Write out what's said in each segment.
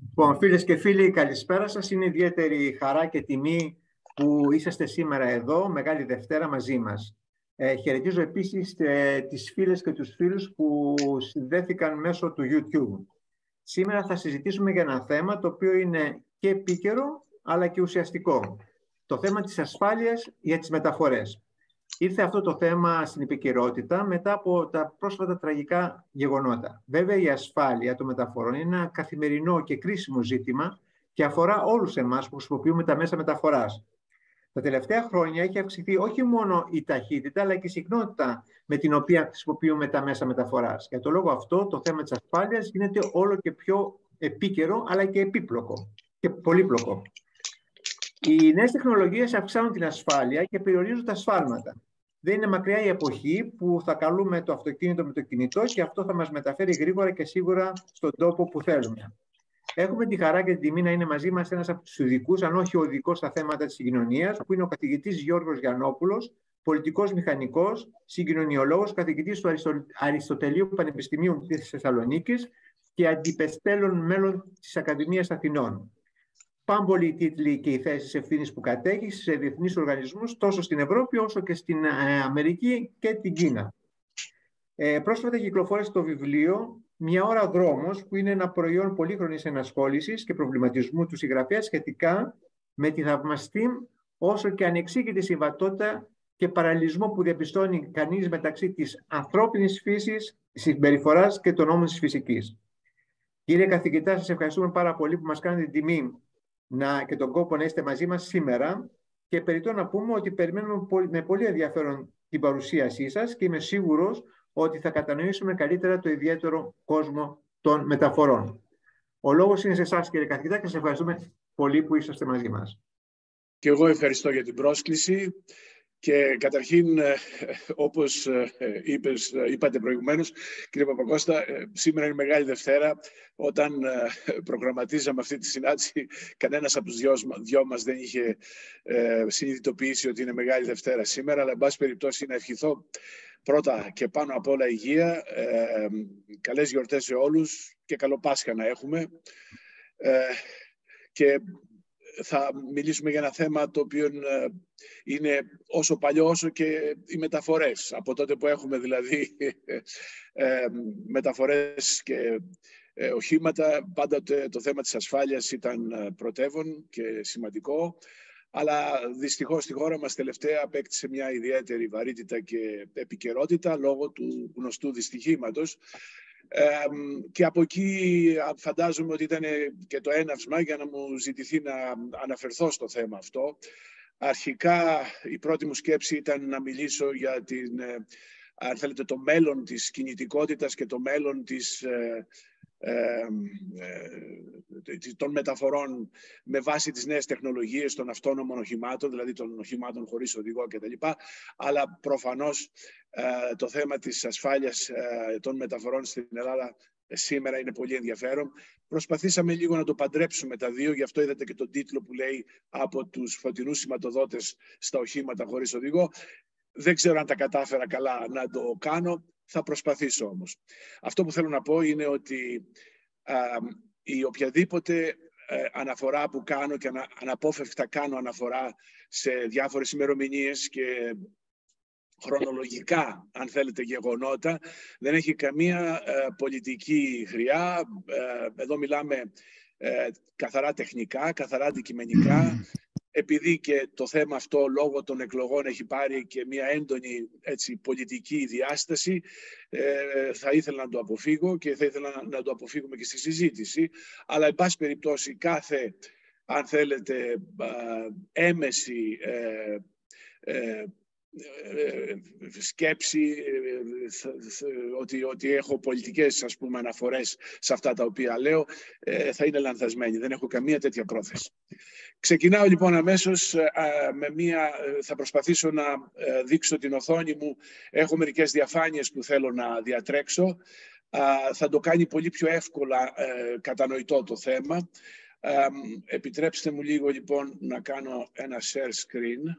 Λοιπόν, φίλες και φίλοι, καλησπέρα σας. Είναι ιδιαίτερη χαρά και τιμή που είσαστε σήμερα εδώ, Μεγάλη Δευτέρα, μαζί μας. Ε, χαιρετίζω επίσης ε, τις φίλες και τους φίλους που συνδέθηκαν μέσω του YouTube. Σήμερα θα συζητήσουμε για ένα θέμα το οποίο είναι και επίκαιρο, αλλά και ουσιαστικό. Το θέμα της ασφάλειας για τις μεταφορές. Ήρθε αυτό το θέμα στην επικαιρότητα μετά από τα πρόσφατα τραγικά γεγονότα. Βέβαια, η ασφάλεια των μεταφορών είναι ένα καθημερινό και κρίσιμο ζήτημα και αφορά όλους εμάς που χρησιμοποιούμε τα μέσα μεταφοράς. Τα τελευταία χρόνια έχει αυξηθεί όχι μόνο η ταχύτητα, αλλά και η συχνότητα με την οποία χρησιμοποιούμε τα μέσα μεταφοράς. Για το λόγο αυτό, το θέμα της ασφάλειας γίνεται όλο και πιο επίκαιρο, αλλά και επίπλοκο και πολύπλοκο. Οι νέες τεχνολογίες αυξάνουν την ασφάλεια και περιορίζουν τα σφάλματα. Δεν είναι μακριά η εποχή που θα καλούμε το αυτοκίνητο με το κινητό και αυτό θα μας μεταφέρει γρήγορα και σίγουρα στον τόπο που θέλουμε. Έχουμε τη χαρά και την τιμή να είναι μαζί μας ένας από τους ειδικούς, αν όχι ο ειδικός στα θέματα της συγκοινωνίας, που είναι ο καθηγητής Γιώργος Γιαννόπουλος, πολιτικός μηχανικός, συγκοινωνιολόγος, καθηγητής του Αριστοτελείου Πανεπιστημίου της Θεσσαλονίκης και αντιπεστέλων μέλων της Ακαδημίας Αθηνών πάμπολοι οι τίτλοι και οι θέσεις ευθύνης που κατέχεις σε διεθνείς οργανισμούς τόσο στην Ευρώπη όσο και στην ε, Αμερική και την Κίνα. Ε, πρόσφατα κυκλοφόρησε το βιβλίο «Μια ώρα δρόμος» που είναι ένα προϊόν πολύχρονης ενασχόλησης και προβληματισμού του συγγραφέας σχετικά με τη θαυμαστή όσο και ανεξήγητη συμβατότητα και παραλληλισμό που διαπιστώνει κανείς μεταξύ της ανθρώπινης φύσης, συμπεριφοράς και των νόμων της φυσικής. Κύριε καθηγητά, σας ευχαριστούμε πάρα πολύ που μας κάνετε την τιμή να, και τον κόπο να είστε μαζί μας σήμερα και περιττώ να πούμε ότι περιμένουμε με πολύ ενδιαφέρον την παρουσίασή σας και είμαι σίγουρος ότι θα κατανοήσουμε καλύτερα το ιδιαίτερο κόσμο των μεταφορών. Ο λόγος είναι σε εσάς κύριε καθηγητά και σας ευχαριστούμε πολύ που είσαστε μαζί μας. Και εγώ ευχαριστώ για την πρόσκληση. Και καταρχήν, ε, όπως ε, είπες, ε, είπατε προηγουμένως, κύριε Παπακώστα, σήμερα είναι Μεγάλη Δευτέρα. Όταν προγραμματίζαμε αυτή τη συνάντηση, κανένας από τους δυο, δυο μας δεν είχε συνειδητοποιήσει ότι είναι Μεγάλη Δευτέρα σήμερα, αλλά εν πάση περιπτώσει να ευχηθώ πρώτα και πάνω απ' όλα υγεία, καλές γιορτές σε όλους και καλό Πάσχα να έχουμε. Και θα μιλήσουμε για ένα θέμα το οποίο ε, είναι όσο παλιός όσο και οι μεταφορές. Από τότε που έχουμε δηλαδή ε, μεταφορές και ε, οχήματα, πάντα το θέμα της ασφάλειας ήταν πρωτεύον και σημαντικό. Αλλά δυστυχώς στη χώρα μας τελευταία απέκτησε μια ιδιαίτερη βαρύτητα και επικαιρότητα λόγω του γνωστού δυστυχήματος και από εκεί φαντάζομαι ότι ήταν και το έναυσμα για να μου ζητηθεί να αναφερθώ στο θέμα αυτό. Αρχικά η πρώτη μου σκέψη ήταν να μιλήσω για την, ε, αν θέλετε, το μέλλον της κινητικότητας και το μέλλον της ε, ε, των μεταφορών με βάση τις νέες τεχνολογίες των αυτόνομων οχημάτων, δηλαδή των οχημάτων χωρίς οδηγό κτλ. Αλλά προφανώς ε, το θέμα της ασφάλειας ε, των μεταφορών στην Ελλάδα σήμερα είναι πολύ ενδιαφέρον. Προσπαθήσαμε λίγο να το παντρέψουμε τα δύο, γι' αυτό είδατε και τον τίτλο που λέει «Από τους φωτεινούς σηματοδότες στα οχήματα χωρίς οδηγό». Δεν ξέρω αν τα κατάφερα καλά να το κάνω. Θα προσπαθήσω όμως. Αυτό που θέλω να πω είναι ότι α, η οποιαδήποτε ε, αναφορά που κάνω και ανα, αναπόφευκτα κάνω αναφορά σε διάφορες ημερομηνίες και χρονολογικά, αν θέλετε, γεγονότα. Δεν έχει καμία ε, πολιτική χρειά. Ε, εδώ μιλάμε καθαρά τεχνικά, καθαρά αντικειμενικά επειδή και το θέμα αυτό λόγω των εκλογών έχει πάρει και μια έντονη έτσι, πολιτική διάσταση, ε, θα ήθελα να το αποφύγω και θα ήθελα να, το αποφύγουμε και στη συζήτηση. Αλλά, εν πάση περιπτώσει, κάθε, αν θέλετε, έμεση ε, ε, ε, σκέψη ότι, ότι έχω πολιτικές ας πούμε αναφορές σε αυτά τα οποία λέω θα είναι λανθασμένη. Δεν έχω καμία τέτοια πρόθεση. Ξεκινάω λοιπόν αμέσως με μία, θα προσπαθήσω να δείξω την οθόνη μου. Έχω μερικές διαφάνειες που θέλω να διατρέξω. Θα το κάνει πολύ πιο εύκολα κατανοητό το θέμα. Επιτρέψτε μου λίγο λοιπόν να κάνω ένα share screen.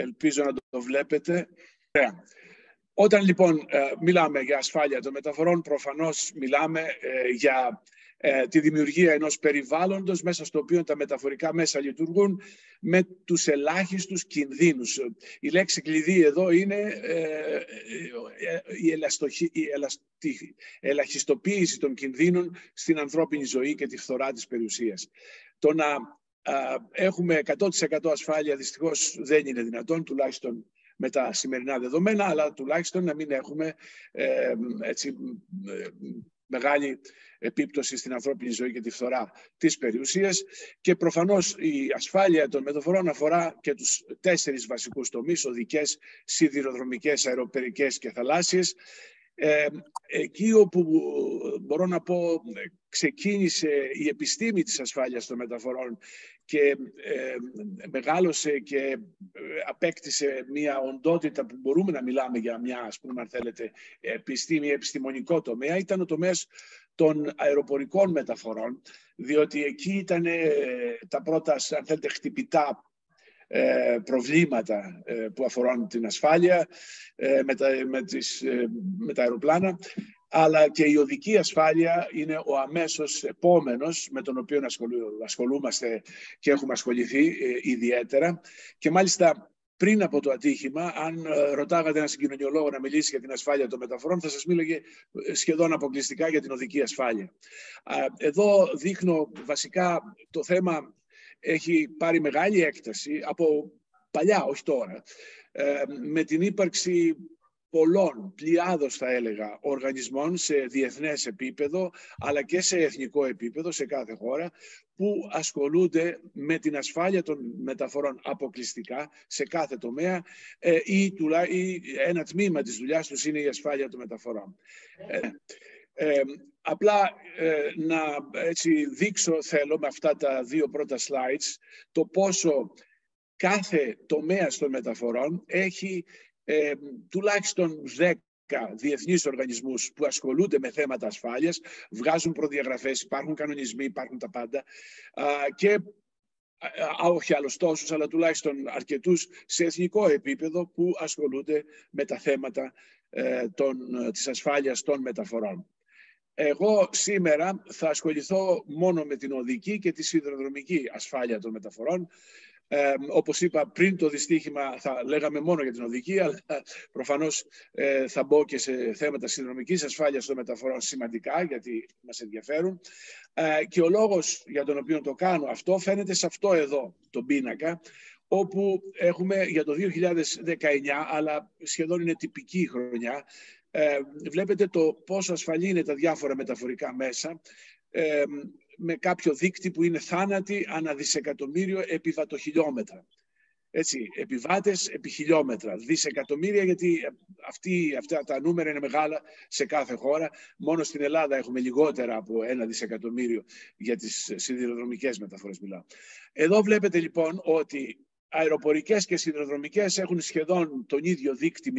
Ελπίζω να το βλέπετε. Όταν λοιπόν μιλάμε για ασφάλεια των μεταφορών, προφανώς μιλάμε για ε, τη δημιουργία ενός περιβάλλοντος μέσα στο οποίο τα μεταφορικά μέσα λειτουργούν με τους ελάχιστους κινδύνους. Η λέξη κλειδί εδώ είναι ε, ε, η, ελαστοχή, η ελαχιστοποίηση των κινδύνων στην ανθρώπινη ζωή και τη φθορά της περιουσίας. Το να έχουμε 100% ασφάλεια δυστυχώς δεν είναι δυνατόν, τουλάχιστον με τα σημερινά δεδομένα, αλλά τουλάχιστον να μην έχουμε έτσι, μεγάλη επίπτωση στην ανθρώπινη ζωή και τη φθορά της περιουσίας και προφανώς η ασφάλεια των μεταφορών αφορά και τους τέσσερις βασικούς τομείς, οδικές, σιδηροδρομικές, αεροπερικές και θαλάσσιες. Ε, εκεί όπου μπορώ να πω ξεκίνησε η επιστήμη της ασφάλειας των μεταφορών και ε, μεγάλωσε και ε, απέκτησε μια οντότητα που μπορούμε να μιλάμε για μια, ας πούμε, αν θέλετε, επιστήμη, επιστημονικό τομέα, ήταν ο τομέας των αεροπορικών μεταφορών, διότι εκεί ήταν ε, τα πρώτα, αν θέλετε, χτυπητά ε, προβλήματα ε, που αφορούν την ασφάλεια με τα, με, τις, με τα αεροπλάνα αλλά και η οδική ασφάλεια είναι ο αμέσως επόμενος με τον οποίο ασχολούμαστε και έχουμε ασχοληθεί ιδιαίτερα και μάλιστα πριν από το ατύχημα, αν ε, ρωτάγατε ένα συγκοινωνιολόγο να μιλήσει για την ασφάλεια των μεταφορών, θα σας μίλαγε ε, σχεδόν αποκλειστικά για την οδική ασφάλεια. Εδώ δείχνω βασικά το θέμα έχει πάρει μεγάλη έκταση από παλιά, όχι τώρα, ε, με την ύπαρξη πολλών, πλειάδος θα έλεγα, οργανισμών σε διεθνές επίπεδο, αλλά και σε εθνικό επίπεδο, σε κάθε χώρα, που ασχολούνται με την ασφάλεια των μεταφορών αποκλειστικά σε κάθε τομέα ε, ή, τουλά, ή ένα τμήμα της δουλειάς τους είναι η ασφάλεια των μεταφορών. Ε, ε, απλά να έτσι, δείξω θέλω με αυτά τα δύο πρώτα slides το πόσο κάθε τομέα των μεταφορών έχει ε, τουλάχιστον 10 διεθνείς οργανισμούς που ασχολούνται με θέματα ασφάλειας, βγάζουν προδιαγραφές, υπάρχουν κανονισμοί, υπάρχουν τα πάντα και α, όχι άλλους τόσους, αλλά τουλάχιστον αρκετούς σε εθνικό επίπεδο που ασχολούνται με τα θέματα ε, των, της ασφάλειας των μεταφορών. Εγώ σήμερα θα ασχοληθώ μόνο με την οδική και τη σιδηροδρομική ασφάλεια των μεταφορών. Ε, όπως είπα πριν το δυστύχημα θα λέγαμε μόνο για την οδική, αλλά προφανώς ε, θα μπω και σε θέματα συνδρομικής ασφάλειας των μεταφορών σημαντικά, γιατί μας ενδιαφέρουν. Ε, και ο λόγος για τον οποίο το κάνω αυτό φαίνεται σε αυτό εδώ, το πίνακα, όπου έχουμε για το 2019, αλλά σχεδόν είναι τυπική χρονιά, ε, βλέπετε το πόσο ασφαλή είναι τα διάφορα μεταφορικά μέσα. Ε, με κάποιο δείκτη που είναι θάνατοι ανά δισεκατομμύριο επιβατοχιλιόμετρα. Έτσι, επιβάτες επί χιλιόμετρα, δισεκατομμύρια γιατί αυτή, αυτά τα νούμερα είναι μεγάλα σε κάθε χώρα. Μόνο στην Ελλάδα έχουμε λιγότερα από ένα δισεκατομμύριο για τις σιδηροδρομικές μεταφορές μιλάω. Εδώ βλέπετε λοιπόν ότι αεροπορικές και σιδηροδρομικές έχουν σχεδόν τον ίδιο δείκτη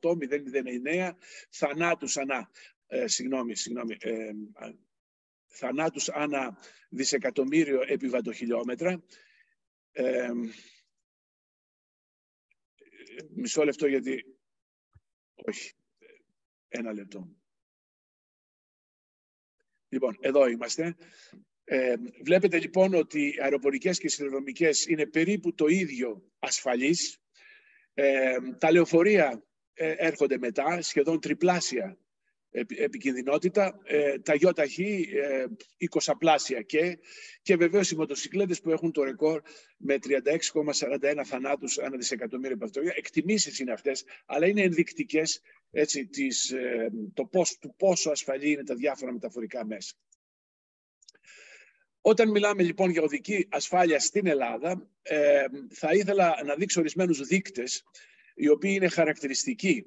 0,08-0,09 θανάτους ανά. Ε, συγγνώμη, συγγνώμη, ε, θανάτους ανά δισεκατομμύριο επιβατοχιλιόμετρα. Ε, μισό λεπτό γιατί... Όχι, ένα λεπτό. Λοιπόν, εδώ είμαστε. Ε, βλέπετε λοιπόν ότι οι αεροπορικές και οι συνδρομικές είναι περίπου το ίδιο ασφαλείς. Ε, τα λεωφορεία ε, έρχονται μετά, σχεδόν τριπλάσια επικινδυνότητα, ε, τα ΙΟΤΑΧΗ ε, 20 πλάσια και, και βεβαίως οι μοτοσυκλέτες που έχουν το ρεκόρ με 36,41 θανάτους ανά δισεκατομμύρια παυτορία. Εκτιμήσεις είναι αυτές, αλλά είναι ενδεικτικές έτσι, της, ε, το πώς, του πόσο ασφαλή είναι τα διάφορα μεταφορικά μέσα. Όταν μιλάμε λοιπόν για οδική ασφάλεια στην Ελλάδα, ε, θα ήθελα να δείξω ορισμένους δείκτες, οι οποίοι είναι χαρακτηριστικοί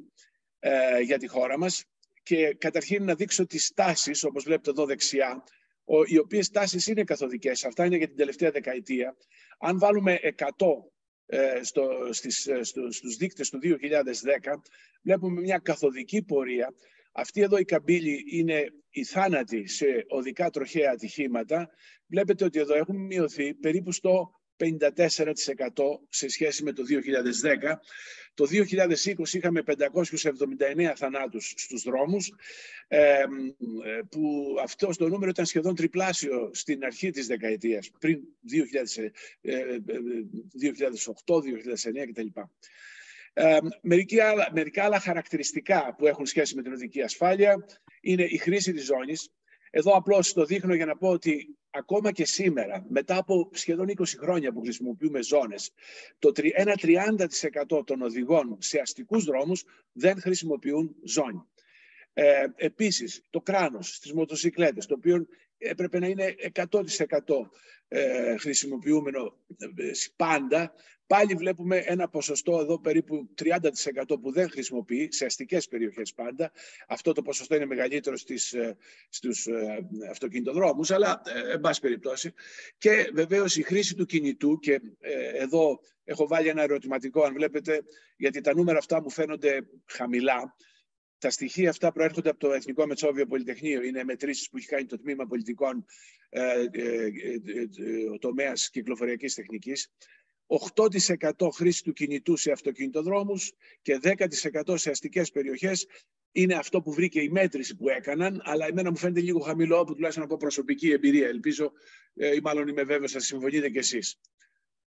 ε, για τη χώρα μας και καταρχήν να δείξω τις τάσεις, όπως βλέπετε εδώ δεξιά, οι οποίες τάσεις είναι καθοδικές. Αυτά είναι για την τελευταία δεκαετία. Αν βάλουμε 100 ε, στο, στις, ε, στο, στους δείκτες του 2010, βλέπουμε μια καθοδική πορεία. Αυτή εδώ η καμπύλη είναι η θάνατη σε οδικά τροχαία ατυχήματα. Βλέπετε ότι εδώ έχουν μειωθεί περίπου στο 54% σε σχέση με το 2010. Το 2020 είχαμε 579 θανάτους στους δρόμους, που αυτό το νούμερο ήταν σχεδόν τριπλάσιο στην αρχή της δεκαετίας, πριν 2008, 2009 κτλ. Μερικά, μερικά άλλα χαρακτηριστικά που έχουν σχέση με την οδική ασφάλεια είναι η χρήση της ζώνης. Εδώ απλώς το δείχνω για να πω ότι ακόμα και σήμερα, μετά από σχεδόν 20 χρόνια που χρησιμοποιούμε ζώνες, το ένα 30% των οδηγών σε αστικούς δρόμους δεν χρησιμοποιούν ζώνη. Ε, επίσης, το κράνος στις μοτοσυκλέτες, το οποίο έπρεπε να είναι 100% ε, χρησιμοποιούμενο ε, πάντα, πάλι βλέπουμε ένα ποσοστό εδώ περίπου 30% που δεν χρησιμοποιεί σε αστικές περιοχές πάντα. Αυτό το ποσοστό είναι μεγαλύτερο στις, ε, στους αυτοκινητοδρόμους, αλλά εν πάση περιπτώσει. Και βεβαίως η χρήση του κινητού και εδώ έχω βάλει ένα ερωτηματικό αν βλέπετε, γιατί τα νούμερα αυτά μου φαίνονται χαμηλά. Τα στοιχεία αυτά προέρχονται από το Εθνικό Μετσόβιο Πολυτεχνείο. Είναι μετρήσεις που έχει κάνει το Τμήμα Πολιτικών ε, ε, ε, ο τομέας κυκλοφοριακής τεχνικής. 8% χρήση του κινητού σε αυτοκινητοδρόμους και 10% σε αστικές περιοχές είναι αυτό που βρήκε η μέτρηση που έκαναν, αλλά εμένα μου φαίνεται λίγο χαμηλό, που τουλάχιστον από προσωπική εμπειρία. Ελπίζω, ή μάλλον είμαι βέβαιος, θα συμφωνείτε κι εσείς.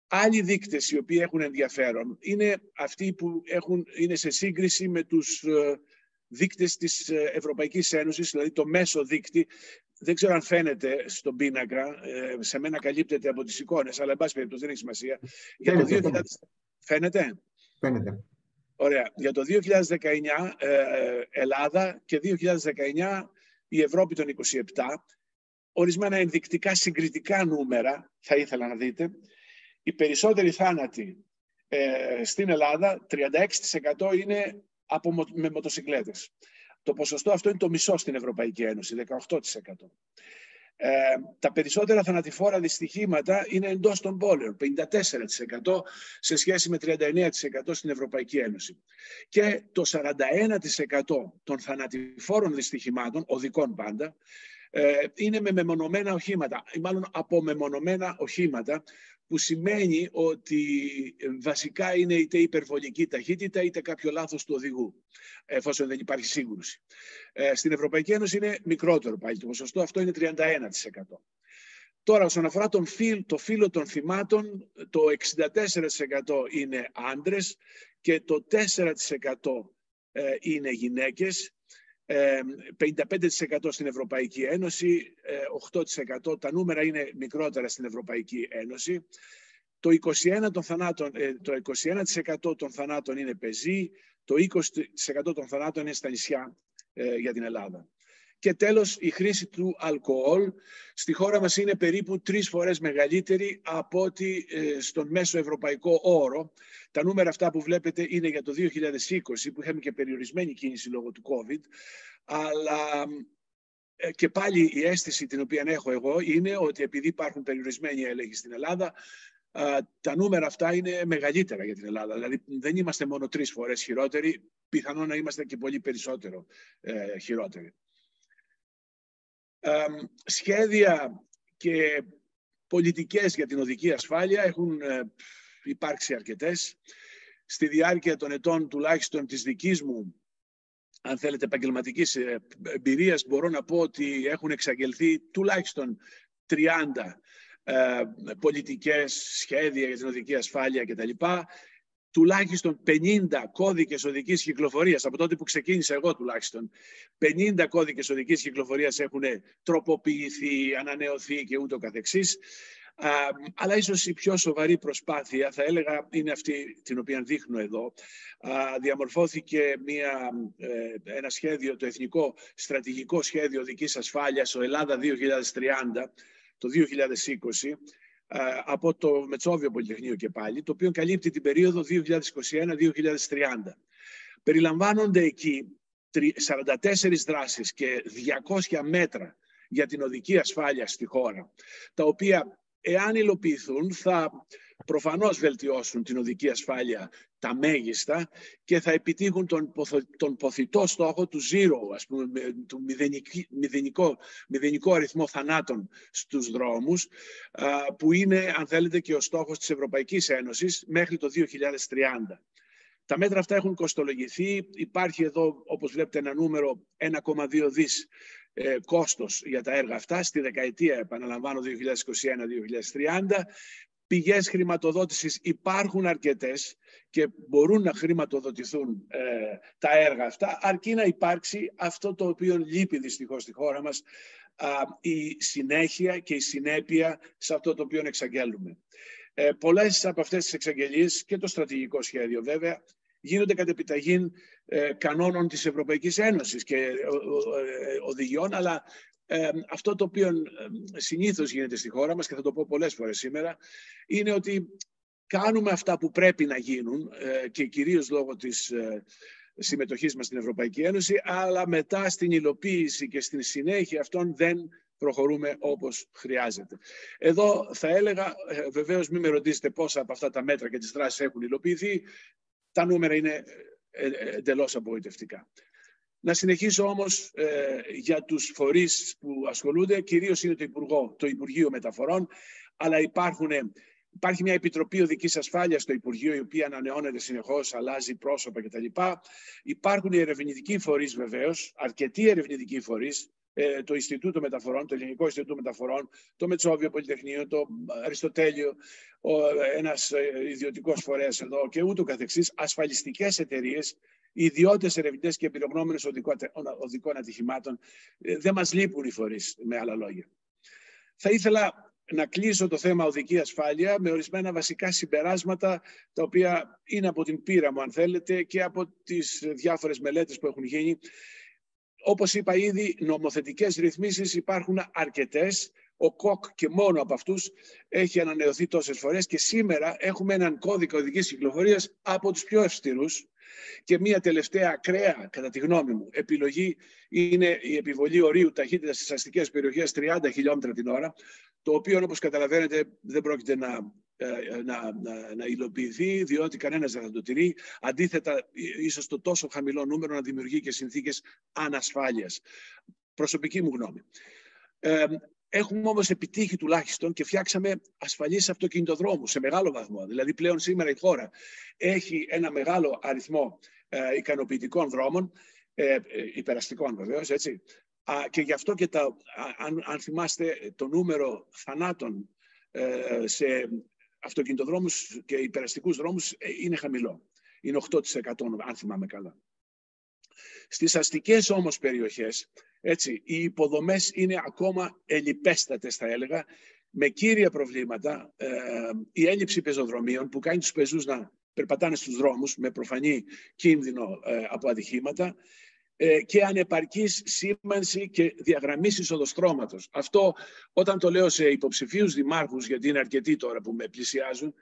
Άλλοι δείκτες οι οποίοι έχουν ενδιαφέρον είναι αυτοί που έχουν, είναι σε σύγκριση με τους δείκτες της ε, Ευρωπαϊκής Ένωσης, δηλαδή το μέσο δείκτη. Δεν ξέρω αν φαίνεται στον πίνακα, ε, σε μένα καλύπτεται από τις εικόνες, αλλά εν πάση περιπτώσει δεν έχει σημασία. Για το 2000... Φαίνεται; Φαίνεται. Ωραία. Για το 2019 ε, Ελλάδα και 2019 η Ευρώπη των 27. Ορισμένα ενδεικτικά συγκριτικά νούμερα θα ήθελα να δείτε. Οι περισσότεροι θάνατοι στην Ελλάδα, 36% είναι από, με μοτοσυκλέτες. Το ποσοστό αυτό είναι το μισό στην Ευρωπαϊκή Ένωση, 18%. Ε, τα περισσότερα θανατηφόρα δυστυχήματα είναι εντός των πόλεων, 54% σε σχέση με 39% στην Ευρωπαϊκή Ένωση. Και το 41% των θανατηφόρων δυστυχημάτων, οδικών πάντα, ε, είναι με μεμονωμένα οχήματα, ή μάλλον από μεμονωμένα οχήματα, που σημαίνει ότι ε, βασικά είναι είτε υπερβολική ταχύτητα είτε κάποιο λάθος του οδηγού, εφόσον δεν υπάρχει σύγκρουση. Ε, στην Ευρωπαϊκή Ένωση είναι μικρότερο πάλι, το ποσοστό αυτό είναι 31%. Τώρα, όσον αφορά τον φύλ, το φύλλο των θυμάτων, το 64% είναι άντρες και το 4% ε, είναι γυναίκες 55% στην Ευρωπαϊκή Ένωση, 8% ε, τα νούμερα είναι μικρότερα στην Ευρωπαϊκή Ένωση. Το 21%, των θανάτων, ε, το 21 των θανάτων είναι πεζοί, το 20% των θανάτων είναι στα νησιά ε, για την Ελλάδα. Και τέλος, η χρήση του αλκοόλ στη χώρα μας είναι περίπου τρεις φορές μεγαλύτερη από ότι στον μέσο ευρωπαϊκό όρο. Τα νούμερα αυτά που βλέπετε είναι για το 2020, που είχαμε και περιορισμένη κίνηση λόγω του COVID. Αλλά ε, και πάλι η αίσθηση την οποία έχω εγώ είναι ότι επειδή υπάρχουν περιορισμένοι έλεγχοι στην Ελλάδα, τα νούμερα αυτά είναι μεγαλύτερα για την Ελλάδα. Δηλαδή δεν είμαστε μόνο τρεις φορές χειρότεροι, πιθανόν να είμαστε και πολύ περισσότερο ε, χειρότεροι σχέδια και πολιτικές για την οδική ασφάλεια έχουν ε, υπάρξει αρκετές. Στη διάρκεια των ετών τουλάχιστον της δικής μου, αν θέλετε, επαγγελματικής ε, εμπειρίας, μπορώ να πω ότι έχουν εξαγγελθεί τουλάχιστον 30 ε, πολιτικές σχέδια για την οδική ασφάλεια κτλ τουλάχιστον 50 κώδικες οδικής κυκλοφορίας, από τότε που ξεκίνησα εγώ τουλάχιστον, 50 κώδικες οδικής κυκλοφορίας έχουν τροποποιηθεί, ανανεωθεί και ούτω καθεξής. Α, αλλά ίσως η πιο σοβαρή προσπάθεια, θα έλεγα, είναι αυτή την οποία δείχνω εδώ. Α, διαμορφώθηκε μια, ε, ένα σχέδιο, το Εθνικό Στρατηγικό Σχέδιο Οδικής Ασφάλειας, ο Ελλάδα 2030, το 2020, από το Μετσόβιο Πολυτεχνείο και πάλι, το οποίο καλύπτει την περίοδο 2021-2030. Περιλαμβάνονται εκεί 44 δράσεις και 200 μέτρα για την οδική ασφάλεια στη χώρα, τα οποία εάν υλοποιηθούν, θα προφανώς βελτιώσουν την οδική ασφάλεια τα μέγιστα και θα επιτύχουν τον, τον ποθητό στόχο του zero, ας πούμε, του μηδενικό, μηδενικό αριθμό θανάτων στους δρόμους, που είναι, αν θέλετε, και ο στόχος της Ευρωπαϊκής Ένωσης μέχρι το 2030. Τα μέτρα αυτά έχουν κοστολογηθεί. Υπάρχει εδώ, όπως βλέπετε, ένα νούμερο 1,2 δις ε, κόστος για τα έργα αυτά στη δεκαετία, επαναλαμβάνω, 2021-2030. Πηγές χρηματοδότησης υπάρχουν αρκετές και μπορούν να χρηματοδοτηθούν ε, τα έργα αυτά, αρκεί να υπάρξει αυτό το οποίο λείπει δυστυχώς στη χώρα μας, η συνέχεια και η συνέπεια σε αυτό το οποίο εξαγγέλνουμε. Ε, πολλές από αυτές τις εξαγγελίες και το στρατηγικό σχέδιο βέβαια γίνονται κατ' επιταγή ε, κανόνων της Ευρωπαϊκής Ένωσης και ε, ε, οδηγιών, αλλά αυτό το οποίο συνήθως γίνεται στη χώρα μας και θα το πω πολλές φορές σήμερα είναι ότι κάνουμε αυτά που πρέπει να γίνουν και κυρίως λόγω της συμμετοχής μας στην Ευρωπαϊκή Ένωση αλλά μετά στην υλοποίηση και στην συνέχεια αυτών δεν προχωρούμε όπως χρειάζεται. Εδώ θα έλεγα, βεβαίως μην με ρωτήσετε πόσα από αυτά τα μέτρα και τις δράσεις έχουν υλοποιηθεί τα νούμερα είναι ε, ε, εντελώς απογοητευτικά. Να συνεχίσω όμως ε, για τους φορείς που ασχολούνται, κυρίως είναι το, Υπουργό, το Υπουργείο Μεταφορών, αλλά υπάρχουν, υπάρχει μια Επιτροπή Οδικής Ασφάλειας στο Υπουργείο, η οποία ανανεώνεται συνεχώς, αλλάζει πρόσωπα κτλ. Υπάρχουν οι ερευνητικοί φορείς βεβαίως, αρκετοί ερευνητικοί φορείς, ε, το Ινστιτούτο Μεταφορών, το Ελληνικό Ινστιτούτο Μεταφορών, το Μετσόβιο Πολυτεχνείο, το Αριστοτέλειο, ένας ε, ιδιωτικός φορέας εδώ και ούτω καθεξής, ασφαλιστικές εταιρείε, ιδιώτες ερευνητές και εμπειρογνώμενες οδικών ατυχημάτων. Ε, δεν μας λείπουν οι φορείς, με άλλα λόγια. Θα ήθελα να κλείσω το θέμα οδική ασφάλεια με ορισμένα βασικά συμπεράσματα τα οποία είναι από την πείρα μου αν θέλετε και από τις διάφορες μελέτες που έχουν γίνει όπως είπα ήδη, νομοθετικές ρυθμίσεις υπάρχουν αρκετές. Ο ΚΟΚ και μόνο από αυτούς έχει ανανεωθεί τόσες φορές και σήμερα έχουμε έναν κώδικα οδικής κυκλοφορίας από τους πιο ευστηρούς και μια τελευταία ακραία, κατά τη γνώμη μου, επιλογή είναι η επιβολή ορίου ταχύτητας στις αστικές περιοχές 30 χιλιόμετρα την ώρα, το οποίο όπως καταλαβαίνετε δεν πρόκειται να ε, να, να, να υλοποιηθεί, διότι κανένας δεν θα το τηρεί. Αντίθετα, ίσως το τόσο χαμηλό νούμερο να δημιουργεί και συνθήκες ανασφάλειας. Προσωπική μου γνώμη. Ε, έχουμε όμως επιτύχει τουλάχιστον και φτιάξαμε ασφαλείς αυτοκινητοδρόμους σε μεγάλο βαθμό. Δηλαδή πλέον σήμερα η χώρα έχει ένα μεγάλο αριθμό ε, ικανοποιητικών δρόμων, ε, ε υπεραστικών βεβαίως, έτσι. και γι' αυτό και τα, αν, αν θυμάστε το νούμερο θανάτων ε, σε αυτοκινητοδρόμους και υπεραστικούς δρόμους ε, είναι χαμηλό. Είναι 8% αν θυμάμαι καλά. Στις αστικές όμως περιοχές, έτσι, οι υποδομές είναι ακόμα ελιπέστατες θα έλεγα, με κύρια προβλήματα ε, η έλλειψη πεζοδρομίων που κάνει τους πεζούς να περπατάνε στους δρόμους με προφανή κίνδυνο ε, από ατυχήματα ε, και ανεπαρκής σήμανση και διαγραμμίση οδοστρώματος. Αυτό όταν το λέω σε υποψηφίους δημάρχους, γιατί είναι αρκετοί τώρα που με πλησιάζουν,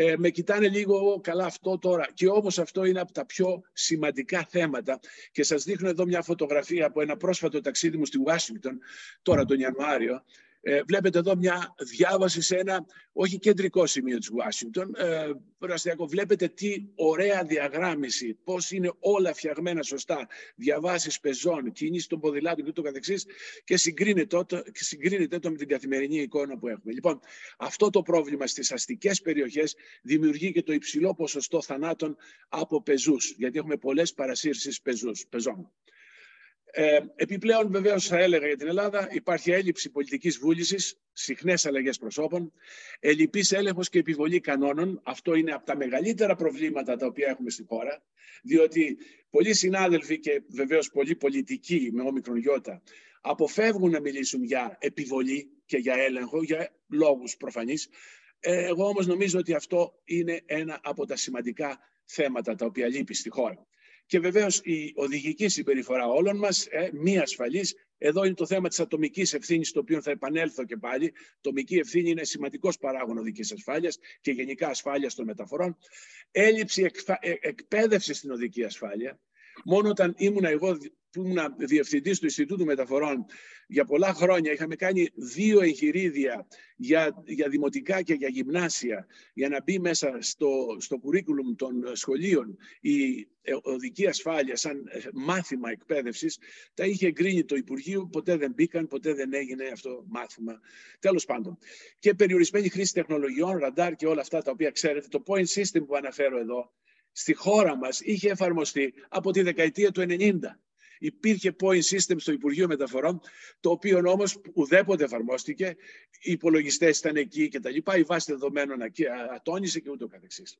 ε, με κοιτάνε λίγο καλά αυτό τώρα. Και όμως αυτό είναι από τα πιο σημαντικά θέματα. Και σας δείχνω εδώ μια φωτογραφία από ένα πρόσφατο ταξίδι μου στη Ουάσιγκτον, τώρα τον Ιανουάριο, ε, βλέπετε εδώ μια διάβαση σε ένα όχι κεντρικό σημείο της Ουάσιγκτον. Ε, βλέπετε τι ωραία διαγράμμιση, πώς είναι όλα φτιαγμένα σωστά. Διαβάσεις πεζών, κίνηση των ποδηλάτων και το καθεξής και συγκρίνεται το, και συγκρίνεται το με την καθημερινή εικόνα που έχουμε. Λοιπόν, αυτό το πρόβλημα στις αστικές περιοχές δημιουργεί και το υψηλό ποσοστό θανάτων από πεζούς, γιατί έχουμε πολλές παρασύρσεις πεζούς, πεζών. Ε, επιπλέον, βεβαίω, θα έλεγα για την Ελλάδα, υπάρχει έλλειψη πολιτικής βούλησης, συχνές αλλαγές προσώπων, ελλειπής έλεγχος και επιβολή κανόνων. Αυτό είναι από τα μεγαλύτερα προβλήματα τα οποία έχουμε στην χώρα, διότι πολλοί συνάδελφοι και βεβαίως πολλοί πολιτικοί με όμικρον γιώτα αποφεύγουν να μιλήσουν για επιβολή και για έλεγχο, για λόγους προφανείς. Ε, εγώ όμως νομίζω ότι αυτό είναι ένα από τα σημαντικά θέματα τα οποία λείπει στη χώρα. Και βεβαίως η οδηγική συμπεριφορά όλων μας, ε, μη ασφαλής, εδώ είναι το θέμα της ατομικής ευθύνης, το οποίο θα επανέλθω και πάλι. Η ατομική ευθύνη είναι σημαντικός παράγον οδικής ασφάλειας και γενικά ασφάλειας των μεταφορών. Έλλειψη εκπαίδευσης στην οδική ασφάλεια. Μόνο όταν ήμουν εγώ που ήμουν διευθυντής του Ινστιτούτου Μεταφορών για πολλά χρόνια, είχαμε κάνει δύο εγχειρίδια για, για δημοτικά και για γυμνάσια, για να μπει μέσα στο, στο κουρίκουλουμ των σχολείων η οδική ασφάλεια σαν μάθημα εκπαίδευσης, τα είχε εγκρίνει το Υπουργείο, ποτέ δεν μπήκαν, ποτέ δεν έγινε αυτό μάθημα. Τέλος πάντων. Και περιορισμένη χρήση τεχνολογιών, ραντάρ και όλα αυτά τα οποία ξέρετε, το point system που αναφέρω εδώ, στη χώρα μας είχε εφαρμοστεί από τη δεκαετία του 90. Υπήρχε point system στο Υπουργείο Μεταφορών, το οποίο όμως ουδέποτε εφαρμόστηκε. Οι υπολογιστές ήταν εκεί και τα λοιπά, η βάση δεδομένων ατόνισε και ούτω καθεξής.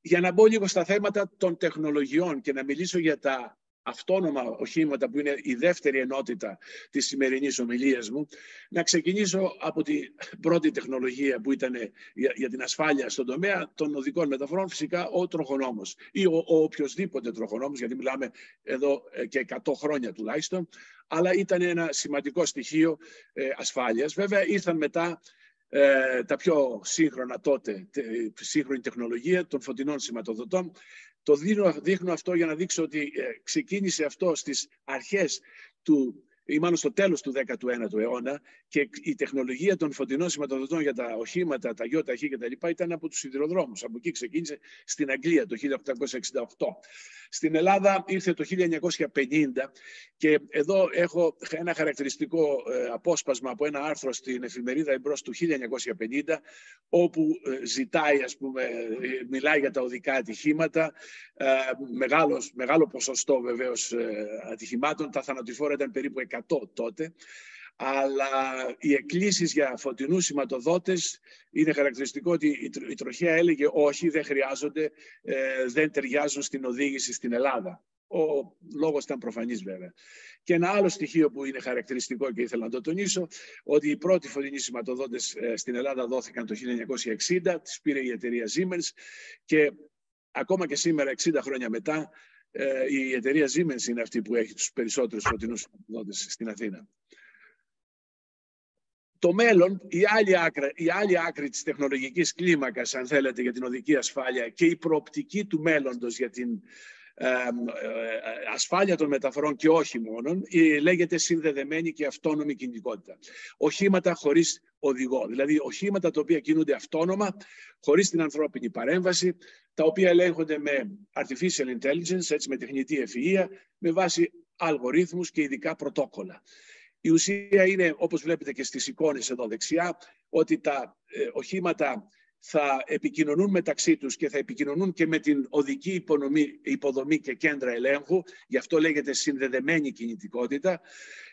Για να μπω λίγο στα θέματα των τεχνολογιών και να μιλήσω για τα αυτόνομα οχήματα που είναι η δεύτερη ενότητα της σημερινής ομιλίας μου, να ξεκινήσω από την πρώτη τεχνολογία που ήταν για, την ασφάλεια στον τομέα των οδικών μεταφορών, φυσικά ο τροχονόμος ή ο, ο οποιοδήποτε τροχονόμος, γιατί μιλάμε εδώ ε, και 100 χρόνια τουλάχιστον, αλλά ήταν ένα σημαντικό στοιχείο ε, ασφάλειας. Βέβαια ήρθαν μετά ε, τα πιο σύγχρονα τότε, σύγχρονη τεχνολογία των φωτεινών σηματοδοτών το δίνω, δείχνω αυτό για να δείξω ότι ε, ξεκίνησε αυτό στις αρχές του ή μάλλον στο τέλος του 19ου αιώνα και η τεχνολογία των φωτεινών σηματοδοτών για τα οχήματα, τα ΙΟΤΑΧΗ και τα λοιπά ήταν από τους σιδηροδρόμους. Από εκεί ξεκίνησε στην Αγγλία το 1868. Στην Ελλάδα ήρθε το 1950 και εδώ έχω ένα χαρακτηριστικό ε, απόσπασμα από ένα άρθρο στην εφημερίδα εμπρός του 1950 όπου ε, ζητάει, ας πούμε, ε, μιλάει για τα οδικά ατυχήματα, μεγάλος, μεγάλο ποσοστό βεβαίως ατυχημάτων, τα θανατηφόρα ήταν περίπου 100 τότε, αλλά οι εκκλήσεις για φωτεινούς σηματοδότες είναι χαρακτηριστικό ότι η τροχέα έλεγε όχι, δεν χρειάζονται, ε, δεν ταιριάζουν στην οδήγηση στην Ελλάδα. Ο λόγος ήταν προφανής βέβαια. Και ένα άλλο στοιχείο που είναι χαρακτηριστικό και ήθελα να το τονίσω, ότι οι πρώτοι φωτεινοί σηματοδότες ε, στην Ελλάδα δόθηκαν το 1960, τις πήρε η εταιρεία Siemens και ακόμα και σήμερα, 60 χρόνια μετά, ε, η εταιρεία Siemens είναι αυτή που έχει τους περισσότερους φωτεινούς σηματοδότες στην Αθήνα. Το μέλλον, η άλλη, άκρη, η άλλη άκρη της τεχνολογικής κλίμακας, αν θέλετε, για την οδική ασφάλεια και η προοπτική του μέλλοντος για την ε, ε, ασφάλεια των μεταφορών και όχι μόνον, λέγεται συνδεδεμένη και αυτόνομη κινητικότητα. Οχήματα χωρίς οδηγό, δηλαδή οχήματα τα οποία κινούνται αυτόνομα, χωρίς την ανθρώπινη παρέμβαση, τα οποία ελέγχονται με artificial intelligence, έτσι με τεχνητή ευφυΐα, με βάση αλγορίθμους και ειδικά πρωτόκολλα. Η ουσία είναι, όπως βλέπετε και στις εικόνες εδώ δεξιά, ότι τα ε, οχήματα θα επικοινωνούν μεταξύ τους και θα επικοινωνούν και με την οδική υποδομή, υποδομή και κέντρα ελέγχου, γι' αυτό λέγεται συνδεδεμένη κινητικότητα,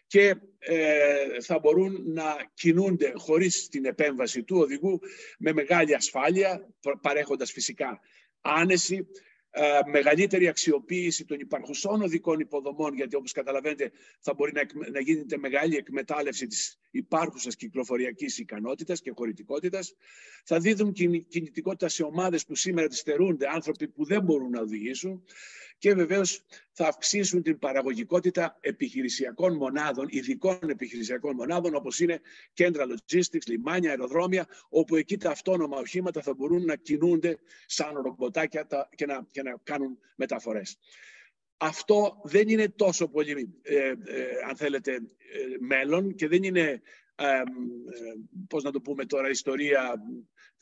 και ε, θα μπορούν να κινούνται χωρίς την επέμβαση του οδηγού με μεγάλη ασφάλεια, παρέχοντας φυσικά άνεση, ε, μεγαλύτερη αξιοποίηση των υπαρχουσών οδικών υποδομών, γιατί όπως καταλαβαίνετε θα μπορεί να, να γίνεται μεγάλη εκμετάλλευση της υπάρχουσας κυκλοφοριακής ικανότητας και χωρητικότητας, θα δίδουν κινητικότητα σε ομάδες που σήμερα τις στερούνται, άνθρωποι που δεν μπορούν να οδηγήσουν και βεβαίως θα αυξήσουν την παραγωγικότητα επιχειρησιακών μονάδων, ειδικών επιχειρησιακών μονάδων, όπως είναι κέντρα logistics, λιμάνια, αεροδρόμια, όπου εκεί τα αυτόνομα οχήματα θα μπορούν να κινούνται σαν ρομποτάκια και να, και να κάνουν μεταφορές. Αυτό δεν είναι τόσο πολύ, ε, ε, αν θέλετε, ε, μέλλον και δεν είναι, πώς να το πούμε τώρα, ιστορία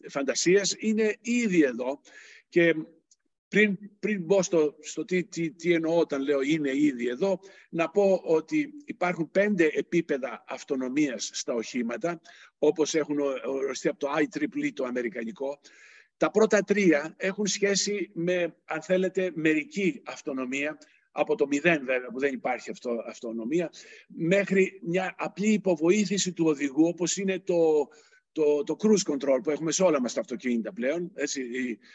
φαντασίας. Είναι ήδη εδώ και πριν, πριν μπω στο, στο τι, τι, τι εννοώ όταν λέω είναι ήδη εδώ, να πω ότι υπάρχουν πέντε επίπεδα αυτονομίας στα οχήματα, όπως έχουν οριστεί από το IEEE το αμερικανικό. Τα πρώτα τρία έχουν σχέση με, αν θέλετε, μερική αυτονομία, από το μηδέν βέβαια που δεν υπάρχει αυτό, αυτονομία, μέχρι μια απλή υποβοήθηση του οδηγού, όπως είναι το, το, το cruise control που έχουμε σε όλα μας τα αυτοκίνητα πλέον, έτσι,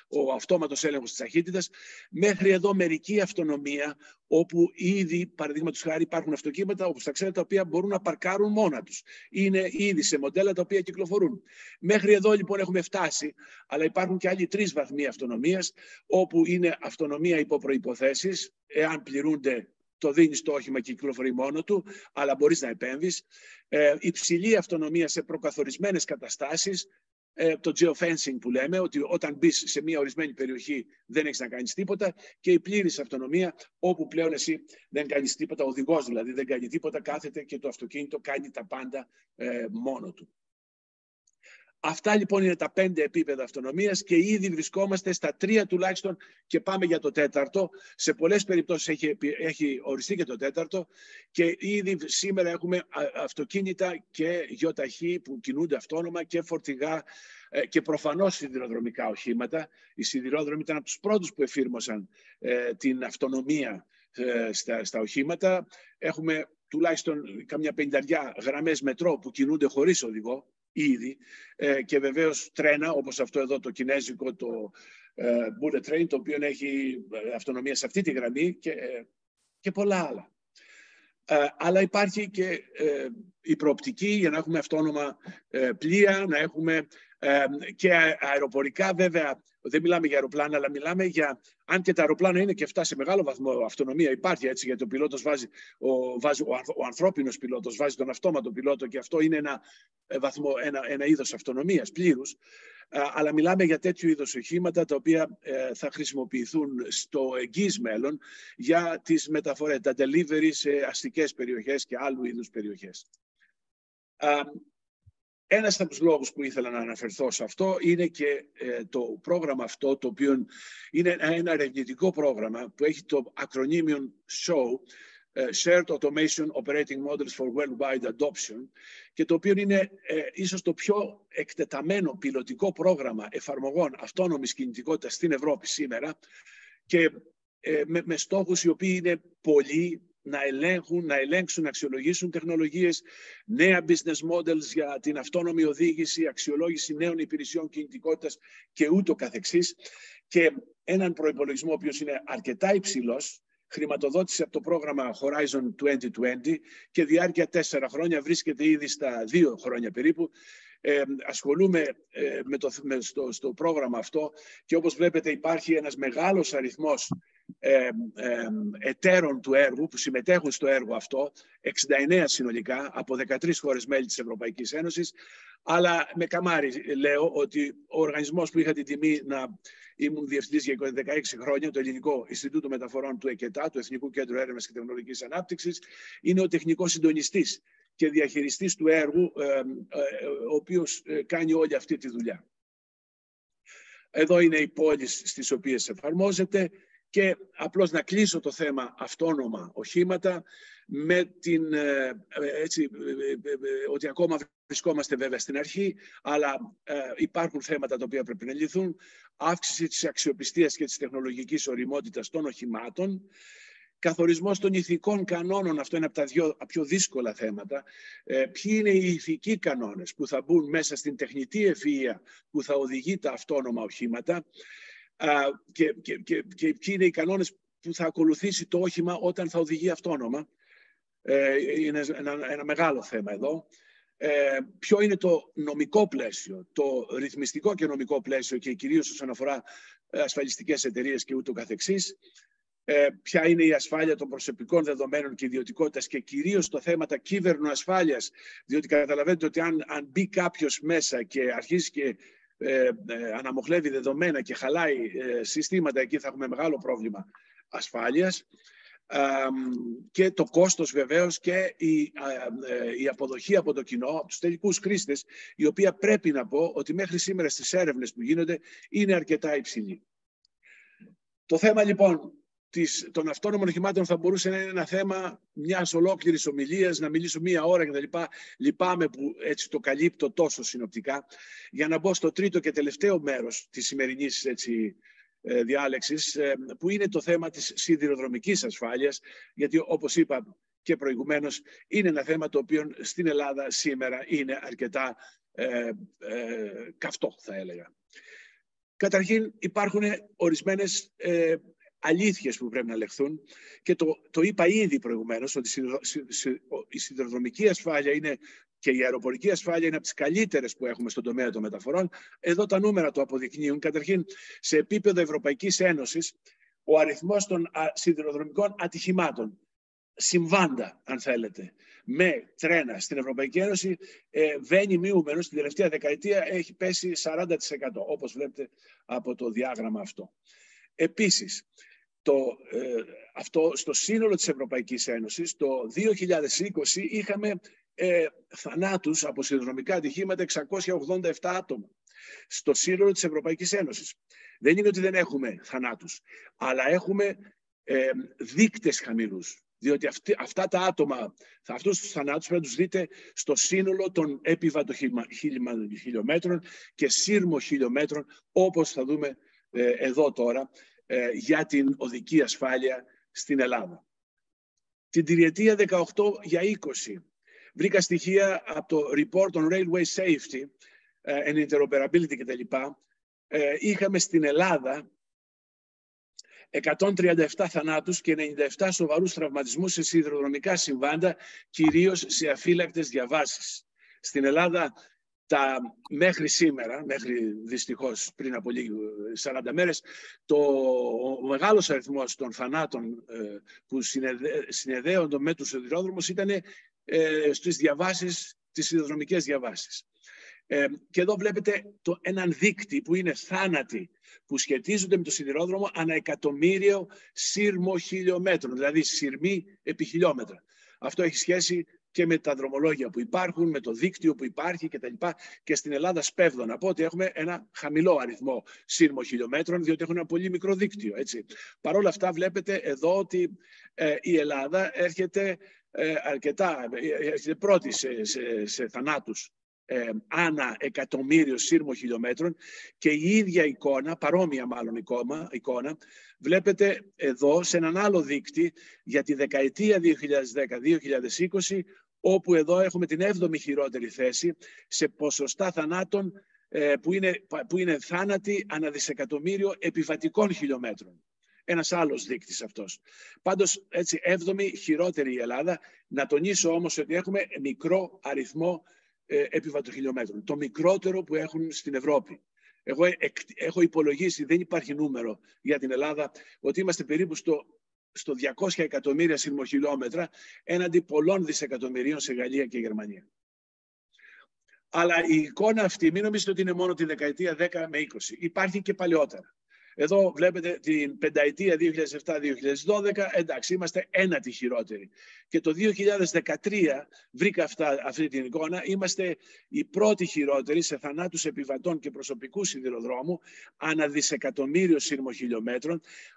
ο αυτόματος έλεγχος της ταχύτητας, μέχρι εδώ μερική αυτονομία, όπου ήδη, παραδείγματος χάρη, υπάρχουν αυτοκίνητα, όπως τα ξέρετε, τα οποία μπορούν να παρκάρουν μόνα τους. Είναι ήδη σε μοντέλα τα οποία κυκλοφορούν. Μέχρι εδώ λοιπόν έχουμε φτάσει, αλλά υπάρχουν και άλλοι τρεις βαθμοί αυτονομίας, όπου είναι αυτονομία υπό προϋποθέσεις, εάν πληρούνται το δίνεις το όχημα και κυκλοφορεί μόνο του, αλλά μπορείς να επέμβεις. Ε, υψηλή αυτονομία σε προκαθορισμένες καταστάσεις, ε, το geofencing που λέμε, ότι όταν μπεις σε μια ορισμένη περιοχή δεν έχεις να κάνεις τίποτα και η πλήρης αυτονομία όπου πλέον εσύ δεν κάνεις τίποτα, ο οδηγός δηλαδή δεν κάνει τίποτα, κάθεται και το αυτοκίνητο κάνει τα πάντα ε, μόνο του. Αυτά λοιπόν είναι τα πέντε επίπεδα αυτονομίας και ήδη βρισκόμαστε στα τρία τουλάχιστον και πάμε για το τέταρτο. Σε πολλές περιπτώσεις έχει, έχει οριστεί και το τέταρτο και ήδη σήμερα έχουμε αυτοκίνητα και γιοταχή που κινούνται αυτόνομα και φορτηγά ε, και προφανώς σιδηροδρομικά οχήματα. Οι σιδηρόδρομοι ήταν από τους πρώτους που εφήρμοσαν ε, την αυτονομία ε, στα, στα οχήματα. Έχουμε τουλάχιστον καμιά πενταριά γραμμές μετρό που κινούνται χωρίς οδηγό ήδη ε, και βεβαίως τρένα όπως αυτό εδώ το κινέζικο το ε, bullet train το οποίο έχει ε, αυτονομία σε αυτή τη γραμμή και, και πολλά άλλα. αλλά υπάρχει και η προοπτική για να έχουμε αυτόνομα πλοία, να έχουμε και αεροπορικά βέβαια δεν μιλάμε για αεροπλάνα, αλλά μιλάμε για. Αν και τα αεροπλάνα είναι και αυτά σε μεγάλο βαθμό αυτονομία, υπάρχει έτσι, γιατί ο πιλότος βάζει, ο, βάζει, ο, ο ανθρώπινος πιλότος βάζει τον αυτόματο πιλότο και αυτό είναι ένα, ε, βαθμό, ένα, ένα είδος αυτονομίας πλήρους. Αλλά μιλάμε για τέτοιου είδους οχήματα τα οποία ε, θα χρησιμοποιηθούν στο εγγύς μέλλον για τις μεταφορές, τα delivery σε αστικές περιοχές και άλλου είδους περιοχές. Ένας από τους λόγους που ήθελα να αναφερθώ σε αυτό είναι και ε, το πρόγραμμα αυτό, το οποίο είναι ένα ερευνητικό πρόγραμμα που έχει το ακρονίμιο SHOW, ε, Shared Automation Operating Models for Worldwide Adoption και το οποίο είναι ε, ίσως το πιο εκτεταμένο πιλωτικό πρόγραμμα εφαρμογών αυτόνομης κινητικότητας στην Ευρώπη σήμερα και ε, με, με στόχους οι οποίοι είναι πολύ να ελέγχουν, να ελέγξουν, να αξιολογήσουν τεχνολογίες, νέα business models για την αυτόνομη οδήγηση, αξιολόγηση νέων υπηρεσιών κινητικότητας και ούτω καθεξής. Και έναν προϋπολογισμό ο οποίος είναι αρκετά υψηλός, χρηματοδότηση από το πρόγραμμα Horizon 2020 και διάρκεια τέσσερα χρόνια βρίσκεται ήδη στα δύο χρόνια περίπου. Ε, ασχολούμαι ε, με το, με στο, στο πρόγραμμα αυτό και όπως βλέπετε υπάρχει ένας μεγάλος αριθμός ε, ε, εταίρων του έργου που συμμετέχουν στο έργο αυτό, 69 συνολικά από 13 χώρες μέλη της Ευρωπαϊκής Ένωσης, αλλά με καμάρι λέω ότι ο οργανισμός που είχα την τιμή να ήμουν διευθυντής για 16 χρόνια, το Ελληνικό Ινστιτούτο Μεταφορών του ΕΚΕΤΑ, του Εθνικού Κέντρου Έρευνας και Τεχνολογικής Ανάπτυξης, είναι ο τεχνικός συντονιστής και διαχειριστής του έργου, ε, ο οποίος κάνει όλη αυτή τη δουλειά. Εδώ είναι οι πόλεις στις οποίες εφαρμόζεται. Και απλώς να κλείσω το θέμα αυτόνομα οχήματα με την, ε, έτσι, ε, ε, ότι ακόμα βρισκόμαστε βέβαια στην αρχή, αλλά υπάρχουν θέματα τα οποία πρέπει να λυθούν. Αύξηση της αξιοπιστίας και της τεχνολογικής οριμότητας των οχημάτων, καθορισμός των ηθικών κανόνων, αυτό είναι από τα δυο, πιο δύσκολα θέματα. Ε, ποιοι είναι οι ηθικοί κανόνες που θα μπουν μέσα στην τεχνητή ευφυΐα που θα οδηγεί τα αυτόνομα οχήματα και, και, και, και ποιοι είναι οι κανόνες που θα ακολουθήσει το όχημα όταν θα οδηγεί αυτόνομα. Ε, είναι ένα, ένα μεγάλο θέμα εδώ. Ε, ποιο είναι το νομικό πλαίσιο, το ρυθμιστικό και νομικό πλαίσιο και κυρίως όσον αφορά ασφαλιστικές εταιρείες και ούτω καθεξής. Ε, ποια είναι η ασφάλεια των προσωπικών δεδομένων και ιδιωτικότητας και κυρίως το θέμα τα κύβερνο ασφάλειας, διότι καταλαβαίνετε ότι αν, αν μπει κάποιος μέσα και αρχίσει και ε, ε, αναμοχλεύει δεδομένα και χαλάει ε, συστήματα, εκεί θα έχουμε μεγάλο πρόβλημα ασφάλειας. Και το κόστος βεβαίως και η, η αποδοχή από το κοινό, από τους τελικούς χρήστες, η οποία πρέπει να πω ότι μέχρι σήμερα στις έρευνες που γίνονται είναι αρκετά υψηλή. Το θέμα λοιπόν της, των αυτόνομων οχημάτων θα μπορούσε να είναι ένα θέμα μιας ολόκληρης ομιλίας, να μιλήσω μία ώρα κτλ. Λυπάμαι που έτσι το καλύπτω τόσο συνοπτικά. Για να μπω στο τρίτο και τελευταίο μέρος της σημερινής ε, διάλεξης, ε, που είναι το θέμα της σιδηροδρομικής ασφάλειας, γιατί όπως είπα και προηγουμένως, είναι ένα θέμα το οποίο στην Ελλάδα σήμερα είναι αρκετά ε, ε καυτό, θα έλεγα. Καταρχήν υπάρχουν ορισμένες ε, αλήθειες που πρέπει να λεχθούν και το, το είπα ήδη προηγουμένως ότι η σιδηροδρομική ασφάλεια είναι και η αεροπορική ασφάλεια είναι από τις καλύτερες που έχουμε στον τομέα των μεταφορών. Εδώ τα νούμερα το αποδεικνύουν. Καταρχήν, σε επίπεδο Ευρωπαϊκής Ένωσης, ο αριθμός των σιδηροδρομικών ατυχημάτων συμβάντα, αν θέλετε, με τρένα στην Ευρωπαϊκή Ένωση ε, βαίνει μειούμενος. Στην τελευταία δεκαετία έχει πέσει 40% όπως βλέπετε από το διάγραμμα αυτό. Επίσης, το, ε, αυτό στο σύνολο της Ευρωπαϊκής Ένωσης, το 2020 είχαμε ε, θανάτους από συνδρομικά ατυχήματα 687 άτομα στο σύνολο της Ευρωπαϊκής Ένωσης. Δεν είναι ότι δεν έχουμε θανάτους, αλλά έχουμε ε, δείκτες χαμηλούς. Διότι αυτά τα άτομα, αυτούς τους θανάτους πρέπει να τους δείτε στο σύνολο των επιβατο χιλιόμετρων και σύρμο χιλιόμετρων, όπως θα δούμε ε, εδώ τώρα, ε, για την οδική ασφάλεια στην Ελλάδα. Την τριετία 18 για 20 βρήκα στοιχεία από το Report on Railway Safety and Interoperability κτλ. Είχαμε στην Ελλάδα 137 θανάτους και 97 σοβαρούς τραυματισμούς σε σιδηροδρομικά συμβάντα, κυρίως σε αφύλακτες διαβάσεις. Στην Ελλάδα τα, μέχρι σήμερα, μέχρι δυστυχώς πριν από λίγο 40 μέρες, το, ο μεγάλος αριθμός των θανάτων ε, που συνεδέ, συνεδέονται με τους σιδηρόδρομους ήταν ε, στις διαβάσεις, τις σιδηροδρομικές διαβάσεις. Ε, και εδώ βλέπετε το, έναν δείκτη που είναι θάνατοι που σχετίζονται με το σιδηρόδρομο ανά εκατομμύριο σύρμο χιλιόμετρων, δηλαδή σειρμοί επί χιλιόμετρα. Αυτό έχει σχέση και με τα δρομολόγια που υπάρχουν, με το δίκτυο που υπάρχει κτλ. Και, και στην Ελλάδα σπέβδω να πω ότι έχουμε ένα χαμηλό αριθμό σύρμο χιλιόμετρων, διότι έχουν ένα πολύ μικρό δίκτυο. Έτσι. Παρ' όλα αυτά βλέπετε εδώ ότι ε, η Ελλάδα έρχεται ε, αρκετά, ε, έρχεται πρώτη σε, σε, σε θανάτους ε, ανά εκατομμύριο σύρμο χιλιόμετρων και η ίδια εικόνα, παρόμοια μάλλον εικόνα, εικόνα βλέπετε εδώ σε έναν άλλο δείκτη για τη δεκαετία 2010-2020 όπου εδώ έχουμε την 7η χειρότερη θέση σε ποσοστά θανάτων ε, που, είναι, που είναι θάνατοι ανά δισεκατομμύριο επιβατικών χιλιόμετρων. Ένας άλλος δείκτης αυτός. Πάντως, έτσι, 7η χειρότερη η Ελλάδα. Να τονίσω όμως ότι έχουμε μικρό αριθμό ε, επιβατοχιλιόμετρων. Το μικρότερο που έχουν στην Ευρώπη. Εγώ έχω υπολογίσει, δεν υπάρχει νούμερο για την Ελλάδα, ότι είμαστε περίπου στο, στο 200 εκατομμύρια σειρμοχιλιόμετρα έναντι πολλών δισεκατομμυρίων σε Γαλλία και Γερμανία. Αλλά η εικόνα αυτή, μην νομίζετε ότι είναι μόνο τη δεκαετία 10 με 20. Υπάρχει και παλαιότερα. Εδώ βλέπετε την πενταετία 2007-2012, εντάξει, είμαστε ένατη χειρότεροι. Και το 2013 βρήκα αυτά, αυτή την εικόνα, είμαστε οι πρώτοι χειρότεροι σε θανάτους επιβατών και προσωπικού σιδηροδρόμου, ανά δισεκατομμύριο σύρμο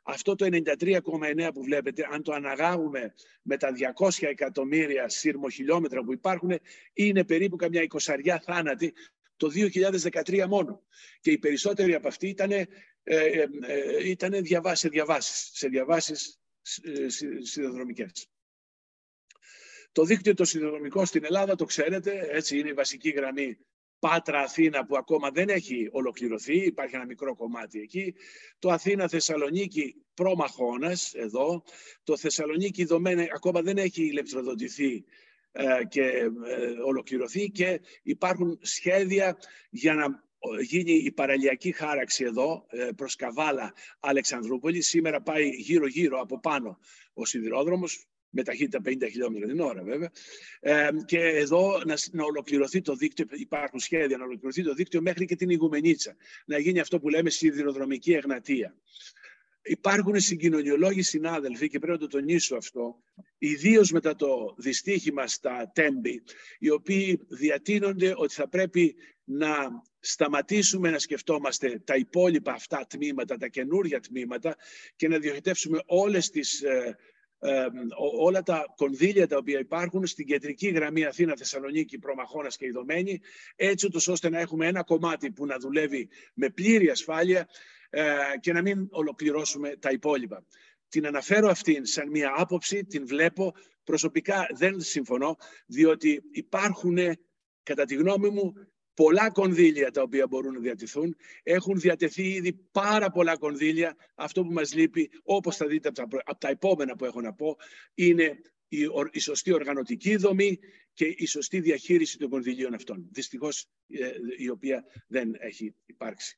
Αυτό το 93,9 που βλέπετε, αν το αναγάγουμε με τα 200 εκατομμύρια σύρμο που υπάρχουν, είναι περίπου καμιά εικοσαριά θάνατοι το 2013 μόνο. Και οι περισσότεροι από αυτοί ήταν ε, ε, ε, ήταν σε διαβάσεις, σε διαβάσεις σιδηροδρομικές. Το δίκτυο το σιδηροδρομικό στην Ελλάδα, το ξέρετε, έτσι είναι η βασική γραμμή Πάτρα-Αθήνα που ακόμα δεν έχει ολοκληρωθεί, υπάρχει ένα μικρό κομμάτι εκεί. Το Αθήνα-Θεσσαλονίκη πρόμαχώνας εδώ. Το Θεσσαλονίκη-Δομένη ακόμα δεν έχει ηλεκτροδοτηθεί και ολοκληρωθεί και υπάρχουν σχέδια για να γίνει η παραλιακή χάραξη εδώ ε, προς Καβάλα Αλεξανδρούπολη. Σήμερα πάει γύρω-γύρω από πάνω ο σιδηρόδρομος με ταχύτητα 50 χιλιόμετρα την ώρα βέβαια. Ε, και εδώ να, να ολοκληρωθεί το δίκτυο, υπάρχουν σχέδια να ολοκληρωθεί το δίκτυο μέχρι και την Ιγουμενίτσα. Να γίνει αυτό που λέμε σιδηροδρομική εγνατία. Υπάρχουν συγκοινωνιολόγοι συνάδελφοι και πρέπει να το τονίσω αυτό, ιδίως μετά το δυστύχημα στα Τέμπη, οι οποίοι διατείνονται ότι θα πρέπει να σταματήσουμε να σκεφτόμαστε τα υπόλοιπα αυτά τμήματα, τα καινούργια τμήματα και να διοχετεύσουμε όλες τις, ε, ε, όλα τα κονδύλια τα οποία υπάρχουν στην κεντρική γραμμή Αθήνα-Θεσσαλονίκη, Προμαχώνας και Ιδωμένη, έτσι ώστε να έχουμε ένα κομμάτι που να δουλεύει με πλήρη ασφάλεια ε, και να μην ολοκληρώσουμε τα υπόλοιπα. Την αναφέρω αυτήν σαν μια άποψη, την βλέπω. Προσωπικά δεν συμφωνώ, διότι υπάρχουν, κατά τη γνώμη μου, πολλά κονδύλια τα οποία μπορούν να διατηθούν. Έχουν διατεθεί ήδη πάρα πολλά κονδύλια. Αυτό που μας λείπει, όπως θα δείτε από τα, επόμενα που έχω να πω, είναι η, η σωστή οργανωτική δομή και η σωστή διαχείριση των κονδυλίων αυτών. Δυστυχώς ε, η οποία δεν έχει υπάρξει.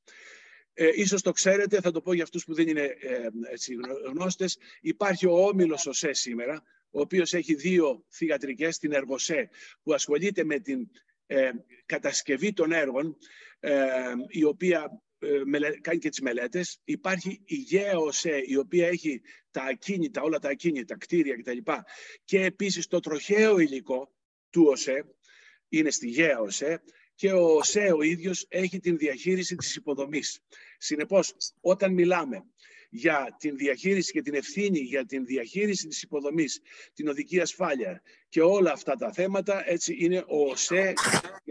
Ε, ίσως το ξέρετε, θα το πω για αυτούς που δεν είναι ε, έτσι, γνώστες, υπάρχει ο Όμιλος ΟΣΕ σήμερα, ο οποίος έχει δύο θηγατρικές, την Εργοσέ, που ασχολείται με την ε, κατασκευή των έργων, ε, η οποία ε, κάνει και τις μελέτες. Υπάρχει η ΓΕΟΣΕ, η οποία έχει τα ακίνητα, όλα τα ακίνητα, κτίρια κτλ. Και επίσης το τροχαίο υλικό του ΟΣΕ, είναι στη ΓΕΟΣΕ, και ο ΟΣΕ ο ίδιος έχει την διαχείριση της υποδομής. Συνεπώς, όταν μιλάμε για την διαχείριση και την ευθύνη για την διαχείριση της υποδομής, την οδική ασφάλεια και όλα αυτά τα θέματα, έτσι είναι ο ΟΣΕ,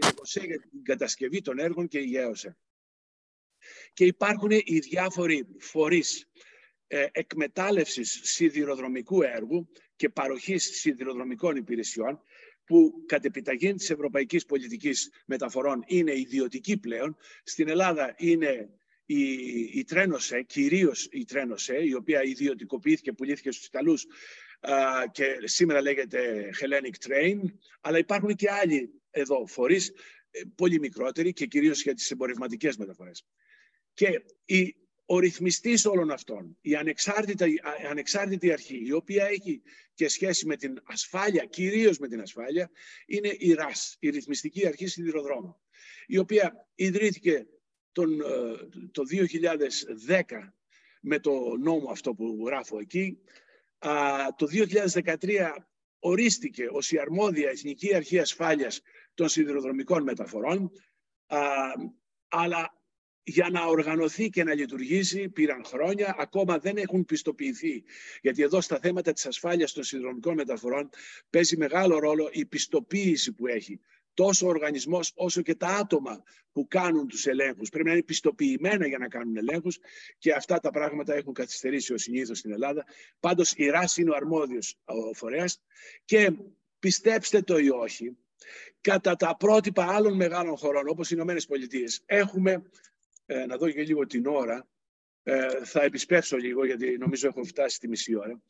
ο ΟΣΕ για την κατασκευή των έργων και η ΓΕΟΣΕ. Και υπάρχουν οι διάφοροι φορείς ε, εκμετάλλευσης σιδηροδρομικού έργου και παροχής σιδηροδρομικών υπηρεσιών που κατ' επιταγή της ευρωπαϊκής πολιτικής μεταφορών είναι ιδιωτική πλέον. Στην Ελλάδα είναι η, η Τρένοσε, κυρίως η Τρένοσε, η οποία ιδιωτικοποιήθηκε, πουλήθηκε στους Ιταλούς και σήμερα λέγεται Hellenic Train, αλλά υπάρχουν και άλλοι εδώ φορείς, ε, πολύ μικρότεροι και κυρίως για τις εμπορευματικές μεταφορές. Και η, ο ρυθμιστής όλων αυτών, η ανεξάρτητη, ανεξάρτητη αρχή, η οποία έχει και σχέση με την ασφάλεια, κυρίως με την ασφάλεια, είναι η ΡΑΣ, η Ρυθμιστική Αρχή Σιδηροδρόμων, η οποία ιδρύθηκε τον, ε, το 2010 με το νόμο αυτό που γράφω εκεί. Το 2013 ορίστηκε ως η αρμόδια Εθνική Αρχή Ασφάλειας των Σιδηροδρομικών Μεταφορών, αλλά για να οργανωθεί και να λειτουργήσει πήραν χρόνια, ακόμα δεν έχουν πιστοποιηθεί. Γιατί εδώ στα θέματα της ασφάλειας των συνδρομικών μεταφορών παίζει μεγάλο ρόλο η πιστοποίηση που έχει. Τόσο ο οργανισμός όσο και τα άτομα που κάνουν τους ελέγχους. Πρέπει να είναι πιστοποιημένα για να κάνουν ελέγχους και αυτά τα πράγματα έχουν καθυστερήσει ο συνήθως στην Ελλάδα. Πάντως η ΡΑΣ είναι ο αρμόδιος ο φορέας και πιστέψτε το ή όχι, κατά τα πρότυπα άλλων μεγάλων χωρών όπως οι Ηνωμένες Πολιτείες έχουμε ε, να δω και λίγο την ώρα. Ε, θα επισπεύσω λίγο γιατί νομίζω έχω φτάσει τη μισή ώρα.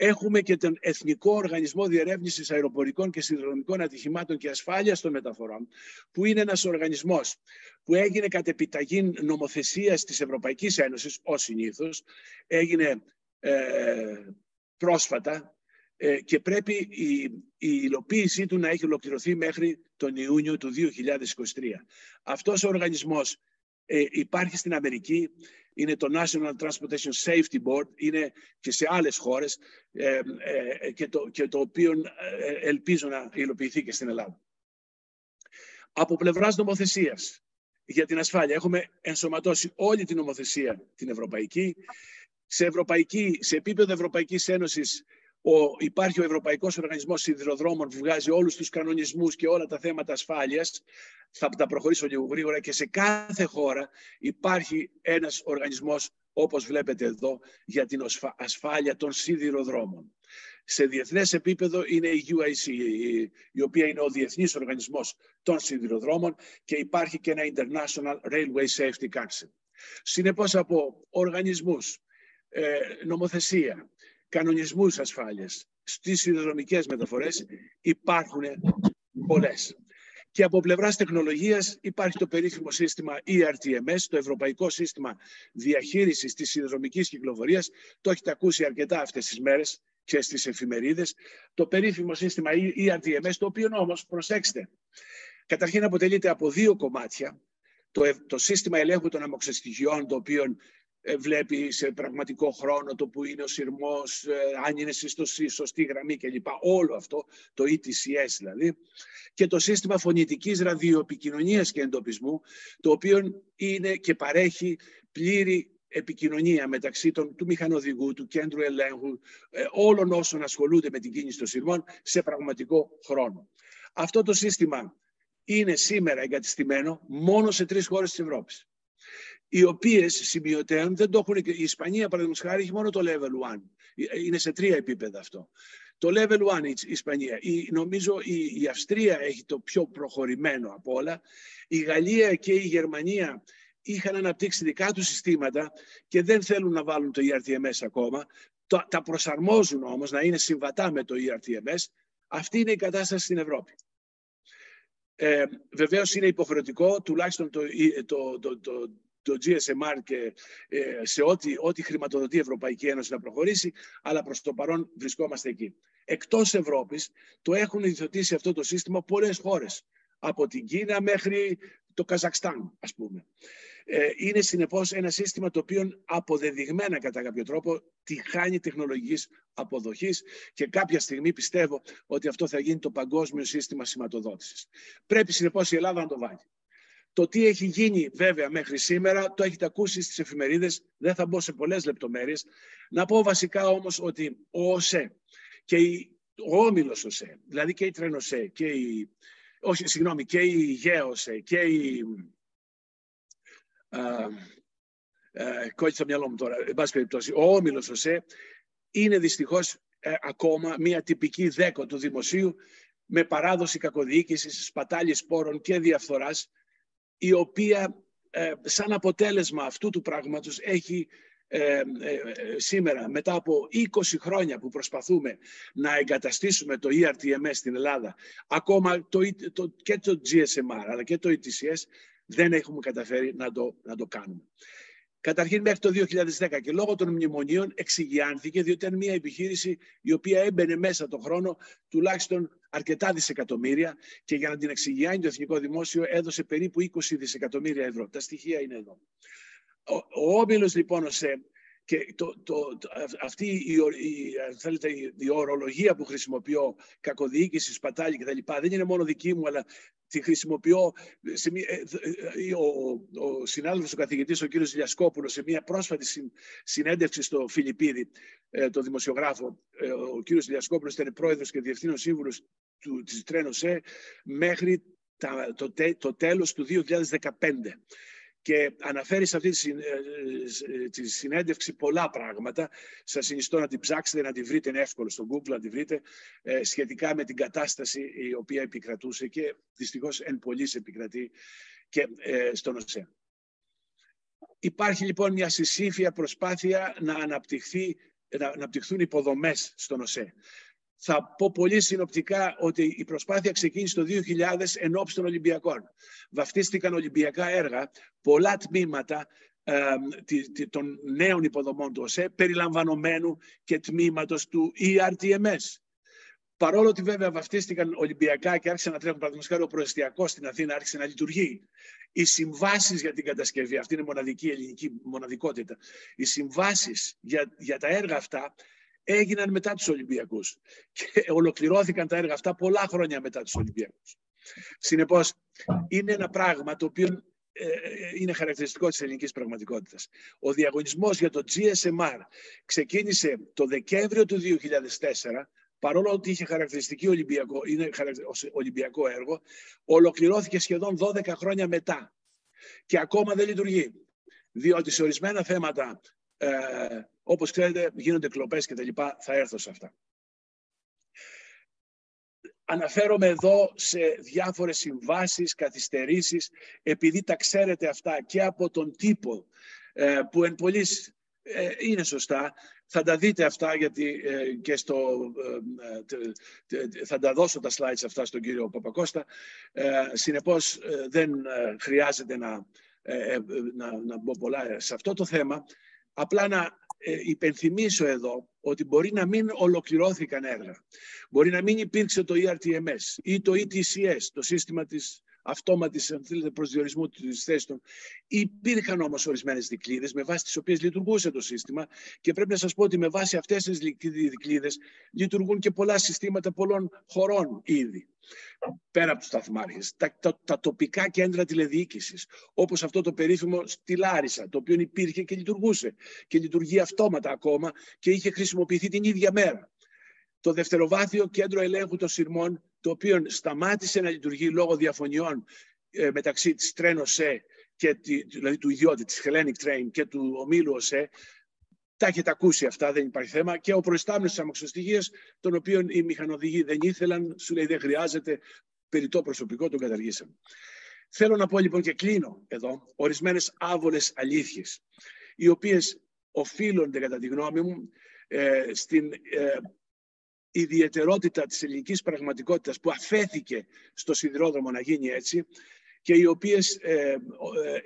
Έχουμε και τον Εθνικό Οργανισμό Διερεύνησης Αεροπορικών και Συνδρομικών Ατυχημάτων και Ασφάλειας των Μεταφορών, που είναι ένας οργανισμός που έγινε κατ' επιταγή νομοθεσίας της Ευρωπαϊκής Ένωσης, ως συνήθως, έγινε ε, πρόσφατα ε, και πρέπει η, η υλοποίησή του να έχει ολοκληρωθεί μέχρι τον Ιούνιο του 2023. Αυτός ο οργανισμός ε, υπάρχει στην Αμερική, είναι το National Transportation Safety Board, είναι και σε άλλες χώρες ε, ε, και, το, και το οποίο ε, ελπίζω να υλοποιηθεί και στην Ελλάδα. Από πλευράς νομοθεσίας για την ασφάλεια έχουμε ενσωματώσει όλη την νομοθεσία την ευρωπαϊκή. Σε, ευρωπαϊκή, σε επίπεδο Ευρωπαϊκής Ένωσης ο, υπάρχει ο Ευρωπαϊκός Οργανισμός Σιδηροδρόμων που βγάζει όλους τους κανονισμούς και όλα τα θέματα ασφάλειας. Θα τα προχωρήσω λίγο γρήγορα και σε κάθε χώρα υπάρχει ένας οργανισμός όπως βλέπετε εδώ για την ασφάλεια των σιδηροδρόμων. Σε διεθνές επίπεδο είναι η UIC, η οποία είναι ο Διεθνής Οργανισμός των Σιδηροδρόμων και υπάρχει και ένα International Railway Safety Council. Συνεπώς από οργανισμούς, ε, νομοθεσία, κανονισμούς ασφάλειας στις σιδηροδρομικές μεταφορές υπάρχουν πολλές. Και από πλευράς τεχνολογίας υπάρχει το περίφημο σύστημα ERTMS, το Ευρωπαϊκό Σύστημα Διαχείρισης της Σιδηροδρομικής Κυκλοφορίας. Το έχετε ακούσει αρκετά αυτές τις μέρες και στις εφημερίδες. Το περίφημο σύστημα ERTMS, το οποίο όμως, προσέξτε, καταρχήν αποτελείται από δύο κομμάτια. Το, το σύστημα ελέγχου των αμοξεστοιχειών, το οποίο ε, βλέπει σε πραγματικό χρόνο το που είναι ο σειρμός, ε, αν είναι στη σωστή γραμμή κλπ. Όλο αυτό, το ETCS δηλαδή. Και το σύστημα φωνητικής ραδιοεπικοινωνίας και εντοπισμού, το οποίο είναι και παρέχει πλήρη επικοινωνία μεταξύ των, του μηχανοδηγού, του κέντρου ελέγχου, ε, όλων όσων ασχολούνται με την κίνηση των σειρμών σε πραγματικό χρόνο. Αυτό το σύστημα είναι σήμερα εγκατεστημένο μόνο σε τρεις χώρες της Ευρώπης οι οποίες σημειωτέων δεν το έχουν. Η Ισπανία, παραδείγματος χάρη, έχει μόνο το level 1. Είναι σε τρία επίπεδα αυτό. Το level 1 η Ισπανία. Η, νομίζω η, η Αυστρία έχει το πιο προχωρημένο από όλα. Η Γαλλία και η Γερμανία είχαν αναπτύξει δικά τους συστήματα και δεν θέλουν να βάλουν το ERTMS ακόμα. Τα προσαρμόζουν όμως να είναι συμβατά με το ERTMS. Αυτή είναι η κατάσταση στην Ευρώπη. Ε, Βεβαίως είναι υποχρεωτικό, τουλάχιστον το, το, το, το, το GSMR και ε, σε ό,τι, ό,τι χρηματοδοτεί η Ευρωπαϊκή Ένωση να προχωρήσει, αλλά προς το παρόν βρισκόμαστε εκεί. Εκτός Ευρώπης το έχουν ιδιωτήσει αυτό το σύστημα πολλές χώρες. Από την Κίνα μέχρι το Καζακστάν, ας πούμε. Ε, είναι συνεπώς ένα σύστημα το οποίο αποδεδειγμένα κατά κάποιο τρόπο τη χάνει τεχνολογικής αποδοχής και κάποια στιγμή πιστεύω ότι αυτό θα γίνει το παγκόσμιο σύστημα σηματοδότησης. Πρέπει συνεπώς η Ελλάδα να το βάλει. Το τι έχει γίνει βέβαια μέχρι σήμερα το έχετε ακούσει στις εφημερίδες, δεν θα μπω σε πολλές λεπτομέρειες. Να πω βασικά όμως ότι ο ΟΣΕ και η, ο Όμιλος ΟΣΕ, δηλαδή και η Τρένοσέ και η, όχι, συγγνώμη, και η ΓΕΟΣΕ και η κόλλησε στο μυαλό μου τώρα, εν πάση περιπτώσει, ο Όμιλος ΟΣΕ είναι δυστυχώς ε, ακόμα μια τυπική δέκο του δημοσίου με παράδοση κακοδιοίκησης, σπατάλη σπόρων και διαφθοράς η οποία ε, σαν αποτέλεσμα αυτού του πράγματος έχει ε, σήμερα μετά από 20 χρόνια που προσπαθούμε να εγκαταστήσουμε το ERTMS στην Ελλάδα ακόμα το, το, και το GSMR αλλά και το ETCS δεν έχουμε καταφέρει να το, να το κάνουμε. Καταρχήν μέχρι το 2010 και λόγω των μνημονίων εξηγιάνθηκε διότι ήταν μια επιχείρηση η οποία έμπαινε μέσα τον χρόνο τουλάχιστον αρκετά δισεκατομμύρια και για να την εξηγιάνει το Εθνικό Δημόσιο έδωσε περίπου 20 δισεκατομμύρια ευρώ. Τα στοιχεία είναι εδώ. Ο, ο Όμιλος λοιπόν ΟΣΕ και το, το, αυτή η, η, θέλετε, η, ορολογία που χρησιμοποιώ, κακοδιοίκηση, σπατάλη κτλ. δεν είναι μόνο δική μου, αλλά τη χρησιμοποιώ. Σε μία, ε, ε, ο, ο συνάδελφος, ο καθηγητής, ο κύριος Λιασκόπουλος, σε μια πρόσφατη συνέντευξη στο Φιλιππίδη, ε, το δημοσιογράφο, ο κύριος Λιασκόπουλος ήταν πρόεδρος και διευθύνων σύμβουλος του, της Τρένοσέ μέχρι τα, το, το τέλος του 2015 και αναφέρεις σε αυτή τη ε, συνέντευξη πολλά πράγματα. Σας συνιστώ να την ψάξετε, να την βρείτε, είναι εύκολο στο Google να την βρείτε, ε, σχετικά με την κατάσταση η οποία επικρατούσε και δυστυχώς εν πολλής επικρατεί και ε, στον ΟΣΕ. Υπάρχει λοιπόν μια συσήφια προσπάθεια να, αναπτυχθεί, να αναπτυχθούν υποδομές στον ΟΣΕ. Θα πω πολύ συνοπτικά ότι η προσπάθεια ξεκίνησε το 2000 εν ώψη των Ολυμπιακών. Βαφτίστηκαν Ολυμπιακά έργα, πολλά τμήματα ε, των νέων υποδομών του ΟΣΕ, περιλαμβανομένου και τμήματος του ERTMS. Παρόλο ότι βέβαια βαφτίστηκαν Ολυμπιακά και άρχισαν να τρέχουν, παραδείγματος ο προεστιακός στην Αθήνα άρχισε να λειτουργεί. Οι συμβάσεις για την κατασκευή, αυτή είναι μοναδική ελληνική μοναδικότητα. Οι συμβάσεις για, για τα έργα αυτά έγιναν μετά τους Ολυμπιακούς και ολοκληρώθηκαν τα έργα αυτά πολλά χρόνια μετά τους Ολυμπιακούς. Συνεπώς, είναι ένα πράγμα το οποίο ε, είναι χαρακτηριστικό της ελληνικής πραγματικότητας. Ο διαγωνισμός για το GSMR ξεκίνησε το Δεκέμβριο του 2004 παρόλο ότι είχε χαρακτηριστική Ολυμπιακό, είναι Ολυμπιακό έργο, ολοκληρώθηκε σχεδόν 12 χρόνια μετά και ακόμα δεν λειτουργεί. Διότι σε ορισμένα θέματα ε, όπως ξέρετε γίνονται κλοπές και τα λοιπά, θα έρθω σε αυτά. Αναφέρομαι εδώ σε διάφορες συμβάσεις, καθυστερήσεις, επειδή τα ξέρετε αυτά και από τον τύπο ε, που εν πολλής ε, είναι σωστά. Θα τα δείτε αυτά γιατί ε, και στο, θα τα δώσω τα slides αυτά στον κύριο Παπακώστα. Συνεπώς δεν χρειάζεται να, να, να μπω πολλά σε αυτό το θέμα. Απλά να ε, υπενθυμίσω εδώ ότι μπορεί να μην ολοκληρώθηκαν έργα. Μπορεί να μην υπήρξε το ERTMS ή το ETCS, το σύστημα της αυτόματης αν θέλετε, προσδιορισμού της θέσης των. Υπήρχαν όμως ορισμένες δικλείδες με βάση τις οποίες λειτουργούσε το σύστημα και πρέπει να σας πω ότι με βάση αυτές τις δικλείδες λειτουργούν και πολλά συστήματα πολλών χωρών ήδη πέρα από τους σταθμάρχες, τα, τα, τα, τοπικά κέντρα τηλεδιοίκησης, όπως αυτό το περίφημο στη Λάρισα, το οποίο υπήρχε και λειτουργούσε και λειτουργεί αυτόματα ακόμα και είχε χρησιμοποιηθεί την ίδια μέρα. Το δευτεροβάθιο κέντρο ελέγχου των σειρμών, το οποίο σταμάτησε να λειτουργεί λόγω διαφωνιών ε, μεταξύ της Τρένο-ΣΕ και δηλαδή του ιδιώτη της Hellenic Train και του ομίλου ΟΣΕ, τα έχετε ακούσει αυτά, δεν υπάρχει θέμα. Και ο προϊστάμενος της αμαξοστοιχίας, τον οποίο οι μηχανοδηγοί δεν ήθελαν, σου λέει δεν χρειάζεται, περιττό προσωπικό, τον καταργήσαμε. Θέλω να πω λοιπόν και κλείνω εδώ ορισμένες άβολες αλήθειες, οι οποίες οφείλονται κατά τη γνώμη μου ε, στην ε, ιδιαιτερότητα της ελληνικής πραγματικότητας που αφέθηκε στο σιδηρόδρομο να γίνει έτσι και οι οποίες ε, ε,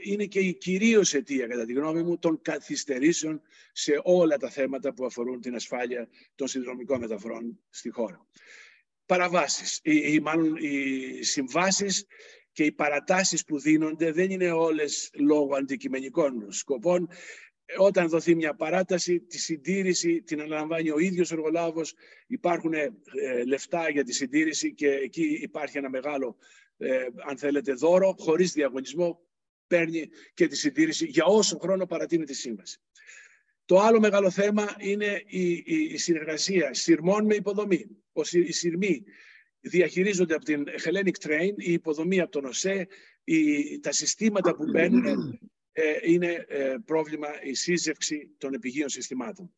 είναι και η κυρίως αιτία, κατά τη γνώμη μου, των καθυστερήσεων σε όλα τα θέματα που αφορούν την ασφάλεια των συνδρομικών μεταφορών στη χώρα. Παραβάσεις, ή, ή μάλλον οι συμβάσεις και οι παρατάσεις που δίνονται δεν είναι όλες λόγω αντικειμενικών σκοπών. Όταν δοθεί μια παράταση, τη συντήρηση την αναλαμβάνει ο ίδιος ο εργολάβος, υπάρχουν ε, λεφτά για τη συντήρηση και εκεί υπάρχει ένα μεγάλο, ε, αν θέλετε, δώρο, χωρίς διαγωνισμό, παίρνει και τη συντήρηση για όσο χρόνο παρατείνει τη σύμβαση. Το άλλο μεγάλο θέμα είναι η, η, η συνεργασία σειρμών με υποδομή. Οι σειρμοί διαχειρίζονται από την Hellenic Train, η υποδομή από τον ΟΣΕ, η, τα συστήματα που μπαίνουν ε, είναι ε, πρόβλημα η σύζευξη των επιγείων συστημάτων.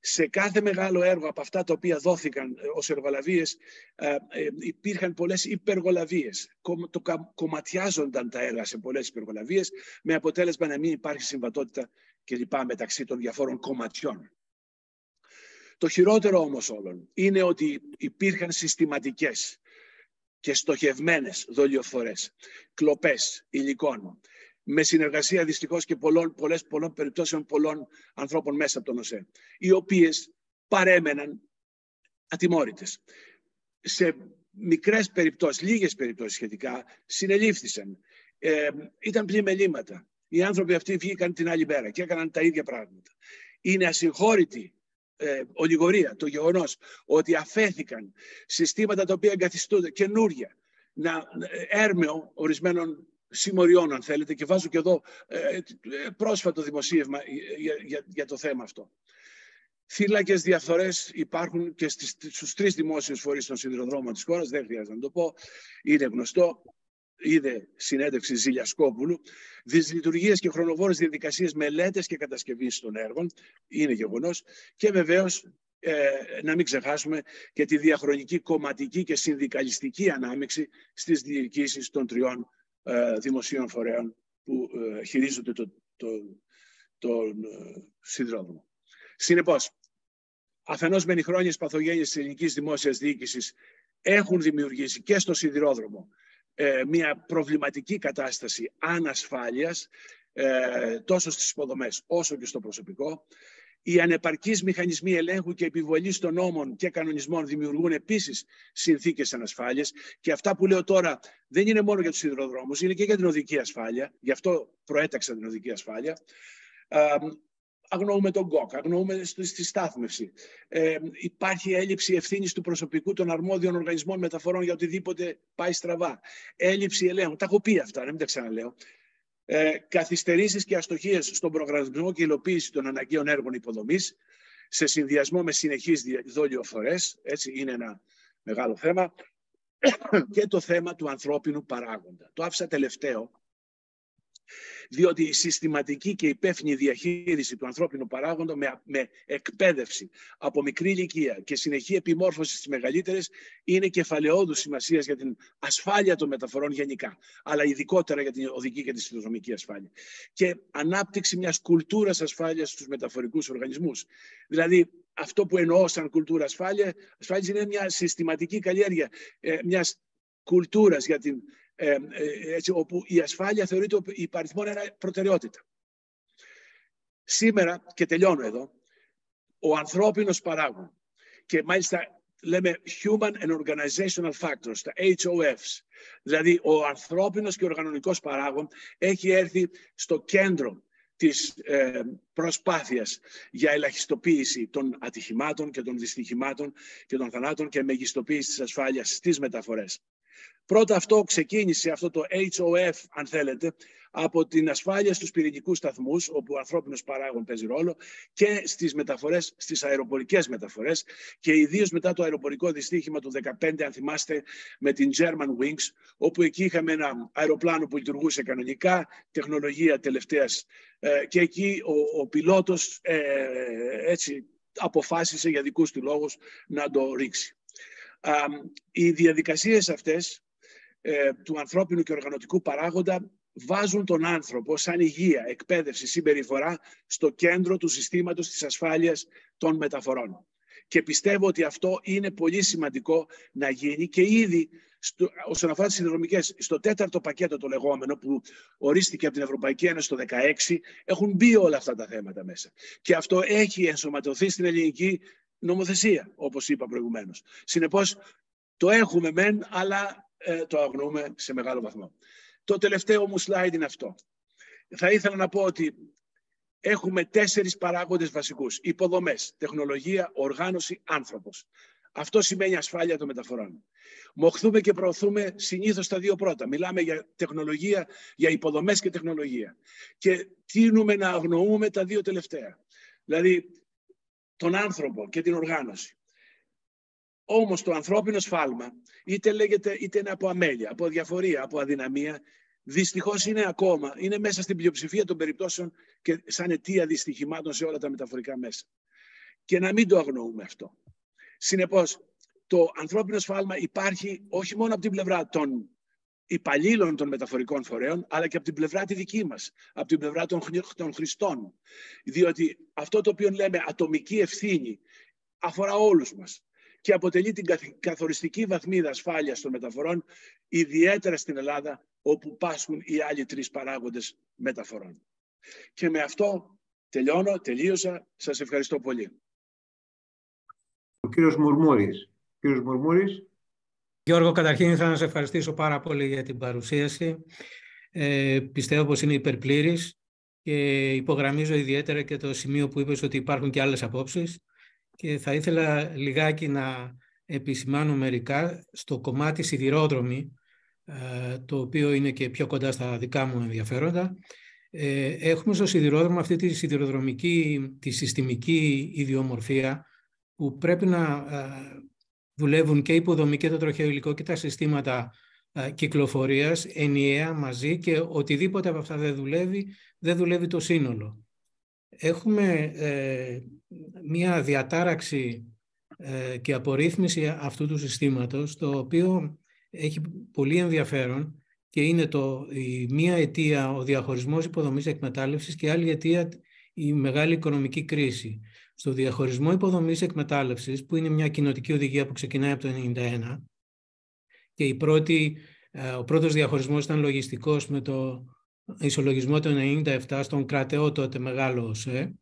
Σε κάθε μεγάλο έργο από αυτά τα οποία δόθηκαν ε, ως εργολαβίες ε, υπήρχαν πολλές υπεργολαβίες. Το κομματιάζονταν τα έργα σε πολλές υπεργολαβίες με αποτέλεσμα να μην υπάρχει συμβατότητα κλπ. μεταξύ των διαφόρων κομματιών. Το χειρότερο όμως όλων είναι ότι υπήρχαν συστηματικές και στοχευμένες δολιοφορές, κλοπές υλικών, με συνεργασία δυστυχώς και πολλών, πολλές, πολλών περιπτώσεων πολλών ανθρώπων μέσα από τον ΟΣΕ, οι οποίες παρέμεναν ατιμόρυτες. Σε μικρές περιπτώσεις, λίγες περιπτώσεις σχετικά, συνελήφθησαν. Ε, ήταν πλημελήματα. Οι άνθρωποι αυτοί βγήκαν την άλλη μέρα και έκαναν τα ίδια πράγματα. Είναι ασυγχώρητη ε, ολιγορία, το γεγονός ότι αφέθηκαν συστήματα τα οποία εγκαθιστούνται καινούρια, να, έρμεο ορισμένων συμμοριών αν θέλετε και βάζω και εδώ ε, ε πρόσφατο δημοσίευμα για, για, το θέμα αυτό. Θύλακες διαφθορές υπάρχουν και στις, στους τρεις δημόσιους φορείς των σιδηροδρόμων της χώρας, δεν χρειάζεται να το πω, είναι γνωστό είδε συνέντευξη Ζηλιασκόπουλου, δυσλειτουργίες και χρονοβόρες διαδικασίες μελέτες και κατασκευής των έργων, είναι γεγονός, και βεβαίως ε, να μην ξεχάσουμε και τη διαχρονική κομματική και συνδικαλιστική ανάμειξη στις διοικήσεις των τριών ε, δημοσίων φορέων που ε, χειρίζονται τον το, το, ε, σιδηρόδρομο. Συνεπώς, αφενός μεν οι χρόνιες παθογένειες της ελληνικής δημόσιας διοίκησης έχουν δημιουργήσει και στο σιδηρόδρομο ε, μια προβληματική κατάσταση ανασφάλειας ε, τόσο στις υποδομές όσο και στο προσωπικό. Οι ανεπαρκείς μηχανισμοί ελέγχου και επιβολής των νόμων και κανονισμών δημιουργούν επίσης συνθήκες ανασφάλειας και αυτά που λέω τώρα δεν είναι μόνο για τους σιδηροδρόμους, είναι και για την οδική ασφάλεια. Γι' αυτό προέταξα την οδική ασφάλεια αγνοούμε τον ΚΟΚ, αγνοούμε στη στάθμευση. Ε, υπάρχει έλλειψη ευθύνης του προσωπικού των αρμόδιων οργανισμών μεταφορών για οτιδήποτε πάει στραβά. Έλλειψη ελέγχου. Τα έχω πει αυτά, να μην τα ξαναλέω. Ε, καθυστερήσεις και αστοχίες στον προγραμματισμό και υλοποίηση των αναγκαίων έργων υποδομής σε συνδυασμό με συνεχείς δόλιοφορές, έτσι είναι ένα μεγάλο θέμα, και το θέμα του ανθρώπινου παράγοντα. Το άφησα τελευταίο, διότι η συστηματική και υπεύθυνη διαχείριση του ανθρώπινου παράγοντα με, με εκπαίδευση από μικρή ηλικία και συνεχή επιμόρφωση στις μεγαλύτερες είναι κεφαλαιόδου σημασίας για την ασφάλεια των μεταφορών γενικά, αλλά ειδικότερα για την οδική και τη συνδρομική ασφάλεια. Και ανάπτυξη μιας κουλτούρας ασφάλειας στους μεταφορικούς οργανισμούς. Δηλαδή, αυτό που εννοώ σαν κουλτούρα ασφάλεια, ασφάλειας είναι μια συστηματική καλλιέργεια ε, μιας κουλτούρας για την ε, ε, έτσι, όπου η ασφάλεια θεωρείται υπαριθμόν ένα προτεραιότητα. Σήμερα, και τελειώνω εδώ, ο ανθρώπινος παράγων και μάλιστα λέμε Human and Organizational Factors, τα HOFs, δηλαδή ο ανθρώπινος και οργανωνικός παράγων έχει έρθει στο κέντρο της ε, προσπάθειας για ελαχιστοποίηση των ατυχημάτων και των δυστυχημάτων και των θανάτων και μεγιστοποίηση της ασφάλειας στις μεταφορές. Πρώτα αυτό ξεκίνησε αυτό το HOF, αν θέλετε, από την ασφάλεια στους πυρηνικούς σταθμούς, όπου ο ανθρώπινος παράγων παίζει ρόλο, και στις μεταφορές, στις αεροπορικές μεταφορές, και ιδίως μετά το αεροπορικό δυστύχημα του 2015, αν θυμάστε, με την German Wings, όπου εκεί είχαμε ένα αεροπλάνο που λειτουργούσε κανονικά, τεχνολογία τελευταίας, ε, και εκεί ο, ο πιλότος ε, έτσι αποφάσισε για δικούς του λόγους να το ρίξει. Οι διαδικασίες αυτές ε, του ανθρώπινου και οργανωτικού παράγοντα βάζουν τον άνθρωπο σαν υγεία, εκπαίδευση, συμπεριφορά στο κέντρο του συστήματος της ασφάλειας των μεταφορών. Και πιστεύω ότι αυτό είναι πολύ σημαντικό να γίνει και ήδη στο, όσον αφορά τις συνδρομικές, στο τέταρτο πακέτο το λεγόμενο που ορίστηκε από την Ευρωπαϊκή Ένωση το 2016, έχουν μπει όλα αυτά τα θέματα μέσα. Και αυτό έχει ενσωματωθεί στην ελληνική νομοθεσία, όπως είπα προηγουμένως. Συνεπώς, το έχουμε μεν, αλλά ε, το αγνοούμε σε μεγάλο βαθμό. Το τελευταίο μου slide είναι αυτό. Θα ήθελα να πω ότι έχουμε τέσσερις παράγοντες βασικούς. Υποδομές, τεχνολογία, οργάνωση, άνθρωπος. Αυτό σημαίνει ασφάλεια των μεταφορών. Μοχθούμε και προωθούμε συνήθως τα δύο πρώτα. Μιλάμε για τεχνολογία, για υποδομές και τεχνολογία. Και τίνουμε να αγνοούμε τα δύο τελευταία. Δηλαδή, τον άνθρωπο και την οργάνωση. Όμως το ανθρώπινο σφάλμα, είτε λέγεται είτε είναι από αμέλεια, από διαφορία, από αδυναμία, δυστυχώς είναι ακόμα, είναι μέσα στην πλειοψηφία των περιπτώσεων και σαν αιτία δυστυχημάτων σε όλα τα μεταφορικά μέσα. Και να μην το αγνοούμε αυτό. Συνεπώς, το ανθρώπινο σφάλμα υπάρχει όχι μόνο από την πλευρά των υπαλλήλων των μεταφορικών φορέων, αλλά και από την πλευρά τη δική μας, από την πλευρά των, των χρηστών. Διότι αυτό το οποίο λέμε ατομική ευθύνη αφορά όλους μας και αποτελεί την καθοριστική βαθμίδα ασφάλειας των μεταφορών, ιδιαίτερα στην Ελλάδα, όπου πάσχουν οι άλλοι τρεις παράγοντες μεταφορών. Και με αυτό τελειώνω, τελείωσα. Σας ευχαριστώ πολύ. Ο κύριος Μουρμούρης. Κύριος Μουρμούρης. Γιώργο, καταρχήν ήθελα να σε ευχαριστήσω πάρα πολύ για την παρουσίαση. Ε, πιστεύω πως είναι υπερπλήρης και υπογραμμίζω ιδιαίτερα και το σημείο που είπες ότι υπάρχουν και άλλες απόψεις και θα ήθελα λιγάκι να επισημάνω μερικά στο κομμάτι σιδηρόδρομη, ε, το οποίο είναι και πιο κοντά στα δικά μου ενδιαφέροντα. Ε, έχουμε στο σιδηρόδρομο αυτή τη σιδηροδρομική, τη συστημική ιδιομορφία που πρέπει να ε, δουλεύουν και η υποδομή και το τροχαίο υλικό και τα συστήματα κυκλοφορίας ενιαία μαζί και οτιδήποτε από αυτά δεν δουλεύει, δεν δουλεύει το σύνολο. Έχουμε μία διατάραξη ε, και απορρίθμιση αυτού του συστήματος, το οποίο έχει πολύ ενδιαφέρον και είναι το, η μία αιτία ο διαχωρισμός υποδομής εκμετάλλευσης και άλλη αιτία η μεγάλη οικονομική κρίση. Στο διαχωρισμό υποδομής εκμετάλλευσης, που είναι μια κοινοτική οδηγία που ξεκινάει από το 1991 και η πρώτη, ε, ο πρώτος διαχωρισμός ήταν λογιστικός με το ισολογισμό του 1997 στον κρατεό τότε μεγάλο ΟΣΕ,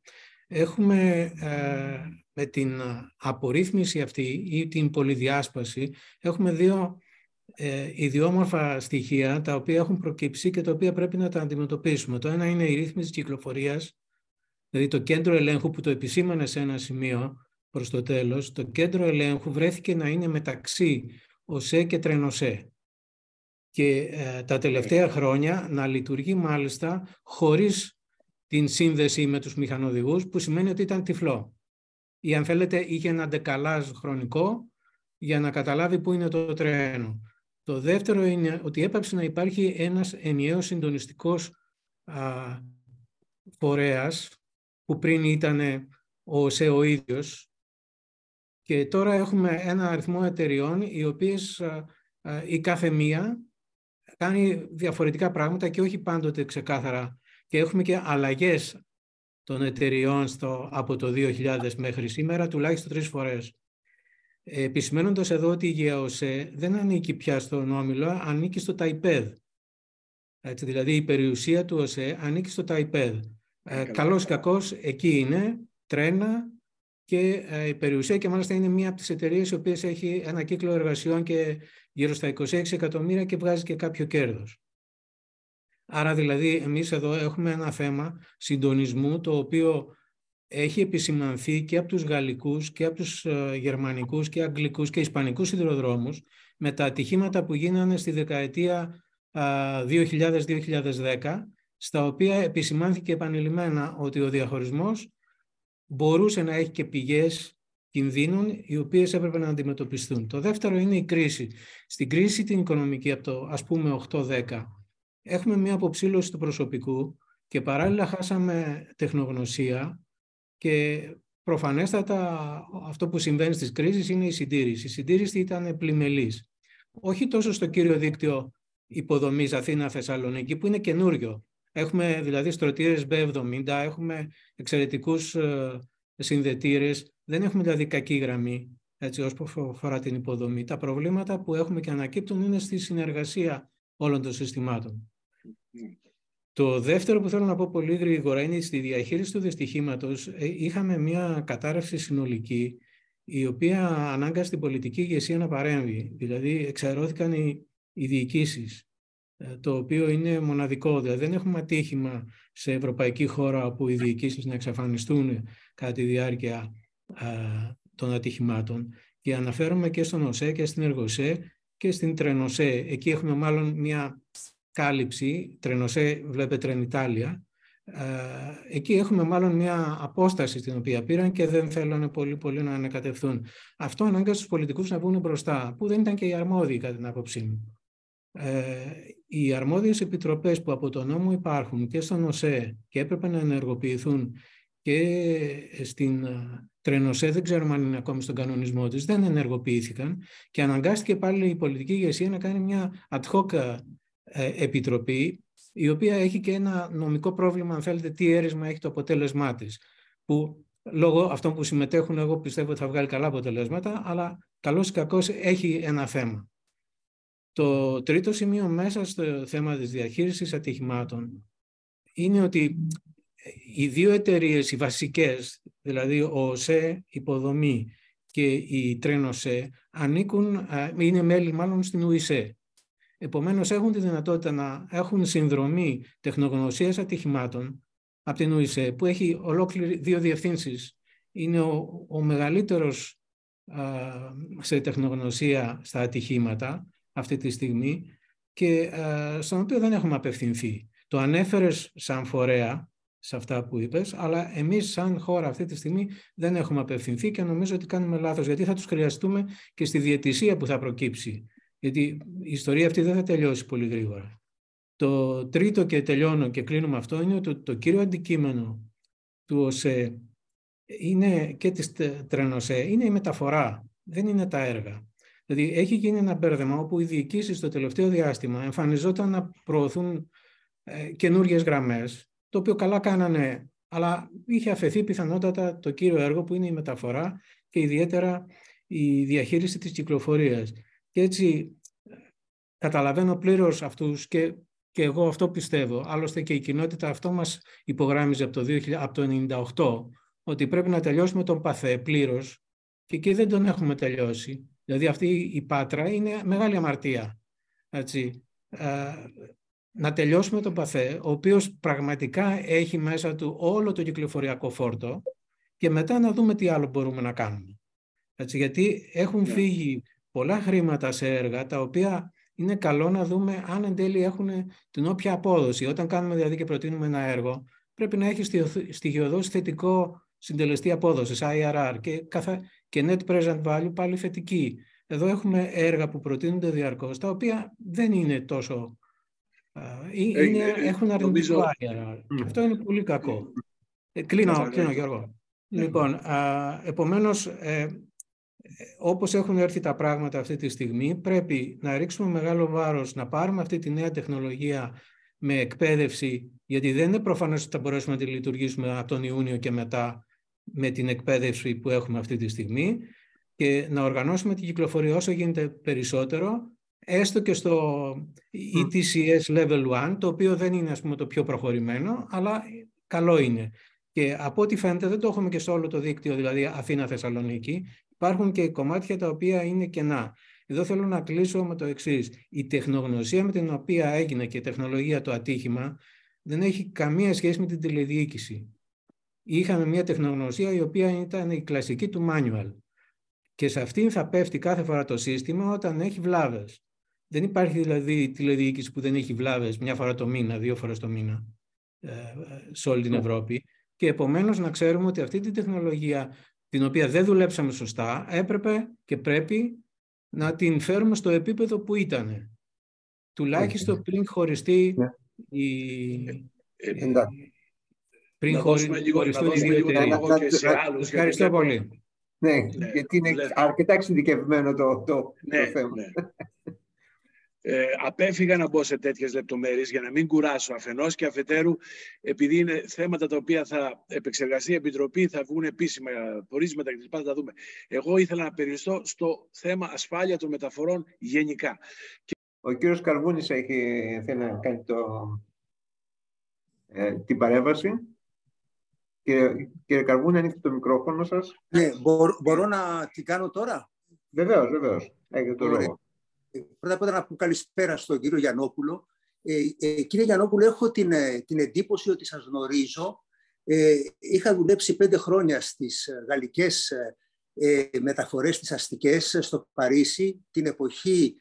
έχουμε ε, με την απορρίθμιση αυτή ή την πολυδιάσπαση έχουμε δύο ε, ιδιόμορφα στοιχεία τα οποία έχουν προκύψει και τα οποία πρέπει να τα αντιμετωπίσουμε. Το ένα είναι η ρύθμιση κυκλοφορίας, δηλαδή το κέντρο ελέγχου που το επισήμανε σε ένα σημείο προς το τέλος, το κέντρο ελέγχου βρέθηκε να είναι μεταξύ ΟΣΕ και τρενοσέ. Και ε, τα τελευταία χρόνια να λειτουργεί μάλιστα χωρίς την σύνδεση με τους μηχανοδηγούς, που σημαίνει ότι ήταν τυφλό. Ή αν θέλετε, είχε ένα ντεκαλάζ χρονικό για να καταλάβει πού είναι το τρένο. Το δεύτερο είναι ότι έπαψε να υπάρχει ένας ενιαίος συντονιστικός α, φορέας, που πριν ήταν ο ΣΕ ο ίδιος, και τώρα έχουμε ένα αριθμό εταιριών οι οποίες η κάθε μία κάνει διαφορετικά πράγματα και όχι πάντοτε ξεκάθαρα και έχουμε και αλλαγές των εταιριών στο, από το 2000 μέχρι σήμερα, τουλάχιστον τρεις φορές. Επισημένοντας εδώ ότι η ΓΕΟΣΕ δεν ανήκει πια στον Όμιλο, ανήκει στο ΤΑΙΠΕΔ. Έτσι, δηλαδή η περιουσία του ΟΣΕ ανήκει στο ΤΑΙΠΕΔ. Ε, καλώς κακός εκεί είναι, τρένα και ε, η περιουσία και μάλιστα είναι μία από τις εταιρείες οι οποίες έχει ένα κύκλο εργασιών και γύρω στα 26 εκατομμύρια και βγάζει και κάποιο κέρδος. Άρα δηλαδή εμείς εδώ έχουμε ένα θέμα συντονισμού το οποίο έχει επισημανθεί και από τους γαλλικούς και από τους ε, γερμανικούς και αγγλικούς και ισπανικούς σιδηροδρόμους με τα ατυχήματα που γίνανε στη δεκαετία 2000-2010 στα οποία επισημάνθηκε επανειλημμένα ότι ο διαχωρισμός μπορούσε να έχει και πηγές κινδύνων οι οποίες έπρεπε να αντιμετωπιστούν. Το δεύτερο είναι η κρίση. Στην κρίση την οικονομική από το ας πούμε 8-10 έχουμε μια αποψήλωση του προσωπικού και παράλληλα χάσαμε τεχνογνωσία και προφανέστατα αυτό που συμβαίνει στις κρίσεις είναι η συντήρηση. Η συντήρηση ήταν πλημελής. Όχι τόσο στο κύριο δίκτυο υποδομής Αθήνα-Θεσσαλονίκη που είναι καινούριο. Έχουμε δηλαδή στρωτήρες B70, έχουμε εξαιρετικούς ε, συνδετήρες, Δεν έχουμε δηλαδή κακή γραμμή έτσι όσο αφορά την υποδομή. Τα προβλήματα που έχουμε και ανακύπτουν είναι στη συνεργασία όλων των συστημάτων. Το δεύτερο που θέλω να πω πολύ γρήγορα είναι στη διαχείριση του δυστυχήματος ε, είχαμε μια κατάρρευση συνολική η οποία ανάγκασε την πολιτική ηγεσία να παρέμβει. Δηλαδή εξαερώθηκαν οι, οι διοικήσεις, ε, το οποίο είναι μοναδικό. Δηλαδή δεν έχουμε ατύχημα σε ευρωπαϊκή χώρα όπου οι διοικήσεις να εξαφανιστούν κατά τη διάρκεια των ατυχημάτων. Και αναφέρομαι και στον ΟΣΕ και στην ΕΡΓΟΣΕ και στην Τρενοσέ. Εκεί έχουμε μάλλον μια κάλυψη, Τρενοσέ βλέπετε Τρενιτάλια, εκεί έχουμε μάλλον μια απόσταση στην οποία πήραν και δεν θέλουν πολύ πολύ να ανακατευθούν. Αυτό ανάγκασε τους πολιτικούς να βγουν μπροστά, που δεν ήταν και οι αρμόδιοι κατά την άποψή μου. Ε, οι αρμόδιες επιτροπές που από το νόμο υπάρχουν και στον ΟΣΕ και έπρεπε να ενεργοποιηθούν και στην Τρενοσέ, δεν ξέρουμε αν είναι ακόμη στον κανονισμό της, δεν ενεργοποιήθηκαν και αναγκάστηκε πάλι η πολιτική ηγεσία να κάνει μια ad hoc ε, επιτροπή η οποία έχει και ένα νομικό πρόβλημα, αν θέλετε, τι έρισμα έχει το αποτέλεσμά της. Που λόγω αυτών που συμμετέχουν, εγώ πιστεύω ότι θα βγάλει καλά αποτελέσματα, αλλά καλώς ή κακώς έχει ένα θέμα. Το τρίτο σημείο μέσα στο θέμα της διαχείρισης ατυχημάτων είναι ότι οι δύο εταιρείες, οι βασικές, δηλαδή ο ΟΣΕ υποδομή και η Τρένοσέ, ανήκουν, είναι μέλη μάλλον στην ΟΙΣΕ. Επομένως έχουν τη δυνατότητα να έχουν συνδρομή τεχνογνωσίας ατυχημάτων από την ΟΙΣΕ που έχει ολόκληρη δύο διευθύνσεις. Είναι ο, ο μεγαλύτερος σε τεχνογνωσία στα ατυχήματα αυτή τη στιγμή και στον οποίο δεν έχουμε απευθυνθεί. Το ανέφερες σαν φορέα σε αυτά που είπες, αλλά εμείς σαν χώρα αυτή τη στιγμή δεν έχουμε απευθυνθεί και νομίζω ότι κάνουμε λάθος, γιατί θα τους χρειαστούμε και στη διαιτησία που θα προκύψει. Γιατί η ιστορία αυτή δεν θα τελειώσει πολύ γρήγορα. Το τρίτο και τελειώνω και κλείνουμε αυτό είναι ότι το, κύριο αντικείμενο του ΟΣΕ είναι και της Τρενοσέ, είναι η μεταφορά, δεν είναι τα έργα. Δηλαδή έχει γίνει ένα μπέρδεμα όπου οι διοικήσεις στο τελευταίο διάστημα εμφανιζόταν να προωθούν ε, καινούριε γραμμές το οποίο καλά κάνανε, αλλά είχε αφαιθεί πιθανότατα το κύριο έργο που είναι η μεταφορά και ιδιαίτερα η διαχείριση της κυκλοφορίας. Και έτσι καταλαβαίνω πλήρως αυτούς και, και εγώ αυτό πιστεύω. Άλλωστε και η κοινότητα αυτό μας υπογράμμιζε από το, 2000, από το 1998 ότι πρέπει να τελειώσουμε τον ΠΑΘΕ πλήρως και εκεί δεν τον έχουμε τελειώσει. Δηλαδή αυτή η Πάτρα είναι μεγάλη αμαρτία. Έτσι. Ε, να τελειώσουμε τον Παθέ, ο οποίος πραγματικά έχει μέσα του όλο το κυκλοφοριακό φόρτο και μετά να δούμε τι άλλο μπορούμε να κάνουμε. Έτσι, γιατί έχουν ναι. φύγει πολλά χρήματα σε έργα τα οποία είναι καλό να δούμε αν εν τέλει έχουν την όποια απόδοση. Όταν κάνουμε δηλαδή και προτείνουμε ένα έργο, πρέπει να έχει στοιχειοδός θετικό συντελεστή απόδοσης, IRR, και, καθα... και net present value πάλι θετική. Εδώ έχουμε έργα που προτείνονται διαρκώς, τα οποία δεν είναι τόσο ε, είναι, έχουν αρνητικό νομίζω... αυτό είναι πολύ κακό. Ε, κλείνω, κλείνω Γιώργο. Λοιπόν, α, επομένως, ε, όπως έχουν έρθει τα πράγματα αυτή τη στιγμή, πρέπει να ρίξουμε μεγάλο βάρος, να πάρουμε αυτή τη νέα τεχνολογία με εκπαίδευση, γιατί δεν είναι προφανώς ότι θα μπορέσουμε να τη λειτουργήσουμε από τον Ιούνιο και μετά με την εκπαίδευση που έχουμε αυτή τη στιγμή και να οργανώσουμε την κυκλοφορία όσο γίνεται περισσότερο έστω και στο ETCS Level 1, το οποίο δεν είναι ας πούμε, το πιο προχωρημένο, αλλά καλό είναι. Και από ό,τι φαίνεται δεν το έχουμε και σε όλο το δίκτυο, δηλαδή Αθήνα-Θεσσαλονίκη. Υπάρχουν και κομμάτια τα οποία είναι κενά. Εδώ θέλω να κλείσω με το εξής. Η τεχνογνωσία με την οποία έγινε και η τεχνολογία το ατύχημα δεν έχει καμία σχέση με την τηλεδιοίκηση. Είχαμε μια τεχνογνωσία η οποία ήταν η κλασική του manual. Και σε αυτήν θα πέφτει κάθε φορά το σύστημα όταν έχει βλάβες. Δεν υπάρχει δηλαδή τηλεδιοίκηση που δεν έχει βλάβες μια φορά το μήνα, δύο φορές το μήνα ε, σε όλη την ναι. Ευρώπη. Και επομένως να ξέρουμε ότι αυτή τη τεχνολογία την οποία δεν δουλέψαμε σωστά έπρεπε και πρέπει να την φέρουμε στο επίπεδο που ήταν. Τουλάχιστον πριν χωριστεί ναι. η... Ε, ε, πριν χωριστούν οι δύο Ευχαριστώ πολύ. Ναι, γιατί είναι αρκετά εξειδικευμένο το, το, το θέμα. Ε, απέφυγα να μπω σε τέτοιες λεπτομέρειες για να μην κουράσω αφενός και αφετέρου επειδή είναι θέματα τα οποία θα επεξεργαστεί η Επιτροπή, θα βγουν επίσημα πορίσματα κτλ. Θα τα δούμε. Εγώ ήθελα να περιοριστώ στο θέμα ασφάλεια των μεταφορών γενικά. Ο κύριος Καρβούνης έχει, θέλει να κάνει το, ε, την παρέμβαση. Κύριε, κύριε Καρβούνη, ανοίξτε το μικρόφωνο σας. Ναι, μπορώ, μπορώ να την κάνω τώρα; Βεβαίως, βεβαίως. Έχετε το λόγο. Πρώτα απ' όλα να πω καλησπέρα στον κύριο Γιαννόπουλο. Ε, ε, κύριε Γιαννόπουλο, έχω την, ε, την εντύπωση ότι σας γνωρίζω. Ε, είχα δουλέψει πέντε χρόνια στις ε, γαλλικές ε, μεταφορές τις αστικές στο Παρίσι, την εποχή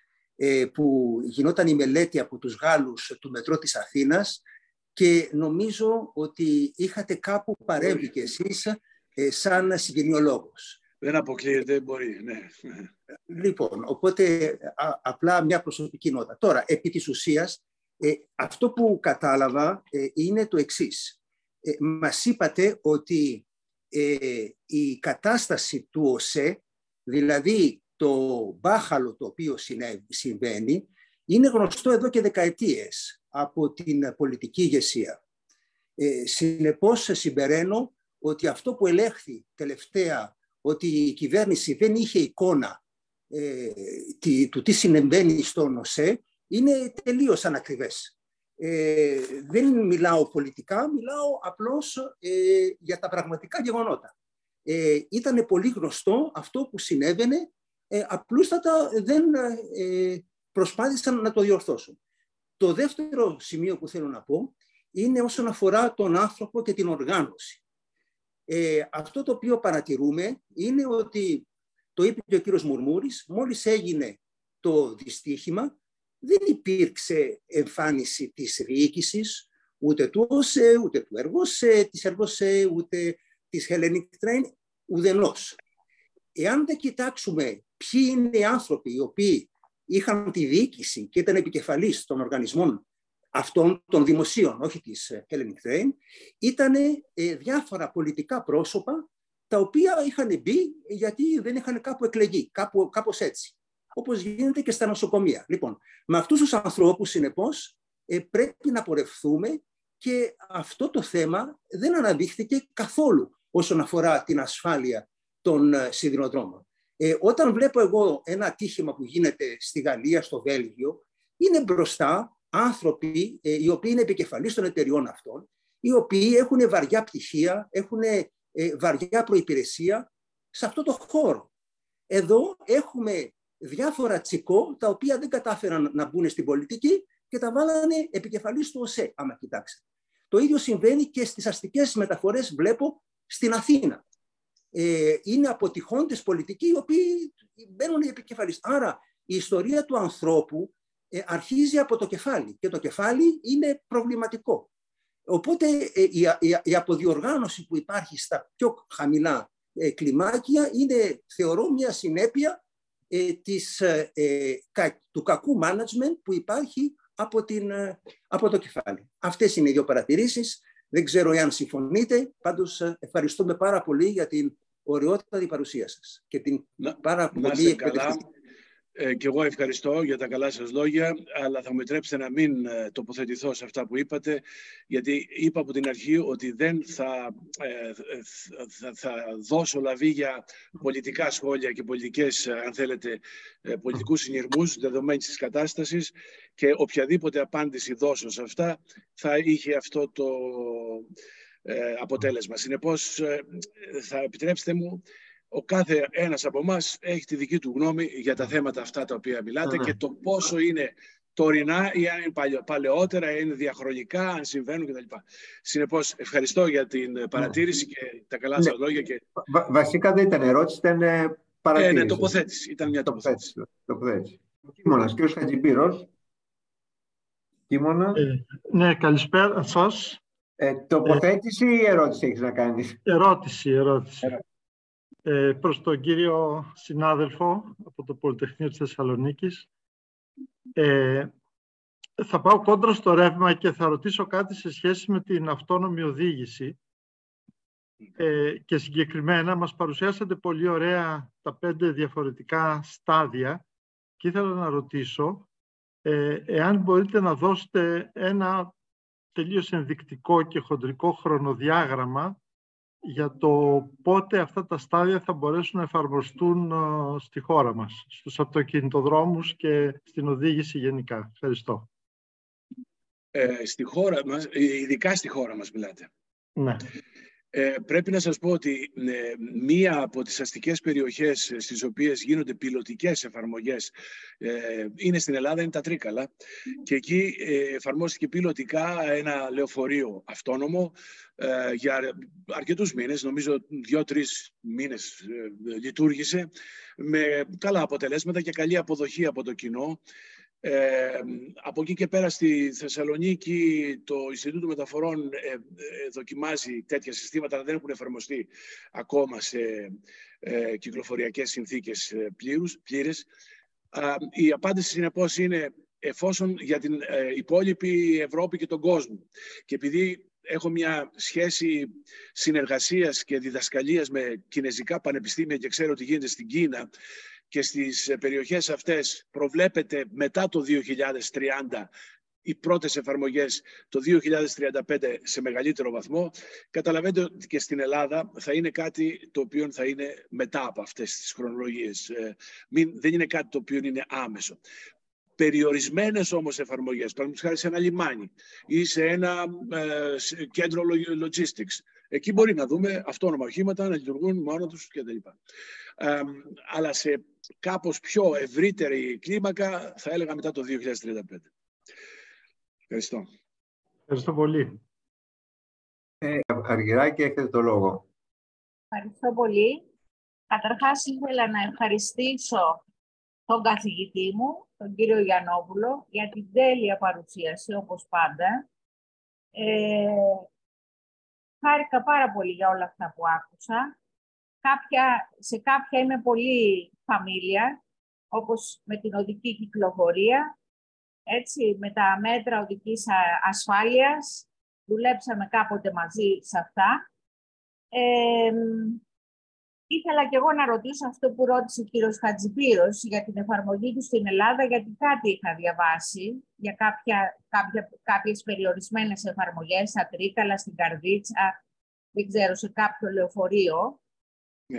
που γινόταν η μελέτη από τους Γάλλους του μετρό της Αθήνας και νομίζω ότι είχατε κάπου παρέμβει κι εσείς σαν συγγενειολόγος. Δεν αποκλείεται, μπορεί, ναι. Λοιπόν, οπότε απλά μια προσωπική νότα. Τώρα, επί της ουσίας, ε, αυτό που κατάλαβα ε, είναι το εξής. Ε, μας είπατε ότι ε, η κατάσταση του ΟΣΕ, δηλαδή το μπάχαλο το οποίο συμβαίνει, είναι γνωστό εδώ και δεκαετίες από την πολιτική ηγεσία. Ε, συνεπώς συμπεραίνω ότι αυτό που ελέγχθη τελευταία ότι η κυβέρνηση δεν είχε εικόνα ε, τι, του τι συνεμβαίνει στον ΟΣΕ είναι τελείως ανακριβές. Ε, δεν μιλάω πολιτικά, μιλάω απλώς ε, για τα πραγματικά γεγονότα. Ε, ήταν πολύ γνωστό αυτό που συνέβαινε, ε, απλούστατα δεν ε, προσπάθησαν να το διορθώσουν. Το δεύτερο σημείο που θέλω να πω είναι όσον αφορά τον άνθρωπο και την οργάνωση. Ε, αυτό το οποίο παρατηρούμε είναι ότι, το είπε και ο κύριος Μουρμούρης, μόλις έγινε το δυστύχημα, δεν υπήρξε εμφάνιση της διοίκησης, ούτε του ΟΣΕ, ούτε του ΕΡΓΟΣΕ, της ΕΡΓΟΣΕ, ούτε της Hellenic Train, ουδενός. Εάν δεν κοιτάξουμε ποιοι είναι οι άνθρωποι οι οποίοι είχαν τη διοίκηση και ήταν επικεφαλής των οργανισμών αυτών των δημοσίων, όχι της ε, Hellenic Train, ήταν ε, διάφορα πολιτικά πρόσωπα τα οποία είχαν μπει γιατί δεν είχαν κάπου εκλεγεί, κάπου, κάπως έτσι. Όπως γίνεται και στα νοσοκομεία. Λοιπόν, με αυτούς τους ανθρώπους, συνεπώς, ε, πρέπει να πορευθούμε και αυτό το θέμα δεν αναδείχθηκε καθόλου όσον αφορά την ασφάλεια των σιδηροδρόμων. Ε, όταν βλέπω εγώ ένα ατύχημα που γίνεται στη Γαλλία, στο Βέλγιο, είναι μπροστά άνθρωποι ε, οι οποίοι είναι επικεφαλής των εταιριών αυτών, οι οποίοι έχουν βαριά πτυχία, έχουν ε, βαριά προϋπηρεσία σε αυτό το χώρο. Εδώ έχουμε διάφορα τσικό τα οποία δεν κατάφεραν να μπουν στην πολιτική και τα βάλανε επικεφαλής του ΟΣΕ, άμα κοιτάξετε. Το ίδιο συμβαίνει και στις αστικές μεταφορές, βλέπω, στην Αθήνα. Ε, είναι αποτυχώντες πολιτικοί οι οποίοι μπαίνουν επικεφαλής. Άρα η ιστορία του ανθρώπου ε, αρχίζει από το κεφάλι και το κεφάλι είναι προβληματικό. Οπότε ε, η αποδιοργάνωση που υπάρχει στα πιο χαμηλά ε, κλιμάκια είναι, θεωρώ, μια συνέπεια της, του κακού management που υπάρχει από, την, από το κεφάλι. Αυτές είναι οι δύο παρατηρήσεις. Δεν ξέρω εάν συμφωνείτε. Πάντως ευχαριστούμε πάρα πολύ για την ωραιότητα παρουσία σας και την πάρα πολύ ε, και εγώ ευχαριστώ για τα καλά σας λόγια, αλλά θα μου επιτρέψετε να μην ε, τοποθετηθώ σε αυτά που είπατε, γιατί είπα από την αρχή ότι δεν θα, ε, θα, θα, δώσω λαβή για πολιτικά σχόλια και πολιτικές, αν θέλετε, ε, πολιτικούς συνειρμούς δεδομένης της κατάστασης και οποιαδήποτε απάντηση δώσω σε αυτά θα είχε αυτό το αποτέλεσμα. Συνεπώς, θα επιτρέψετε μου ο κάθε ένας από εμάς έχει τη δική του γνώμη για τα θέματα αυτά τα οποία μιλάτε και το πόσο είναι τωρινά ή αν είναι παλαιότερα, ή είναι διαχρονικά, αν συμβαίνουν κτλ. Συνεπώς, ευχαριστώ για την παρατήρηση και τα καλά ναι. σα λόγια. Και... βασικά δεν ήταν ερώτηση, ήταν παρατήρηση. Ε, ναι, τοποθέτηση. Ήταν μια τοποθέτηση. τοποθέτηση. Κίμωνας, κύριο Χατζιμπύρο. Κίμωνας. Ε, ναι, καλησπέρα σας. Ε, τοποθέτηση ή ερώτηση έχεις να κάνεις; Ερώτηση, ερώτηση ε, προς τον κύριο συνάδελφο από το Πολυτεχνείο της Θεσσαλονίκης. Ε, θα πάω κόντρα στο ρεύμα και θα ρωτήσω κάτι σε σχέση με την αυτόνομη οδήγηση. Ε, και συγκεκριμένα μας παρουσιάσατε πολύ ωραία τα πέντε διαφορετικά στάδια και ήθελα να ρωτήσω ε, εάν μπορείτε να δώσετε ένα τελείως ενδεικτικό και χοντρικό χρονοδιάγραμμα για το πότε αυτά τα στάδια θα μπορέσουν να εφαρμοστούν ε, στη χώρα μας, στους αυτοκινητοδρόμους και στην οδήγηση γενικά. Ευχαριστώ. Ε, στη χώρα μας, ειδικά στη χώρα μας μιλάτε. Ναι. Ε, πρέπει να σας πω ότι ε, μία από τις αστικές περιοχές στις οποίες γίνονται πιλωτικές εφαρμογές ε, είναι στην Ελλάδα, είναι τα Τρίκαλα. Και εκεί ε, εφαρμόστηκε πιλωτικά ένα λεωφορείο αυτόνομο για αρκετούς μήνες, νομίζω δύο-τρεις μήνες λειτουργήσε με καλά αποτελέσματα και καλή αποδοχή από το κοινό ε, από εκεί και πέρα στη Θεσσαλονίκη το Ινστιτούτο Μεταφορών ε, ε, δοκιμάζει τέτοια συστήματα, αλλά δεν έχουν εφαρμοστεί ακόμα σε ε, κυκλοφοριακές συνθήκες ε, πλήρους, πλήρες. η απάντηση συνεπώς είναι εφόσον για την υπόλοιπη Ευρώπη και τον κόσμο. Και επειδή έχω μια σχέση συνεργασίας και διδασκαλίας με κινέζικα πανεπιστήμια και ξέρω ότι γίνεται στην Κίνα, και στις ε, περιοχές αυτές προβλέπεται μετά το 2030 οι πρώτες εφαρμογές το 2035 σε μεγαλύτερο βαθμό. Καταλαβαίνετε ότι και στην Ελλάδα θα είναι κάτι το οποίο θα είναι μετά από αυτές τις χρονολογίες. Ε, μην, δεν είναι κάτι το οποίο είναι άμεσο. Περιορισμένες όμως εφαρμογές, παραδείγματος χάρη σε ένα λιμάνι ή σε ένα ε, κέντρο logistics, εκεί μπορεί να δούμε αυτόνομα οχήματα να λειτουργούν μόνο τους κτλ αλλά σε κάπως πιο ευρύτερη κλίμακα θα έλεγα μετά το 2035. Ευχαριστώ. Ευχαριστώ πολύ. Ε, Αργυράκη, έχετε το λόγο. Ευχαριστώ πολύ. Καταρχάς ήθελα να ευχαριστήσω τον καθηγητή μου, τον κύριο Γιαννόπουλο, για την τέλεια παρουσίαση, όπως πάντα. Ε, χάρηκα πάρα πολύ για όλα αυτά που άκουσα κάποια, σε κάποια είμαι πολύ φαμίλια, όπως με την οδική κυκλοφορία, έτσι, με τα μέτρα οδικής ασφάλειας. Δουλέψαμε κάποτε μαζί σε αυτά. Ήθελα και εγώ να ρωτήσω αυτό που ρώτησε ο κύριος Χατζηπύρος για την εφαρμογή του στην Ελλάδα, γιατί κάτι είχα διαβάσει για κάποια, κάποια, κάποιες περιορισμένες εφαρμογές, στα Τρίκαλα, στην Καρδίτσα, δεν ξέρω, σε κάποιο λεωφορείο. Ναι.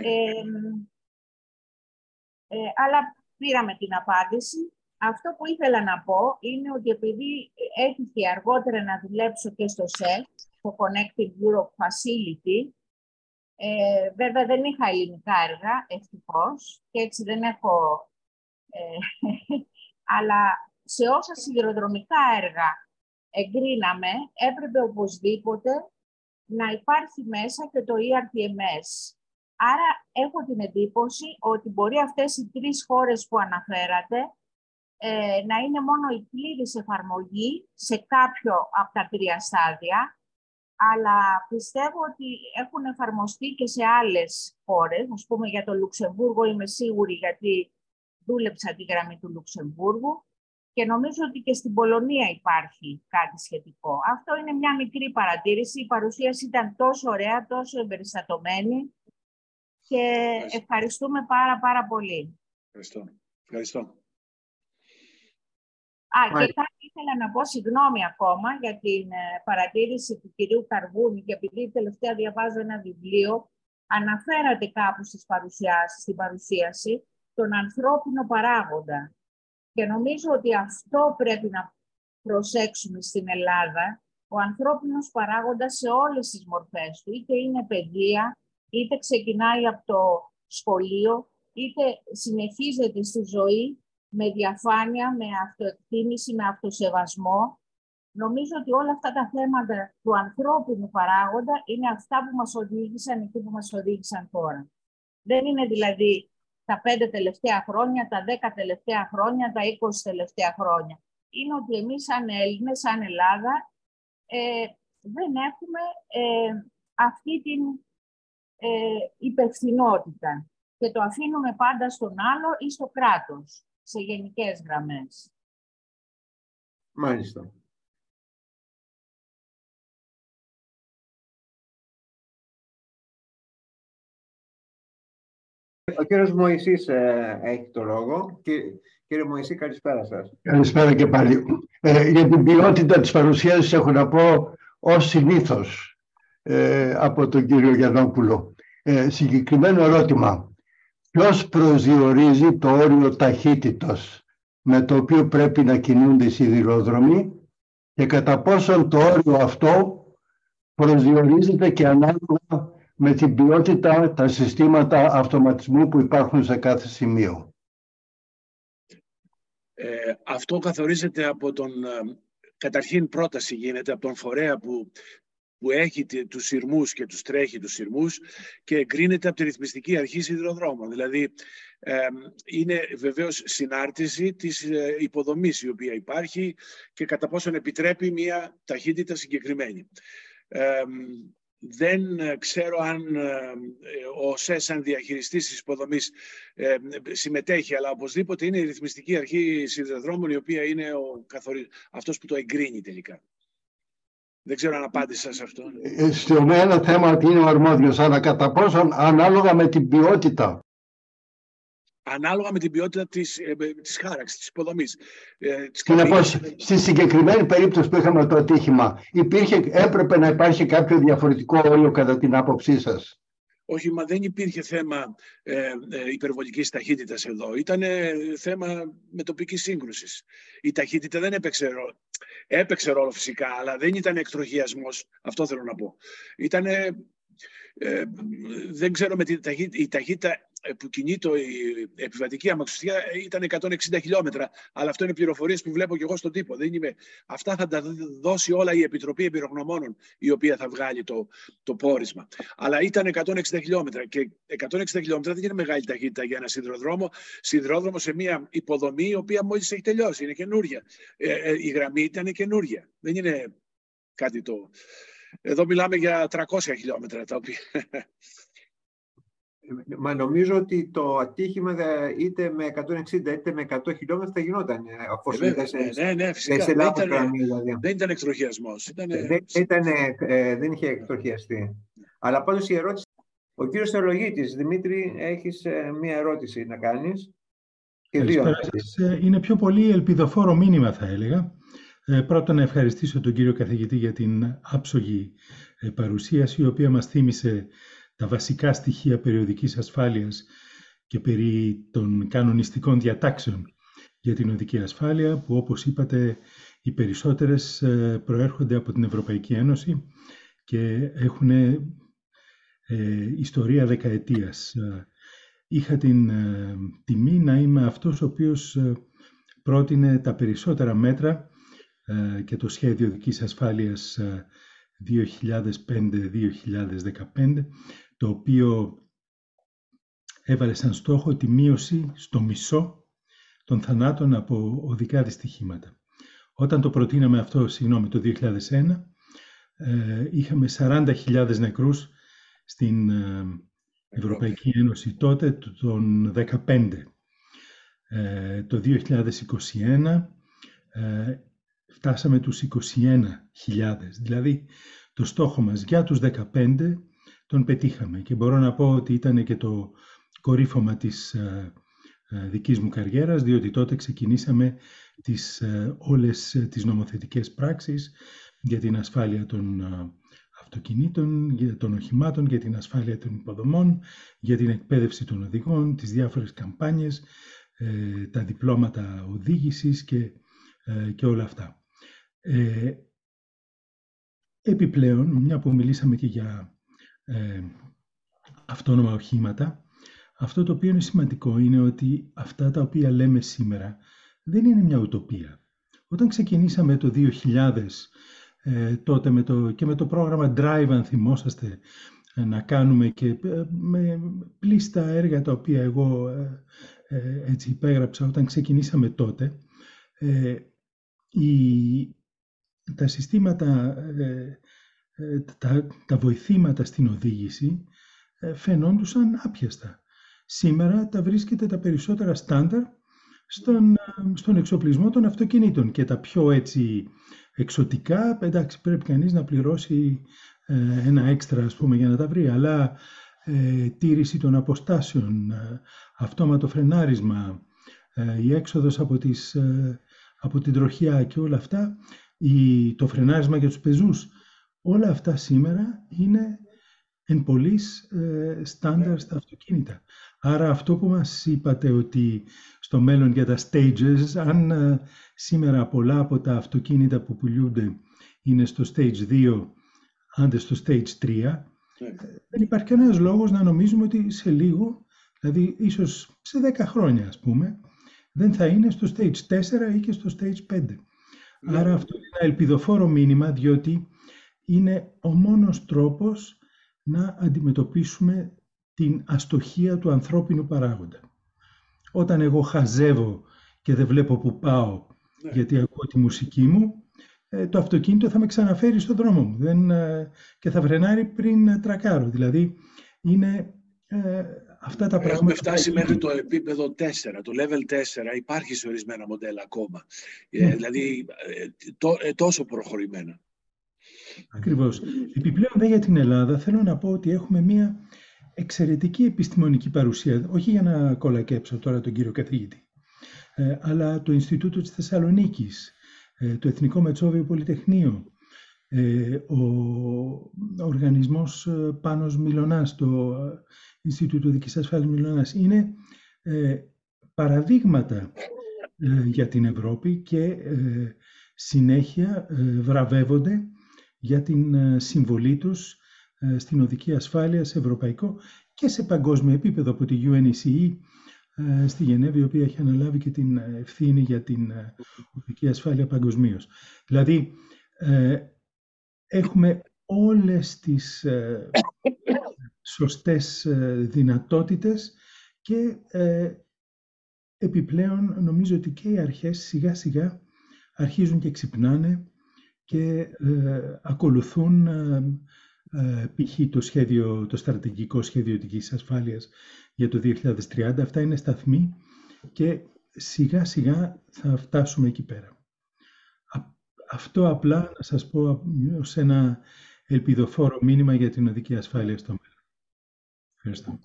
Ε, αλλά πήραμε την απάντηση. Αυτό που ήθελα να πω είναι ότι επειδή έτυχε αργότερα να δουλέψω και στο ΣΕΛ, το Connected Europe Facility, ε, βέβαια δεν είχα ελληνικά έργα, ευτυχώς, και έτσι δεν έχω... Ε, αλλά σε όσα σιδηροδρομικά έργα εγκρίναμε, έπρεπε οπωσδήποτε να υπάρχει μέσα και το ERTMS, Άρα έχω την εντύπωση ότι μπορεί αυτές οι τρεις χώρες που αναφέρατε ε, να είναι μόνο η πλήρης εφαρμογή σε κάποιο από τα τρία στάδια, αλλά πιστεύω ότι έχουν εφαρμοστεί και σε άλλες χώρες. Ας πούμε για το Λουξεμβούργο είμαι σίγουρη γιατί δούλεψα τη γραμμή του Λουξεμβούργου και νομίζω ότι και στην Πολωνία υπάρχει κάτι σχετικό. Αυτό είναι μια μικρή παρατήρηση. Η παρουσίαση ήταν τόσο ωραία, τόσο εμπεριστατωμένη και ευχαριστούμε πάρα πάρα πολύ. Ευχαριστώ. Ευχαριστώ. Α, και κάτι ήθελα να πω συγγνώμη ακόμα για την ε, παρατήρηση του κυρίου Καρβούνη και επειδή τελευταία διαβάζω ένα βιβλίο, αναφέρατε κάπου στις παρουσιάσεις, στην παρουσίαση τον ανθρώπινο παράγοντα. Και νομίζω ότι αυτό πρέπει να προσέξουμε στην Ελλάδα, ο ανθρώπινος παράγοντας σε όλες τις μορφές του, είτε είναι παιδεία, είτε ξεκινάει από το σχολείο, είτε συνεχίζεται στη ζωή με διαφάνεια, με αυτοεκτίμηση, με αυτοσεβασμό. Νομίζω ότι όλα αυτά τα θέματα του ανθρώπινου παράγοντα είναι αυτά που μας οδήγησαν εκεί που μας οδήγησαν τώρα. Δεν είναι δηλαδή τα πέντε τελευταία χρόνια, τα δέκα τελευταία χρόνια, τα είκοσι τελευταία χρόνια. Είναι ότι εμείς σαν Έλληνες, σαν Ελλάδα, ε, δεν έχουμε ε, αυτή την ε, υπευθυνότητα και το αφήνουμε πάντα στον άλλο ή στο κράτος, σε γενικές γραμμές. Μάλιστα. Ο κύριος Μωυσής ε, έχει το λόγο. Κύριε Μωυσή, καλησπέρα σας. Καλησπέρα και πάλι. Ε, για την ποιότητα της παρουσίασης έχω να πω ως συνήθως ε, από τον κύριο Γιαννόπουλο. Ε, συγκεκριμένο ερώτημα. Ποιος προσδιορίζει το όριο ταχύτητος με το οποίο πρέπει να κινούνται οι σιδηρόδρομοι και κατά πόσον το όριο αυτό προσδιορίζεται και ανάλογα με την ποιότητα τα συστήματα αυτοματισμού που υπάρχουν σε κάθε σημείο. Ε, αυτό καθορίζεται από τον... Ε, καταρχήν πρόταση γίνεται από τον φορέα που, που έχει τους σειρμούς και τους τρέχει τους σειρμούς και εγκρίνεται από τη ρυθμιστική αρχή σιδηροδρόμων. Δηλαδή ε, είναι βεβαίως συνάρτηση της ε, υποδομής η οποία υπάρχει και κατά πόσον επιτρέπει μια ταχύτητα συγκεκριμένη δεν ε, ξέρω αν ε, ο ΣΕ σαν διαχειριστής της υποδομής ε, συμμετέχει, αλλά οπωσδήποτε είναι η ρυθμιστική αρχή σιδηροδρόμων η οποία είναι ο καθορι... αυτός που το εγκρίνει τελικά. Δεν ξέρω αν απάντησα σε αυτό. Στο ένα θέμα ότι είναι ο αρμόδιος, αλλά κατά πόσο ανάλογα με την ποιότητα ανάλογα με την ποιότητα της, ε, της χάραξης, της υποδομής. Ε, της στη συγκεκριμένη περίπτωση που είχαμε το ατύχημα, υπήρχε, έπρεπε να υπάρχει κάποιο διαφορετικό όριο κατά την άποψή σας; Όχι, μα δεν υπήρχε θέμα ε, ε, υπερβολικής ταχύτητας εδώ. Ήταν θέμα με τοπική σύγκρουσης. Η ταχύτητα δεν έπαιξε ρόλο. Έπαιξε ρόλο φυσικά, αλλά δεν ήταν εκτροχιασμός. Αυτό θέλω να πω. Ήτανε ε, δεν ξέρω με την ταχύτητα, η ταχύτητα ε, που κινείται η επιβατική αμαξοστία ήταν 160 χιλιόμετρα. Αλλά αυτό είναι πληροφορίες που βλέπω και εγώ στον τύπο. Δεν είμαι... Αυτά θα τα δώσει όλα η Επιτροπή Εμπειρογνωμόνων, η οποία θα βγάλει το, το πόρισμα. Αλλά ήταν 160 χιλιόμετρα. Και 160 χιλιόμετρα δεν είναι μεγάλη ταχύτητα για ένα σιδηροδρόμο. Σιδηρόδρομο σε μια υποδομή η οποία μόλις έχει τελειώσει. Είναι καινούρια. Ε, ε, η γραμμή ήταν καινούρια. Δεν είναι κάτι το. Εδώ μιλάμε για 300 χιλιόμετρα τα οποία... Μα νομίζω ότι το ατύχημα είτε με 160 είτε με 100 χιλιόμετρα θα γινόταν. Ε, ε ναι, ναι, φυσικά. Δεν ήταν, δηλαδή. δεν ήταν εκτροχιασμός. Ήταν... Δεν, ήταν, ε, δεν είχε εκτροχιαστεί. Αλλά πάντως η ερώτηση... Ο κύριος Θεολογίτης, Δημήτρη, έχεις ε, μία ερώτηση να κάνεις; Και δύο ε, Είναι πιο πολύ ελπιδοφόρο μήνυμα, θα έλεγα. Ε, πρώτον, να ευχαριστήσω τον κύριο καθηγητή για την άψογη ε, παρουσίαση, η οποία μας θύμισε τα βασικά στοιχεία περιοδικής ασφάλειας και περί των κανονιστικών διατάξεων για την οδική ασφάλεια, που όπως είπατε οι περισσότερες ε, προέρχονται από την Ευρωπαϊκή Ένωση και έχουν ιστορία δεκαετίας. Είχα την τιμή να είμαι αυτός ο οποίος πρότεινε τα περισσότερα μέτρα ε, και το σχέδιο δικής ασφάλειας 2005-2015, ε, το οποίο έβαλε σαν στόχο τη μείωση στο μισό των θανάτων από οδικά δυστυχήματα. Όταν το προτείναμε αυτό, συγγνώμη, το 2001, ε, είχαμε 40.000 νεκρούς στην Ευρωπαϊκή Ένωση τότε, τον 2015. Το 2021 φτάσαμε τους 21.000. Δηλαδή, το στόχο μας για τους 15 τον πετύχαμε και μπορώ να πω ότι ήταν και το κορύφωμα της ε, ε, δικής μου καριέρας, διότι τότε ξεκινήσαμε τις, ε, όλες τις νομοθετικές πράξεις για την ασφάλεια των αυτοκινήτων, για των οχημάτων, για την ασφάλεια των υποδομών, για την εκπαίδευση των οδηγών, τις διάφορες καμπάνιες, τα διπλώματα οδήγησης και, και όλα αυτά. Ε, επιπλέον, μια που μιλήσαμε και για ε, αυτόνομα οχήματα, αυτό το οποίο είναι σημαντικό είναι ότι αυτά τα οποία λέμε σήμερα δεν είναι μια ουτοπία. Όταν ξεκινήσαμε το 2000, ε, τότε με το, και με το πρόγραμμα Drive, αν θυμόσαστε, ε, να κάνουμε και ε, με πλήστα έργα τα οποία εγώ έτσι υπέγραψα όταν ξεκινήσαμε τότε, η, τα συστήματα, ε, ε, τα, τα βοηθήματα στην οδήγηση ε, φαινόντουσαν άπιαστα. Σήμερα τα βρίσκεται τα περισσότερα στάνταρ στον, στον εξοπλισμό των αυτοκινήτων και τα πιο έτσι εξωτικά, εντάξει πρέπει κανείς να πληρώσει ένα έξτρα ας πούμε για να τα βρει, αλλά τήρηση των αποστάσεων, αυτόματο φρενάρισμα, η έξοδος από, τις, από την τροχιά και όλα αυτά, η, το φρενάρισμα για τους πεζούς, όλα αυτά σήμερα είναι εν πολλής ε, στάνταρ στα αυτοκίνητα. Άρα αυτό που μας είπατε ότι στο μέλλον για τα stages, αν ε, σήμερα πολλά από τα αυτοκίνητα που πουλούνται είναι στο stage 2, άντε στο stage 3, ναι. ε, δεν υπάρχει κανένας λόγος να νομίζουμε ότι σε λίγο, δηλαδή ίσως σε 10 χρόνια ας πούμε, δεν θα είναι στο stage 4 ή και στο stage 5. Ναι. Άρα αυτό είναι ένα ελπιδοφόρο μήνυμα, διότι είναι ο μόνος τρόπος να αντιμετωπίσουμε την αστοχία του ανθρώπινου παράγοντα. Όταν εγώ χαζεύω και δεν βλέπω που πάω ναι. γιατί ακούω τη μουσική μου, ε, το αυτοκίνητο θα με ξαναφέρει στον δρόμο μου δεν, ε, και θα βρενάρει πριν τρακάρω. Δηλαδή, είναι ε, αυτά τα πράγματα... Έχουμε φτάσει μέχρι το επίπεδο 4, το level 4 υπάρχει σε ορισμένα μοντέλα ακόμα. Ναι. δηλαδή, τόσο προχωρημένα. Ακριβώς. Επιπλέον δε για την Ελλάδα θέλω να πω ότι έχουμε μία εξαιρετική επιστημονική παρουσία, όχι για να κολακέψω τώρα τον κύριο καθηγητή, ε, αλλά το Ινστιτούτο της Θεσσαλονίκης, ε, το Εθνικό Μετσόβιο Πολυτεχνείο, ε, ο οργανισμός Πάνος Μιλωνάς, το Ινστιτούτο Δικής Ασφάλειας Μιλωνάς, είναι παραδείγματα για την Ευρώπη και συνέχεια βραβεύονται για την ε, συμβολή τους ε, στην οδική ασφάλεια σε ευρωπαϊκό και σε παγκόσμιο επίπεδο από τη UNECE ε, στη Γενέβη, η οποία έχει αναλάβει και την ευθύνη για την οδική ασφάλεια παγκοσμίως. Δηλαδή, έχουμε όλες τις σωστές δυνατότητες και επιπλέον νομίζω ότι και οι αρχές σιγά σιγά αρχίζουν και ξυπνάνε και ε, ακολουθούν ε, ε, π.χ. το, σχέδιο, το στρατηγικό σχέδιο της ασφάλειας για το 2030. Αυτά είναι σταθμοί και σιγά σιγά θα φτάσουμε εκεί πέρα. Αυτό απλά να σας πω ως ένα ελπιδοφόρο μήνυμα για την οδική ασφάλεια στο μέλλον. Ευχαριστώ.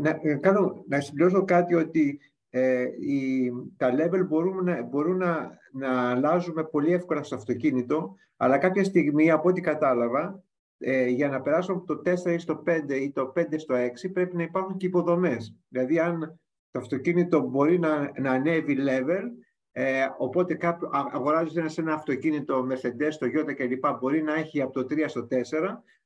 Να, να, να συμπληρώσω κάτι ότι ε, οι, τα level μπορούν, να, μπορούν να, να αλλάζουμε πολύ εύκολα στο αυτοκίνητο, αλλά κάποια στιγμή, από ό,τι κατάλαβα, ε, για να περάσουμε από το 4 στο 5 ή το 5 στο 6, πρέπει να υπάρχουν και υποδομές. Δηλαδή, αν το αυτοκίνητο μπορεί να, να ανέβει level, ε, οπότε κάποιο, αγοράζεις ένα, ένα αυτοκίνητο Mercedes, το Toyota κλπ. μπορεί να έχει από το 3 στο 4,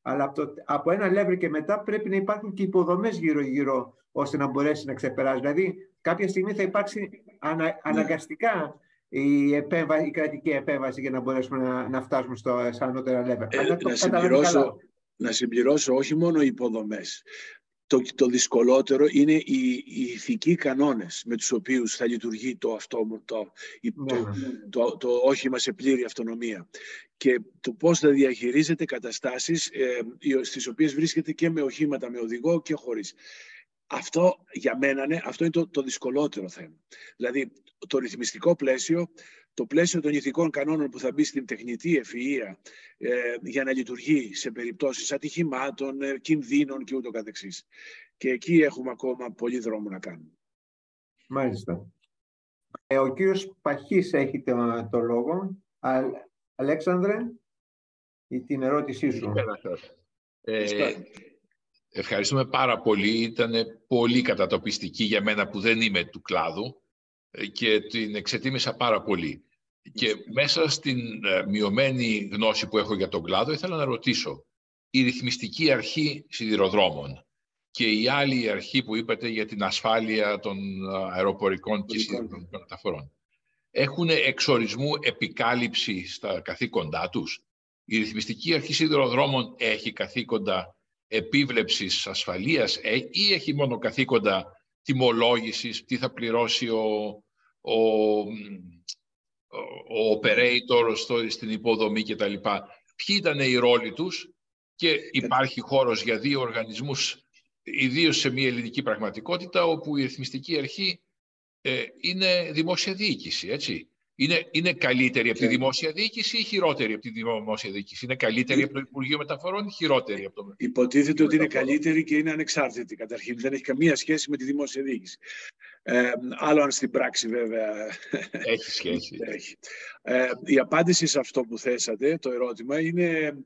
αλλά από, το, από ένα level και μετά πρέπει να υπάρχουν και υποδομές γύρω-γύρω ώστε να μπορέσεις να ξεπεράσεις. Δηλαδή, κάποια στιγμή θα υπάρξει ανα, αναγκαστικά η, επέμβα, η κρατική επέμβαση για να μπορέσουμε να, να φτάσουμε στο, σε ανώτερα level. Ε, να, συμπληρώσω, να συμπληρώσω όχι μόνο οι υποδομές. Το, το δυσκολότερο είναι οι, οι ηθικοί κανόνες με τους οποίους θα λειτουργεί το, αυτό, το, ναι, το, ναι. το, το, όχημα σε πλήρη αυτονομία και το πώς θα διαχειρίζεται καταστάσεις ε, στις οποίες βρίσκεται και με οχήματα με οδηγό και χωρίς. Αυτό για μένα ναι, αυτό είναι το, το δυσκολότερο θέμα. Δηλαδή το ρυθμιστικό πλαίσιο, το πλαίσιο των ηθικών κανόνων που θα μπει στην τεχνητή ευφυΐα ε, για να λειτουργεί σε περιπτώσεις ατυχημάτων, ε, κινδύνων και ούτω καθεξής. Και εκεί έχουμε ακόμα πολύ δρόμο να κάνουμε. Μάλιστα. Ε, ο κύριος Παχής έχει το, το λόγο. Α, Αλέξανδρε, την ερώτησή σου. Ε, Ευχαριστούμε πάρα πολύ. Ήταν πολύ κατατοπιστική για μένα που δεν είμαι του κλάδου ε, και την εξετίμησα πάρα πολύ. Και μέσα στην ε, μειωμένη γνώση που έχω για τον κλάδο ήθελα να ρωτήσω η ρυθμιστική αρχή σιδηροδρόμων και η άλλη αρχή που είπατε για την ασφάλεια των ε, αεροπορικών και σιδηροδρομικών μεταφορών έχουν εξορισμού επικάλυψη στα καθήκοντά τους; Η ρυθμιστική αρχή σιδηροδρόμων έχει καθήκοντα επίβλεψης ασφαλείας ε, ή έχει μόνο καθήκοντα τιμολόγησης, τι θα πληρώσει ο, ο, ο operator στο, στην υποδομή κτλ. Ποιοι ήταν οι ρόλοι τους και υπάρχει χώρος για δύο οργανισμούς, ιδίως σε μια ελληνική πραγματικότητα, όπου η ρυθμιστική αρχή ε, είναι δημόσια διοίκηση, έτσι. Είναι, είναι καλύτερη από τη δημόσια διοίκηση ή χειρότερη από τη δημόσια διοίκηση; Είναι καλύτερη από το Υπουργείο Μεταφορών ή χειρότερη από το Υποτίθεται ότι είναι καλύτερη και είναι ανεξάρτητη καταρχήν. Δεν έχει καμία σχέση με τη δημόσια διοίκηση. Ε, άλλο αν στην πράξη βέβαια έχει σχέση. έχει. Ε, η απάντηση σε αυτό που θέσατε, το ερώτημα, είναι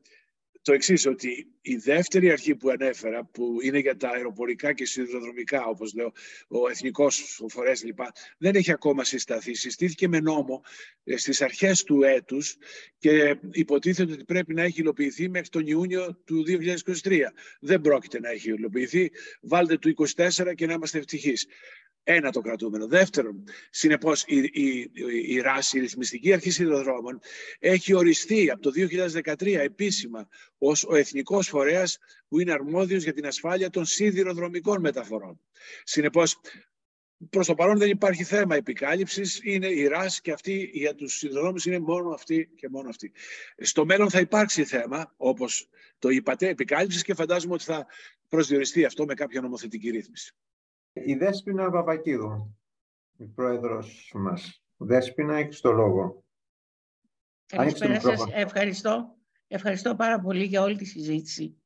το εξής, ότι η δεύτερη αρχή που ανέφερα, που είναι για τα αεροπορικά και σιδηροδρομικά, όπως λέω, ο εθνικός φορέα λοιπά, δεν έχει ακόμα συσταθεί. Συστήθηκε με νόμο ε, στις αρχές του έτους και υποτίθεται ότι πρέπει να έχει υλοποιηθεί μέχρι τον Ιούνιο του 2023. Δεν πρόκειται να έχει υλοποιηθεί. Βάλτε του 24 και να είμαστε ευτυχείς. Ένα το κρατούμενο. Δεύτερον, συνεπώς, η, η, η, ΡΑΣ, η Ρυθμιστική Αρχή Σιδηροδρόμων, έχει οριστεί από το 2013 επίσημα ως ο εθνικός φορέας που είναι αρμόδιος για την ασφάλεια των σιδηροδρομικών μεταφορών. Συνεπώς, προς το παρόν δεν υπάρχει θέμα επικάλυψης. Είναι η ΡΑΣ και αυτή για τους σιδηροδρόμους είναι μόνο αυτή και μόνο αυτή. Στο μέλλον θα υπάρξει θέμα, όπως το είπατε, επικάλυψης και φαντάζομαι ότι θα προσδιοριστεί αυτό με κάποια νομοθετική ρύθμιση. Η Δέσποινα Παπακίδου, η πρόεδρος μας. Δέσποινα, έχεις το λόγο. Καλησπέρα σας. Ευχαριστώ. Ευχαριστώ πάρα πολύ για όλη τη συζήτηση.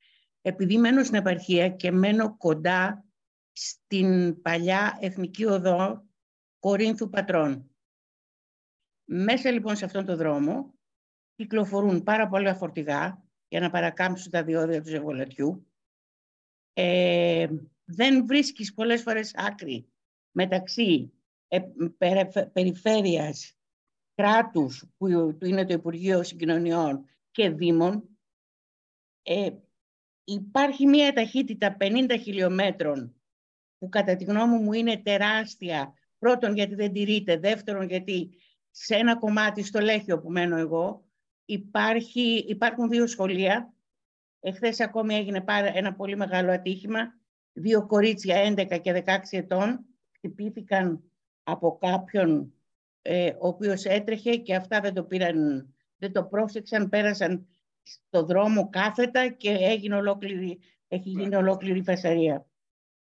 Επειδή μένω στην επαρχία και μένω κοντά στην παλιά Εθνική Οδό Κορίνθου Πατρών. Μέσα λοιπόν σε αυτόν τον δρόμο κυκλοφορούν πάρα πολλά φορτηγά για να παρακάμψουν τα διόδια του ζευγολατιού. Ε, δεν βρίσκεις πολλές φορές άκρη μεταξύ ε, περιφέρειας, κράτους που είναι το Υπουργείο Συγκοινωνιών και Δήμων. Ε, υπάρχει μία ταχύτητα 50 χιλιόμετρων που κατά τη γνώμη μου είναι τεράστια. Πρώτον γιατί δεν τηρείται, δεύτερον γιατί σε ένα κομμάτι στο Λέχιο που μένω εγώ υπάρχει, υπάρχουν δύο σχολεία. Εχθές ακόμη έγινε ένα πολύ μεγάλο ατύχημα δύο κορίτσια 11 και 16 ετών χτυπήθηκαν από κάποιον ε, ο οποίος έτρεχε και αυτά δεν το πήραν, δεν το πρόσεξαν, πέρασαν στο δρόμο κάθετα και έγινε ολόκληρη, έχει γίνει ολόκληρη φασαρία.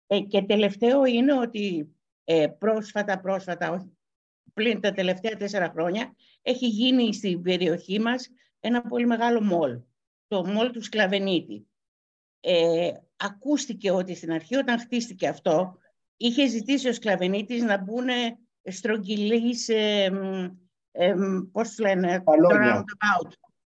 Ε, και τελευταίο είναι ότι ε, πρόσφατα, πρόσφατα, πλην τα τελευταία τέσσερα χρόνια, έχει γίνει στην περιοχή μας ένα πολύ μεγάλο μόλ, το μόλ του Σκλαβενίτη. Ε, ακούστηκε ότι στην αρχή όταν χτίστηκε αυτό είχε ζητήσει ο Σκλαβενίτης να μπουν στρογγυλείς, ε, ε, πώς λένε, αλόνια.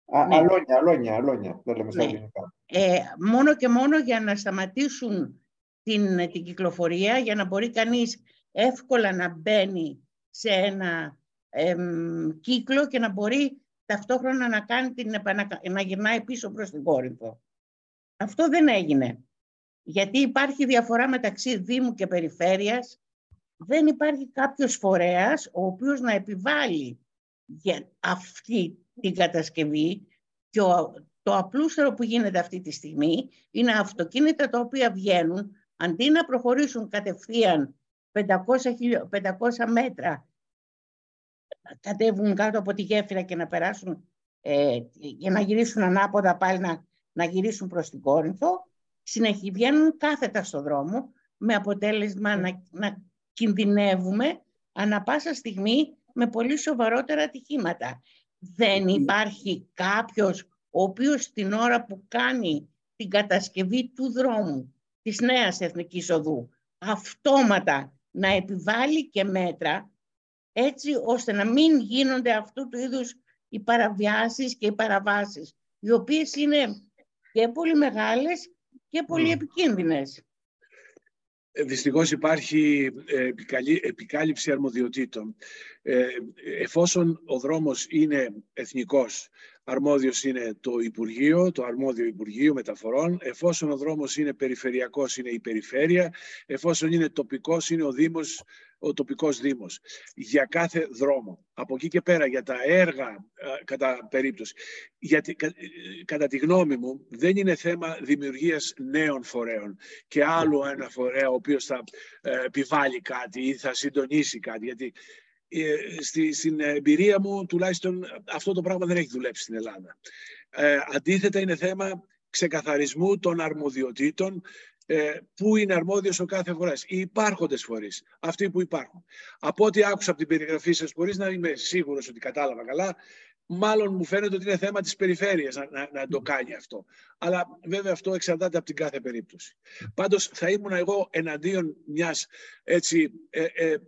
Α, ναι. αλόνια, αλόνια, αλόνια, δεν λέμε ναι. Ε, μόνο και μόνο για να σταματήσουν την, την κυκλοφορία, για να μπορεί κανείς εύκολα να μπαίνει σε ένα κύκλο και να μπορεί ταυτόχρονα να, κάνει την, να γυρνάει πίσω προς την Κόρινθο. Αυτό δεν έγινε. Γιατί υπάρχει διαφορά μεταξύ Δήμου και Περιφέρειας. Δεν υπάρχει κάποιος φορέας ο οποίος να επιβάλλει για αυτή την κατασκευή και το απλούστερο που γίνεται αυτή τη στιγμή είναι αυτοκίνητα τα οποία βγαίνουν αντί να προχωρήσουν κατευθείαν 500, 500 μέτρα κατέβουν κάτω από τη γέφυρα και να περάσουν ε, για να γυρίσουν ανάποδα πάλι να να γυρίσουν προς την Κόρινθο, συνεχί, βγαίνουν κάθετα στο δρόμο, με αποτέλεσμα να, να κινδυνεύουμε ανα πάσα στιγμή με πολύ σοβαρότερα ατυχήματα. Δεν υπάρχει κάποιος ο οποίος την ώρα που κάνει την κατασκευή του δρόμου της νέας Εθνικής Οδού αυτόματα να επιβάλλει και μέτρα έτσι ώστε να μην γίνονται αυτού του είδους οι παραβιάσεις και οι παραβάσεις οι οποίες είναι και πολύ μεγάλες και πολύ επικίνδυνες. Ε, δυστυχώς υπάρχει ε, επικάλυψη αρμοδιοτήτων. Ε, εφόσον ο δρόμος είναι εθνικός, αρμόδιος είναι το Υπουργείο, το αρμόδιο Υπουργείο Μεταφορών. Εφόσον ο δρόμος είναι περιφερειακός, είναι η περιφέρεια. Εφόσον είναι τοπικός, είναι ο Δήμος, ο τοπικός Δήμος. Για κάθε δρόμο. Από εκεί και πέρα, για τα έργα, κατά περίπτωση. Γιατί, κατά τη γνώμη μου, δεν είναι θέμα δημιουργίας νέων φορέων και άλλου ένα φορέα ο οποίος θα επιβάλλει κάτι ή θα συντονίσει κάτι. Γιατί ε, στη, στην εμπειρία μου τουλάχιστον αυτό το πράγμα δεν έχει δουλέψει στην Ελλάδα. Ε, αντίθετα είναι θέμα ξεκαθαρισμού των αρμοδιοτήτων ε, πού είναι αρμόδιος ο κάθε φοράς. Οι υπάρχοντες φορείς, αυτοί που υπάρχουν. Από ό,τι άκουσα από την περιγραφή σας, μπορείς να είμαι σίγουρος ότι κατάλαβα καλά, μάλλον μου φαίνεται ότι είναι θέμα της περιφέρειας να, να, να το κάνει αυτό. Αλλά βέβαια αυτό εξαρτάται από την κάθε περίπτωση. Πάντως θα ήμουν εγώ εναντίον μιας έτσι ε, ε, ε,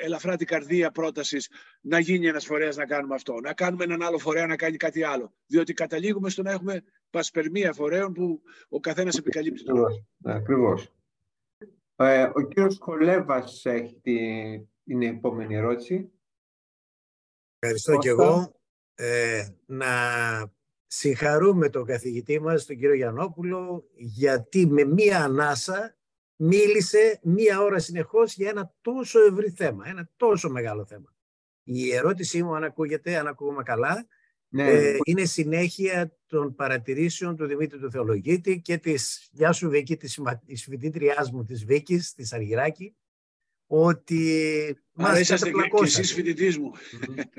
ελαφρά την καρδία πρότασης να γίνει ένας φορέας να κάνουμε αυτό. Να κάνουμε έναν άλλο φορέα να κάνει κάτι άλλο. Διότι καταλήγουμε στο να έχουμε πασπερμία φορέων που ο καθένας επικαλύπτει. Ακριβώς. Ε, ο κύριος Χολέβας έχει την επόμενη ερώτηση. Ευχαριστώ και εγώ. Ε, να συγχαρούμε τον καθηγητή μας, τον κύριο Γιαννόπουλο, γιατί με μία ανάσα μίλησε μία ώρα συνεχώς για ένα τόσο ευρύ θέμα, ένα τόσο μεγάλο θέμα. Η ερώτησή μου, αν ακούγεται, αν ακούγουμε καλά, ναι. ε, είναι συνέχεια των παρατηρήσεων του Δημήτρη του Θεολογίτη και της, γεια σου Βίκη, της, της φοιτήτριάς μου, της Βίκης, της Αργυράκη, ότι μας είσαστε και, εσείς φοιτητής μου.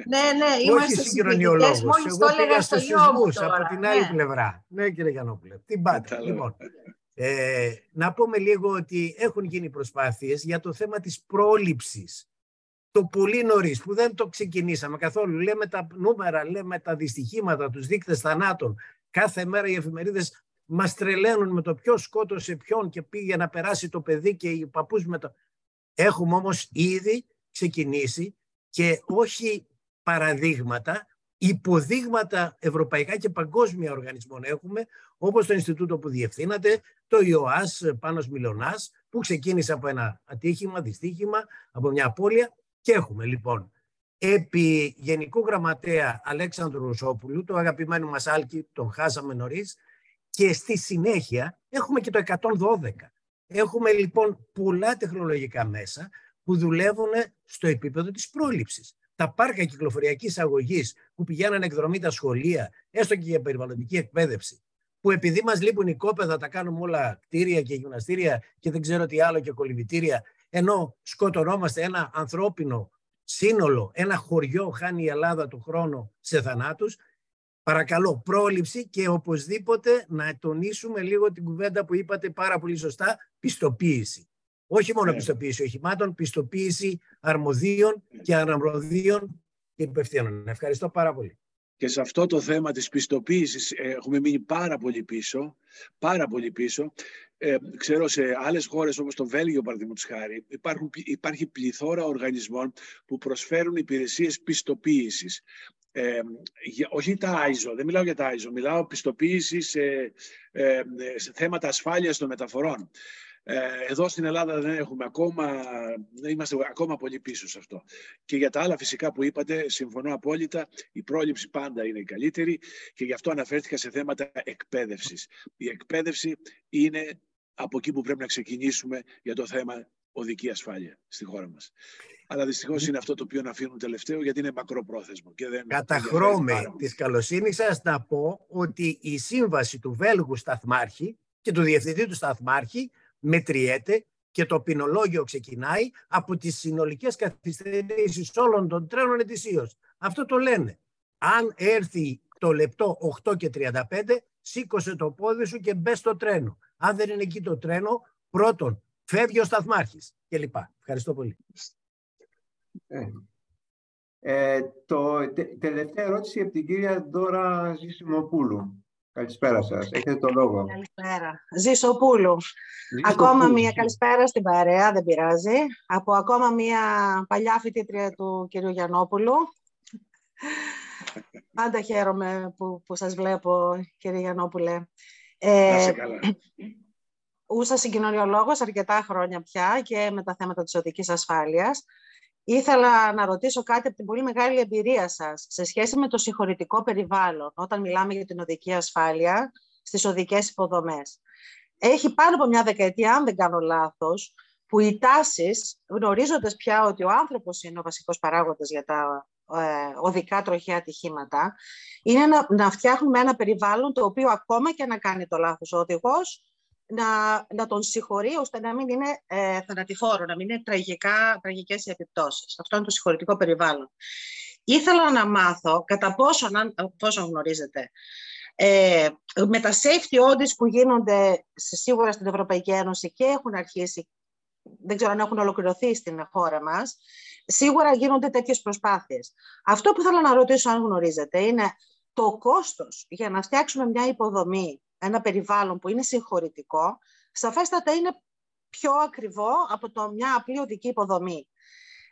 ναι, ναι, είμαστε συγκοινωνιολόγος. Μόλις το έλεγα στο γιο μου Από την άλλη ναι. πλευρά. Ναι, κύριε Γιαννόπουλε. Τι πάτε. Λοιπόν, ε, να πούμε λίγο ότι έχουν γίνει προσπάθειες για το θέμα της πρόληψης. Το πολύ νωρίς που δεν το ξεκινήσαμε καθόλου. Λέμε τα νούμερα, λέμε τα δυστυχήματα, τους δείκτες θανάτων. Κάθε μέρα οι εφημερίδες μας τρελαίνουν με το ποιο σκότωσε ποιον και πήγε να περάσει το παιδί και οι παππούς με το... Έχουμε όμως ήδη ξεκινήσει και όχι παραδείγματα, υποδείγματα ευρωπαϊκά και παγκόσμια οργανισμών έχουμε, όπως το Ινστιτούτο που διευθύνατε, το ΙΟΑΣ Πάνος Μιλωνάς, που ξεκίνησε από ένα ατύχημα, δυστύχημα, από μια απώλεια και έχουμε λοιπόν επί Γενικού Γραμματέα Αλέξανδρου Ρουσόπουλου, το αγαπημένο μας Άλκη, τον χάσαμε νωρίς, και στη συνέχεια έχουμε και το 112 Έχουμε λοιπόν πολλά τεχνολογικά μέσα που δουλεύουν στο επίπεδο της πρόληψης. Τα πάρκα κυκλοφοριακής αγωγής που πηγαίνουν εκδρομή τα σχολεία, έστω και για περιβαλλοντική εκπαίδευση, που επειδή μας λείπουν οι κόπεδα τα κάνουμε όλα κτίρια και γυμναστήρια και δεν ξέρω τι άλλο και κολυβητήρια, ενώ σκοτωνόμαστε ένα ανθρώπινο σύνολο, ένα χωριό χάνει η Ελλάδα του χρόνο σε θανάτους, Παρακαλώ, πρόληψη και οπωσδήποτε να τονίσουμε λίγο την κουβέντα που είπατε πάρα πολύ σωστά, πιστοποίηση. Όχι μόνο ναι. πιστοποίηση οχημάτων, πιστοποίηση αρμοδίων και αναμροδίων και υπευθύνων. Ευχαριστώ πάρα πολύ. Και σε αυτό το θέμα της πιστοποίησης ε, έχουμε μείνει πάρα πολύ πίσω, πάρα πολύ πίσω. Ε, ξέρω σε άλλες χώρες όπως το Βέλγιο παραδείγματος χάρη υπάρχουν, υπάρχει πληθώρα οργανισμών που προσφέρουν υπηρεσίες πιστοποίησης ε, όχι τα ISO, δεν μιλάω για τα ISO, μιλάω πιστοποίησης σε, ε, σε θέματα ασφάλειας των μεταφορών. Ε, εδώ στην Ελλάδα δεν έχουμε ακόμα, είμαστε ακόμα πολύ πίσω σε αυτό. Και για τα άλλα φυσικά που είπατε, συμφωνώ απόλυτα, η πρόληψη πάντα είναι η καλύτερη και γι' αυτό αναφέρθηκα σε θέματα εκπαίδευσης. Η εκπαίδευση είναι από εκεί που πρέπει να ξεκινήσουμε για το θέμα οδική ασφάλεια στη χώρα μας. Αλλά δυστυχώς είναι αυτό το οποίο να αφήνουν τελευταίο γιατί είναι μακροπρόθεσμο. Και δεν Καταχρώμε της καλοσύνης σας να πω ότι η σύμβαση του Βέλγου Σταθμάρχη και του Διευθυντή του Σταθμάρχη μετριέται και το ποινολόγιο ξεκινάει από τις συνολικές καθυστερήσεις όλων των τρένων ετησίως. Αυτό το λένε. Αν έρθει το λεπτό 8 και 35, σήκωσε το πόδι σου και μπες στο τρένο. Αν δεν είναι εκεί το τρένο, πρώτον, φεύγει ο σταθμάρχης κλπ. Ευχαριστώ πολύ. Ε, ε, το τε, τελευταία ερώτηση από την κυρία Δώρα Ζησιμοπούλου. Καλησπέρα σας. Έχετε το λόγο. Καλησπέρα. Ζησοπούλου. Ακόμα μία καλησπέρα στην παρέα, δεν πειράζει. Από ακόμα μία παλιά φοιτήτρια του κυρίου Γιαννόπουλου. Πάντα χαίρομαι που, που σας βλέπω, κύριε Γιαννόπουλε. Ε, καλά. Ούσα συγκοινωνιολόγος αρκετά χρόνια πια και με τα θέματα της οδικής ασφάλειας. Ήθελα να ρωτήσω κάτι από την πολύ μεγάλη εμπειρία σας σε σχέση με το συγχωρητικό περιβάλλον, όταν μιλάμε για την οδική ασφάλεια στις οδικές υποδομές. Έχει πάνω από μια δεκαετία, αν δεν κάνω λάθος, που οι τάσεις, γνωρίζοντας πια ότι ο άνθρωπος είναι ο βασικός παράγοντας για τα ε, οδικά τροχαία ατυχήματα, είναι να, να φτιάχνουμε ένα περιβάλλον το οποίο ακόμα και να κάνει το λάθος ο οδηγός, να, να τον συγχωρεί ώστε να μην είναι ε, θανατηφόρο, να μην είναι τραγικά, τραγικές οι επιπτώσεις. Αυτό είναι το συγχωρητικό περιβάλλον. Ήθελα να μάθω κατά πόσο, πόσο γνωρίζετε, ε, με τα safety audits που γίνονται σίγουρα στην Ευρωπαϊκή Ένωση και έχουν αρχίσει δεν ξέρω αν έχουν ολοκληρωθεί στην χώρα μας, σίγουρα γίνονται τέτοιες προσπάθειες. Αυτό που θέλω να ρωτήσω αν γνωρίζετε είναι το κόστος για να φτιάξουμε μια υποδομή, ένα περιβάλλον που είναι συγχωρητικό, σαφέστατα είναι πιο ακριβό από το μια απλή οδική υποδομή.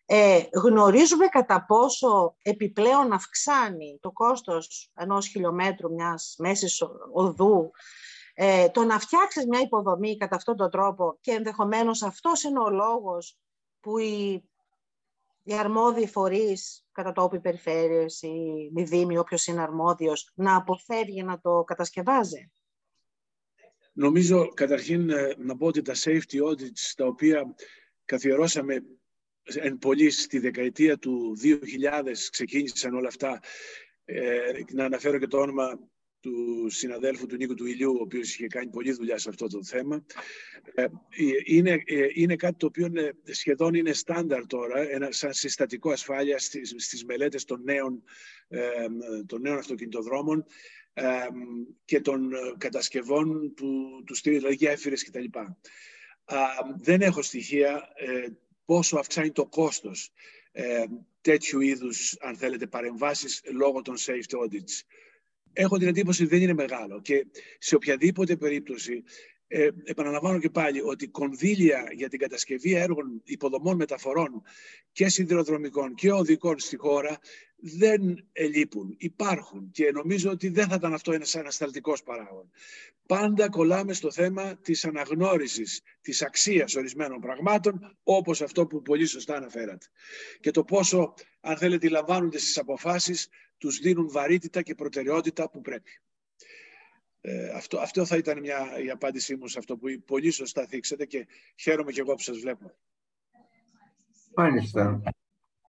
Ε, γνωρίζουμε κατά πόσο επιπλέον αυξάνει το κόστος ενός χιλιόμετρου μιας μέσης οδού ε, το να φτιάξεις μια υποδομή κατά αυτόν τον τρόπο και ενδεχομένως αυτός είναι ο λόγος που οι, οι αρμόδιοι φορείς κατά τόποι περιφέρειες ή μη δήμοι, όποιος είναι αρμόδιος, να αποφεύγει να το κατασκευάζει. Νομίζω καταρχήν ε, να πω ότι τα safety audits τα οποία καθιερώσαμε εν πολύ στη δεκαετία του 2000 ξεκίνησαν όλα αυτά. Ε, να αναφέρω και το όνομα του συναδέλφου του Νίκου του Ηλιού, ο οποίος είχε κάνει πολλή δουλειά σε αυτό το θέμα. Ε, είναι, ε, είναι κάτι το οποίο σχεδόν είναι στάνταρ τώρα, ένα, σαν συστατικό ασφάλεια στις, στις μελέτες των νέων, των νέων αυτοκινητοδρόμων και των κατασκευών του, τους στήριου, δηλαδή γέφυρες κτλ. δεν έχω στοιχεία πόσο αυξάνει το κόστος ε, τέτοιου είδους, αν θέλετε, παρεμβάσεις λόγω των safety audits. Έχω την εντύπωση ότι δεν είναι μεγάλο και σε οποιαδήποτε περίπτωση ε, επαναλαμβάνω και πάλι ότι κονδύλια για την κατασκευή έργων υποδομών μεταφορών και σιδηροδρομικών και οδικών στη χώρα δεν ελείπουν, υπάρχουν και νομίζω ότι δεν θα ήταν αυτό ένας ανασταλτικός παράγον. Πάντα κολλάμε στο θέμα της αναγνώρισης της αξίας ορισμένων πραγμάτων όπως αυτό που πολύ σωστά αναφέρατε. Και το πόσο, αν θέλετε, λαμβάνονται στις αποφάσεις, τους δίνουν βαρύτητα και προτεραιότητα που πρέπει. Ε, αυτό, αυτό θα ήταν μια, η απάντησή μου σε αυτό που πολύ σωστά θίξετε και χαίρομαι και εγώ που σας βλέπω. Μάλιστα.